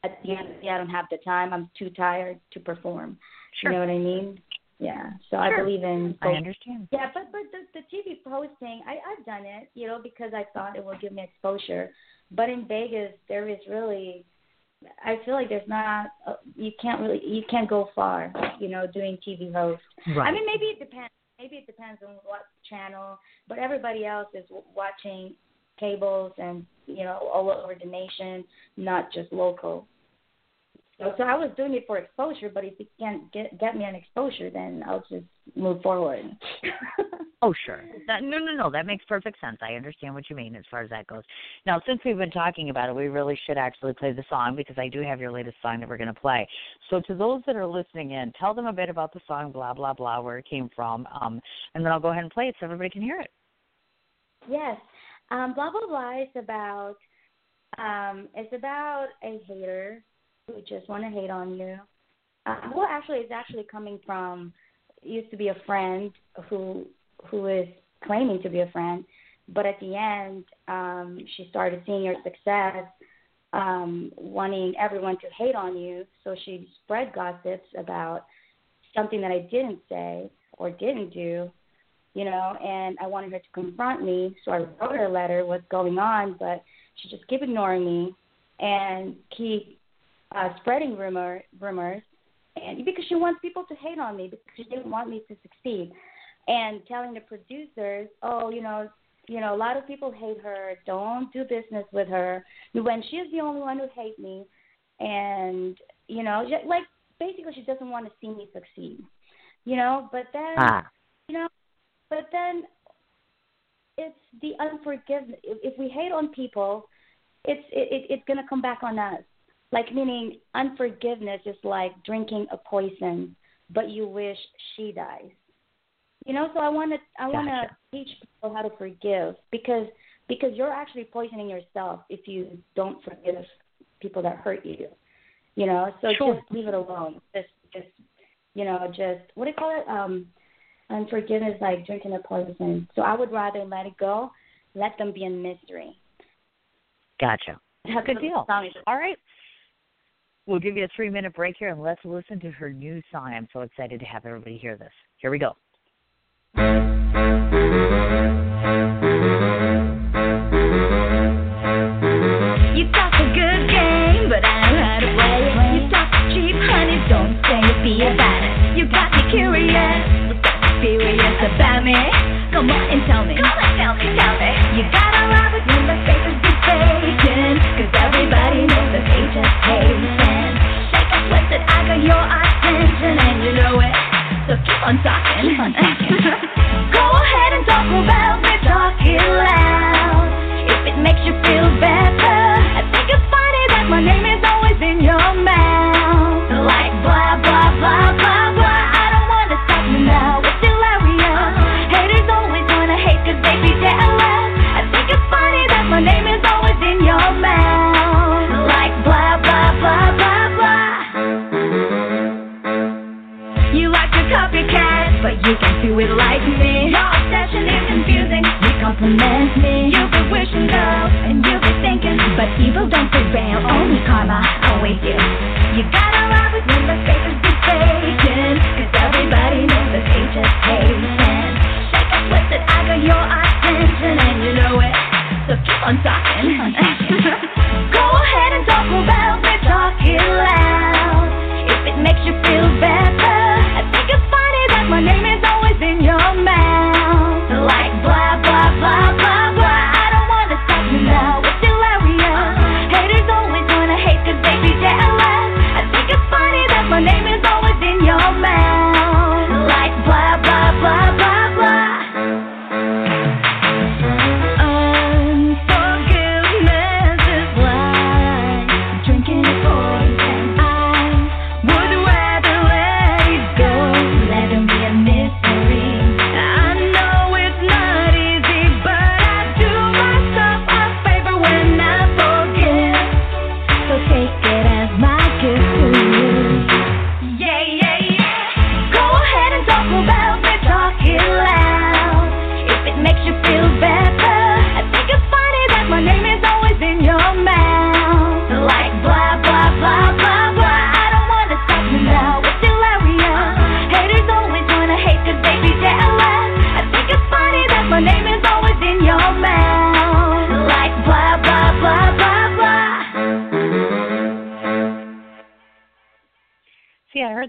[SPEAKER 4] at the end of the day, I don't have the time. I'm too tired to perform.
[SPEAKER 2] Sure.
[SPEAKER 4] You know what I mean? Yeah. So
[SPEAKER 2] sure.
[SPEAKER 4] I believe in.
[SPEAKER 2] I understand.
[SPEAKER 4] Yeah, but but the the TV posting, I I've done it, you know, because I thought it would give me exposure. But in Vegas, there is really I feel like there's not uh, you can't really you can't go far, you know, doing TV host.
[SPEAKER 2] Right.
[SPEAKER 4] I mean, maybe it depends. Maybe it depends on what channel, but everybody else is watching cables and you know all over the nation, not just local. So, so I was doing it for exposure, but if you can't get get me an exposure, then I'll just move forward.
[SPEAKER 2] oh, sure. That, no, no, no. That makes perfect sense. I understand what you mean as far as that goes. Now, since we've been talking about it, we really should actually play the song because I do have your latest song that we're going to play. So, to those that are listening in, tell them a bit about the song, blah blah blah, where it came from, um, and then I'll go ahead and play it so everybody can hear it.
[SPEAKER 4] Yes, um, blah blah blah is about um, it's about a hater who just want to hate on you. Uh, well, actually, it's actually coming from used to be a friend who who is claiming to be a friend, but at the end, um, she started seeing your success, um, wanting everyone to hate on you. So she spread gossips about something that I didn't say or didn't do, you know. And I wanted her to confront me, so I wrote her a letter, what's going on, but she just keep ignoring me and keep uh, spreading rumor rumors, and because she wants people to hate on me because she didn't want me to succeed, and telling the producers, oh, you know, you know, a lot of people hate her. Don't do business with her when she's the only one who hates me, and you know, just, like basically she doesn't want to see me succeed, you know. But then,
[SPEAKER 2] ah.
[SPEAKER 4] you know, but then it's the unforgiveness. If, if we hate on people, it's it, it, it's gonna come back on us like meaning unforgiveness is like drinking a poison but you wish she dies. You know, so I want to I want to
[SPEAKER 2] Gotcha.
[SPEAKER 4] teach people how to forgive because because you're actually poisoning yourself if you don't forgive people that hurt you. You know, so
[SPEAKER 2] Sure.
[SPEAKER 4] just leave it alone. Just just you know, just what do you call it? Um unforgiveness like drinking a poison. So I would rather let it go, let them be in mystery.
[SPEAKER 2] Gotcha.
[SPEAKER 4] That's
[SPEAKER 2] Good deal. All right. We'll give you a three minute break here and let's listen to her new song. I'm so excited to have everybody hear this. Here we go.
[SPEAKER 5] You talk a good game, but I how to play. You talk cheap, honey, don't say a fee about it. You got me curious, so serious about me. Come on and tell me. Come on, tell me, tell me. You got a lot with when the faces I your attention, and you know it. So keep on talking. Keep on talking. Go ahead and talk about me, talk it loud. If it makes you feel compliment me. You've been wishing love, and you've been thinking, but evil don't prevail. Only karma awaits you. You gotta love it when the fakers be faking. Cause everybody knows that they just hating. Shake and flip it, I got your attention, and you know it. So keep on talking. Go ahead and talk about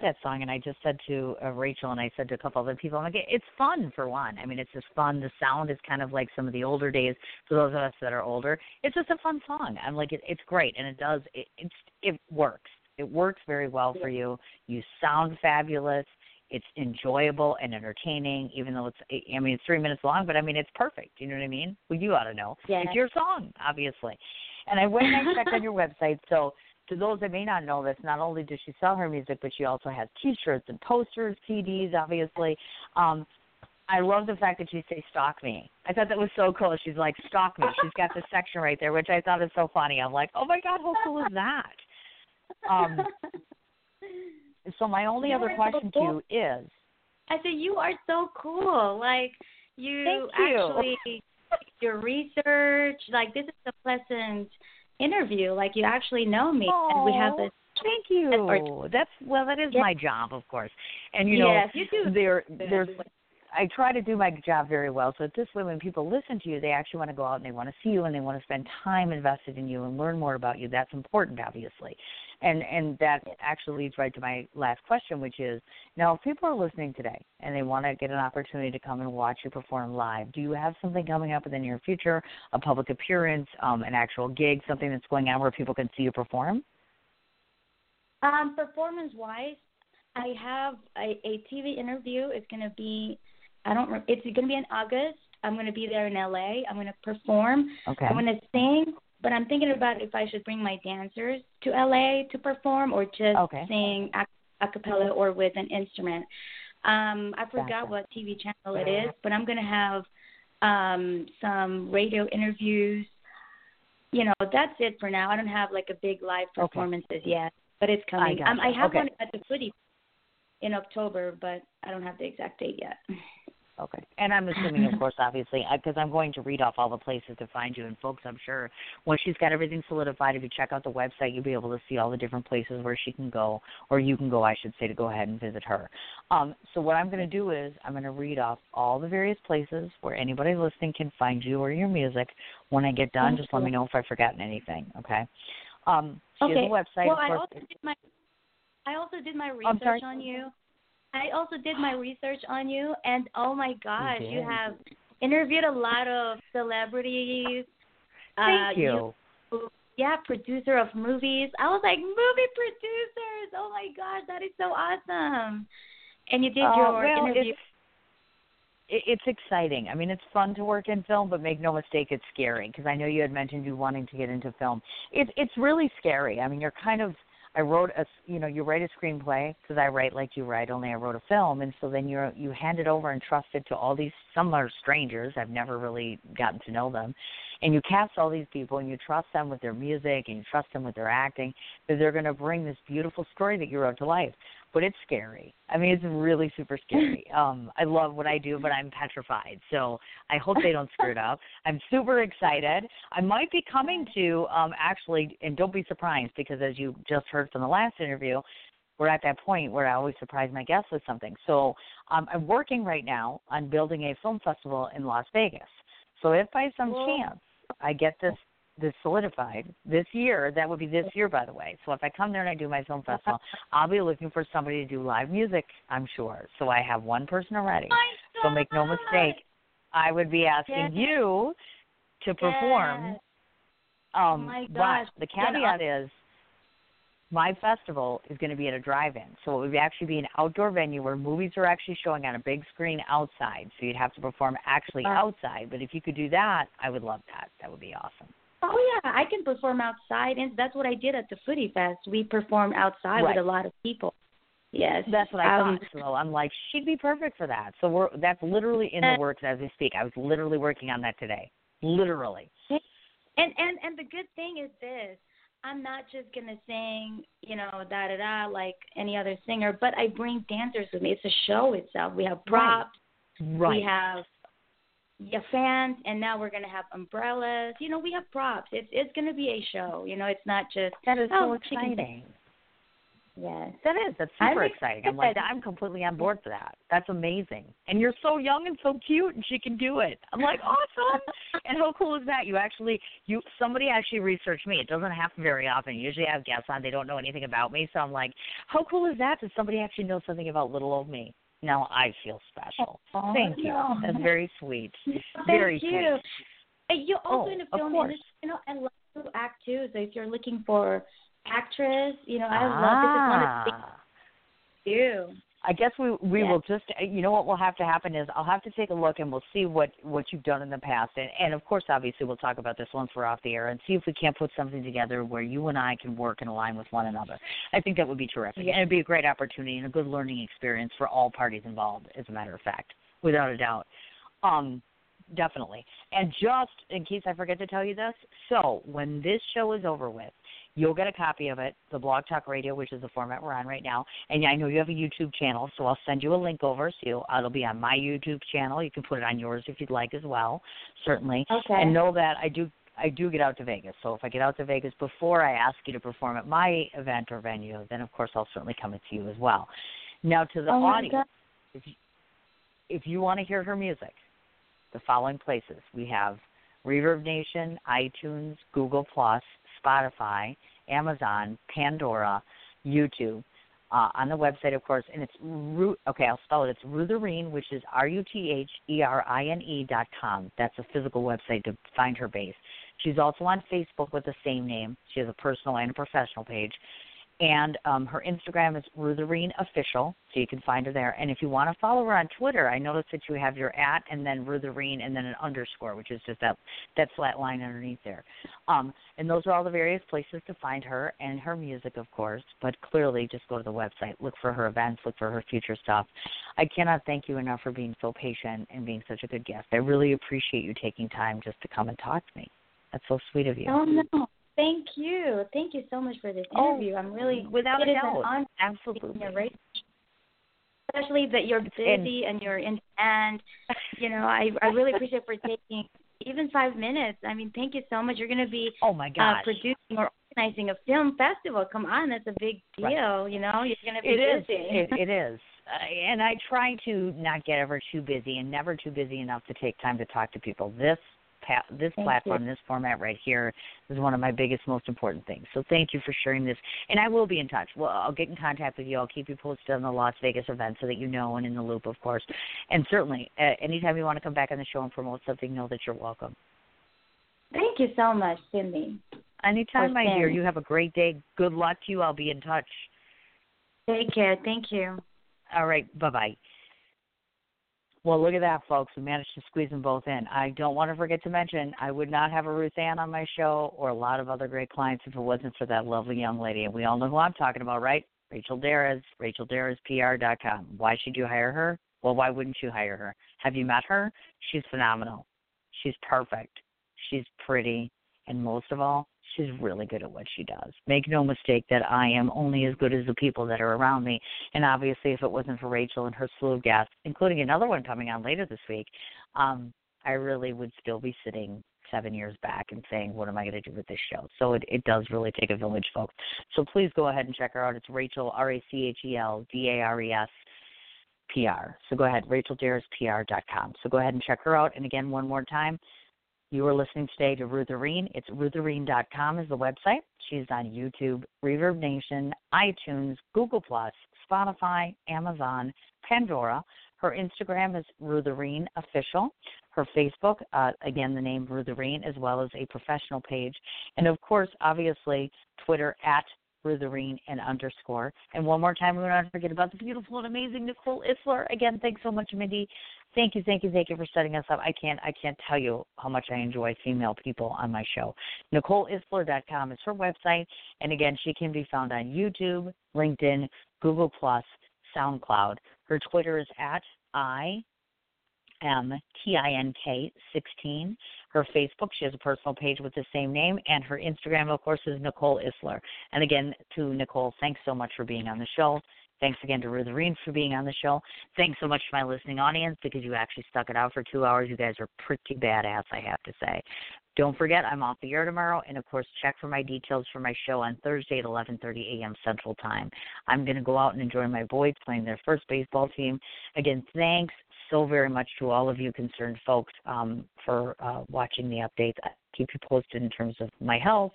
[SPEAKER 5] that
[SPEAKER 2] song and I just said to uh, Rachel and I said to a couple other people, I'm like, it's fun for one. I mean, it's just fun. The sound is kind of like some of the older days for those of us that are older. It's just a fun song. I'm like, it, it's great and it does. It, it's it works. It works very well for you. You sound fabulous. It's enjoyable and entertaining, even though it's. I mean, it's three minutes long, but I mean, it's perfect. You know what I mean? Well, you ought to know.
[SPEAKER 4] Yes.
[SPEAKER 2] It's your song, obviously. And I went and I checked on your website. So to those that may not know this, not only does she sell her music, but she also has T-shirts and posters, CDs, obviously. Um, I love the fact that you say "stalk me." I thought that was so cool. She's like "stalk me." She's got this section right there, which I thought is so funny. I'm like, "Oh my god, how cool is that?" Um, so my only
[SPEAKER 4] You
[SPEAKER 2] other
[SPEAKER 4] are so
[SPEAKER 2] question to you is,
[SPEAKER 4] I said you are so cool. Like you
[SPEAKER 2] you.
[SPEAKER 4] actually your research. Like this is a pleasant interview. Like you actually know me, and we have this.
[SPEAKER 2] Thank you. That's well, that is
[SPEAKER 4] Yes.
[SPEAKER 2] my job, of course. And you know,
[SPEAKER 4] Yes, you do.
[SPEAKER 2] there there's I try to do my job very well. So this way, when people listen to you, they actually want to go out and they want to see you and they want to spend time invested in you and learn more about you. That's important, obviously. And and that actually leads right to my last question, which is now if people are listening today and they want to get an opportunity to come and watch you perform live, do you have something coming up in the near future, a public appearance, um, an actual gig, something that's going on where people can see you perform?
[SPEAKER 4] Um, performance wise, I have a, a TV interview. It's gonna be, I don't it's gonna be in August. I'm gonna be there in LA. I'm gonna perform.
[SPEAKER 2] Okay.
[SPEAKER 4] I'm gonna sing. But I'm thinking about if I should bring my dancers to LA to perform or just
[SPEAKER 2] Okay.
[SPEAKER 4] sing ac- a cappella or with an instrument. Um, I forgot
[SPEAKER 2] Gotcha.
[SPEAKER 4] what TV channel it is, but I'm gonna have um, some radio interviews. You know, that's it for now. I don't have like a big live
[SPEAKER 2] Okay.
[SPEAKER 4] performances yet, but it's coming.
[SPEAKER 2] gotcha.
[SPEAKER 4] um, I have
[SPEAKER 2] Okay.
[SPEAKER 4] one at the Foodie in October, but I don't have the exact date yet.
[SPEAKER 2] Okay. And I'm assuming, of course, obviously, because I'm going to read off all the places to find you. And folks, I'm sure once she's got everything solidified, if you check out the website, you'll be able to see all the different places where she can go, or you can go, I should say, to go ahead and visit her. Um, so what I'm going to do is I'm going to read off all the various places where anybody listening can find you or your music. When I get done, just let me know if I've forgotten anything. Okay. Um, she
[SPEAKER 4] okay.
[SPEAKER 2] has a website.
[SPEAKER 4] well, I also did my I also did my research on you. I also did my research on you, and oh my gosh, you,
[SPEAKER 2] did.
[SPEAKER 4] have interviewed a lot of celebrities.
[SPEAKER 2] Thank
[SPEAKER 4] uh,
[SPEAKER 2] you.
[SPEAKER 4] yeah, producer of movies. I was like, movie producers. Oh my gosh, that is so awesome. And you did
[SPEAKER 2] Uh,
[SPEAKER 4] your
[SPEAKER 2] well,
[SPEAKER 4] interview.
[SPEAKER 2] It's, it's exciting. I mean, it's fun to work in film, but make no mistake, it's scary. Because I know you had mentioned you wanting to get into film. It's it's really scary. I mean, you're kind of. I wrote a, you know, you write a screenplay because I write like you write. Only I wrote a film, and so then you're you hand it over and trust it to all these. Some are strangers. I've never really gotten to know them, and you cast all these people, and you trust them with their music, and you trust them with their acting, that they're going to bring this beautiful story that you wrote to life but it's scary. I mean, it's really super scary. Um, I love what I do, but I'm petrified. So I hope they don't screw it up. I'm super excited. I might be coming to um, actually, and don't be surprised because as you just heard from the last interview, we're at that point where I always surprise my guests with something. So um, I'm working right now on building a film festival in Las Vegas. So if by some
[SPEAKER 4] Whoa.
[SPEAKER 2] chance I get this this solidified this year, that would be this year, by the way. So if I come there and I do my film festival, I'll be looking for somebody to do live music, I'm sure. So I have one person already. So make no mistake, I would be asking you to perform. Um,
[SPEAKER 4] my
[SPEAKER 2] but the caveat is my festival is going to be at a drive-in, so it would actually be an outdoor venue where movies are actually showing on a big screen outside. So you'd have to perform actually outside. But if you could do that, I would love that. That would be awesome.
[SPEAKER 4] Oh yeah, I can perform outside, and that's what I did at the Foodie Fest. We performed outside
[SPEAKER 2] Right.
[SPEAKER 4] with a lot of people. Yes,
[SPEAKER 2] That's what I
[SPEAKER 4] um,
[SPEAKER 2] thought. So I'm like, she'd be perfect for that. So we're that's literally in the works as we speak. I was literally working on that today. Literally.
[SPEAKER 4] And and and the good thing is this: I'm not just gonna sing, you know, da da da like any other singer, but I bring dancers with me. It's a show itself. We have props.
[SPEAKER 2] Right.
[SPEAKER 4] We have yeah, fans, and now we're gonna have umbrellas. You know, we have props. It's it's gonna be a show. You know, it's not just
[SPEAKER 2] that is
[SPEAKER 4] oh,
[SPEAKER 2] so exciting.
[SPEAKER 4] yes.
[SPEAKER 2] That is. That's
[SPEAKER 4] I'm
[SPEAKER 2] super exciting. I'm like. I'm completely on board for that. That's amazing. And you're so young and so cute, and she can do it. I'm like, awesome. and how cool is that? You actually, you somebody actually researched me. It doesn't happen very often. Usually, I have guests on. They don't know anything about me, so I'm like, how cool is that? That somebody actually knows something about little old me. Now I feel special.
[SPEAKER 4] Oh,
[SPEAKER 2] Thank you.
[SPEAKER 4] no.
[SPEAKER 2] That's very sweet.
[SPEAKER 4] Thank
[SPEAKER 2] Very
[SPEAKER 4] you.
[SPEAKER 2] Sweet.
[SPEAKER 4] You're also
[SPEAKER 2] Oh,
[SPEAKER 4] in the film industry, you know, I love to act too. So if you're looking for actress, you know, I love this is one of
[SPEAKER 2] Ah.
[SPEAKER 4] I
[SPEAKER 2] guess we we
[SPEAKER 4] Yeah.
[SPEAKER 2] will just you know what will have to happen is I'll have to take a look and we'll see what what you've done in the past and and of course obviously we'll talk about this once we're off the air and see if we can't put something together where you and I can work and align with one another. I think that would be terrific
[SPEAKER 4] Yeah.
[SPEAKER 2] and it'd be a great opportunity and a good learning experience for all parties involved as a matter of fact without a doubt. Um definitely. And just in case I forget to tell you this, so when this show is over with, you'll get a copy of it, the Blog Talk Radio, which is the format we're on right now. And I know you have a YouTube channel, so I'll send you a link over. So you'll, uh, it'll be on my YouTube channel. You can put it on yours if you'd like as well, certainly.
[SPEAKER 4] Okay.
[SPEAKER 2] And know that I do I do get out to Vegas. So if I get out to Vegas before I ask you to perform at my event or venue, then of course I'll certainly come see you as well. Now to the
[SPEAKER 4] Oh
[SPEAKER 2] audience, if you, if you want to hear her music, the following places we have Reverb Nation, iTunes, Google Plus, Spotify, Amazon, Pandora, YouTube. Uh, on the website, of course, and it's Ru- okay. I'll spell it. It's Rutherine, which is R U T H E R I N E dot com. That's a physical website to find her base. She's also on Facebook with the same name. She has a personal and a professional page. And um, her Instagram is Rutherine Official, so you can find her there. And if you want to follow her on Twitter, I noticed that you have your at and then Rutherine and then an underscore, which is just that that flat line underneath there. Um, and those are all the various places to find her and her music, of course. But clearly, just go to the website, look for her events, look for her future stuff. I cannot thank you enough for being so patient and being such a good guest. I really appreciate you taking time just to come and talk to me. That's so sweet of you.
[SPEAKER 4] Oh no, thank you, thank you so much for this
[SPEAKER 2] Oh,
[SPEAKER 4] interview. I'm really
[SPEAKER 2] without
[SPEAKER 4] it
[SPEAKER 2] a
[SPEAKER 4] is an
[SPEAKER 2] doubt.
[SPEAKER 4] honor
[SPEAKER 2] Absolutely.
[SPEAKER 4] radio- especially that you're busy and, you're in and you know I I really appreciate for taking even five minutes. I mean, thank you so much. You're going to be
[SPEAKER 2] Oh my
[SPEAKER 4] uh, producing or organizing a film festival. Come on, that's a big deal.
[SPEAKER 2] Right.
[SPEAKER 4] You know, you're going to be
[SPEAKER 2] It is.
[SPEAKER 4] busy.
[SPEAKER 2] It, it is. Uh, and I try to not get ever too busy and never too busy enough to take time to talk to people. This pa- this
[SPEAKER 4] Thank
[SPEAKER 2] platform, this format right here is one of my biggest, most important things. So thank you for sharing this. And I will be in touch. Well, I'll get in contact with you. I'll keep you posted on the Las Vegas event so that you know and in the loop, of course. And certainly, uh, anytime you want to come back on the show and promote something, know that you're welcome.
[SPEAKER 4] Thank you so much, Cindy.
[SPEAKER 2] Anytime, my dear. You have a great day. Good luck to you. I'll be in touch.
[SPEAKER 4] Take care. Thank you.
[SPEAKER 2] All right. Bye bye. Well, look at that, folks. We managed to squeeze them both in. I don't want to forget to mention I would not have a Ruth Ann on my show or a lot of other great clients if it wasn't for that lovely young lady. And we all know who I'm talking about, right? Rachel Darras, RachelDarrasPR.com. Why should you hire her? Well, why wouldn't you hire her? Have you met her? She's phenomenal. She's perfect. She's pretty. And most of all, she's really good at what she does. Make no mistake that I am only as good as the people that are around me. And obviously, if it wasn't for Rachel and her slew of guests, including another one coming on later this week, um, I really would still be sitting seven years back and saying, what am I going to do with this show? So it, it does really take a village, folks. So please go ahead and check her out. It's Rachel, R A C H E L D A R E S. PR. So go ahead, RachelDarrisPR.com. So go ahead and check her out. And again, one more time, you are listening today to Rutherine. It's Rutherine.com is the website. She's on YouTube, Reverb Nation, iTunes, Google Plus, Spotify, Amazon, Pandora. Her Instagram is Rutherine Official. Her Facebook, uh, again, the name Rutherine, as well as a professional page. And of course, obviously, Twitter at Rutherine and underscore. And one more time, we don't forget about the beautiful and amazing Nicole Isler. Again, thanks so much, Mindy. Thank you, thank you, thank you for setting us up. I can't, I can't tell you how much I enjoy female people on my show. NicoleIsler.com is her website, and again, she can be found on YouTube, LinkedIn, Google Plus, SoundCloud. Her Twitter is at I M T I N K 16. Her Facebook, she has a personal page with the same name, and her Instagram, of course, is Nicole Isler. And again, to Nicole, thanks so much for being on the show. Thanks again to Rutherine for being on the show. Thanks so much to my listening audience because you actually stuck it out for two hours. You guys are pretty badass, I have to say. Don't forget, I'm off the air tomorrow, and of course, check for my details for my show on Thursday at 11:30 a.m. Central Time. I'm going to go out and enjoy my boys playing their first baseball team. Again, thanks so very much to all of you concerned folks um, for uh, watching the updates. I keep you posted in terms of my health,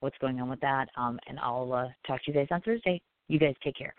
[SPEAKER 2] what's going on with that, um, and I'll uh, talk to you guys on Thursday. You guys take care.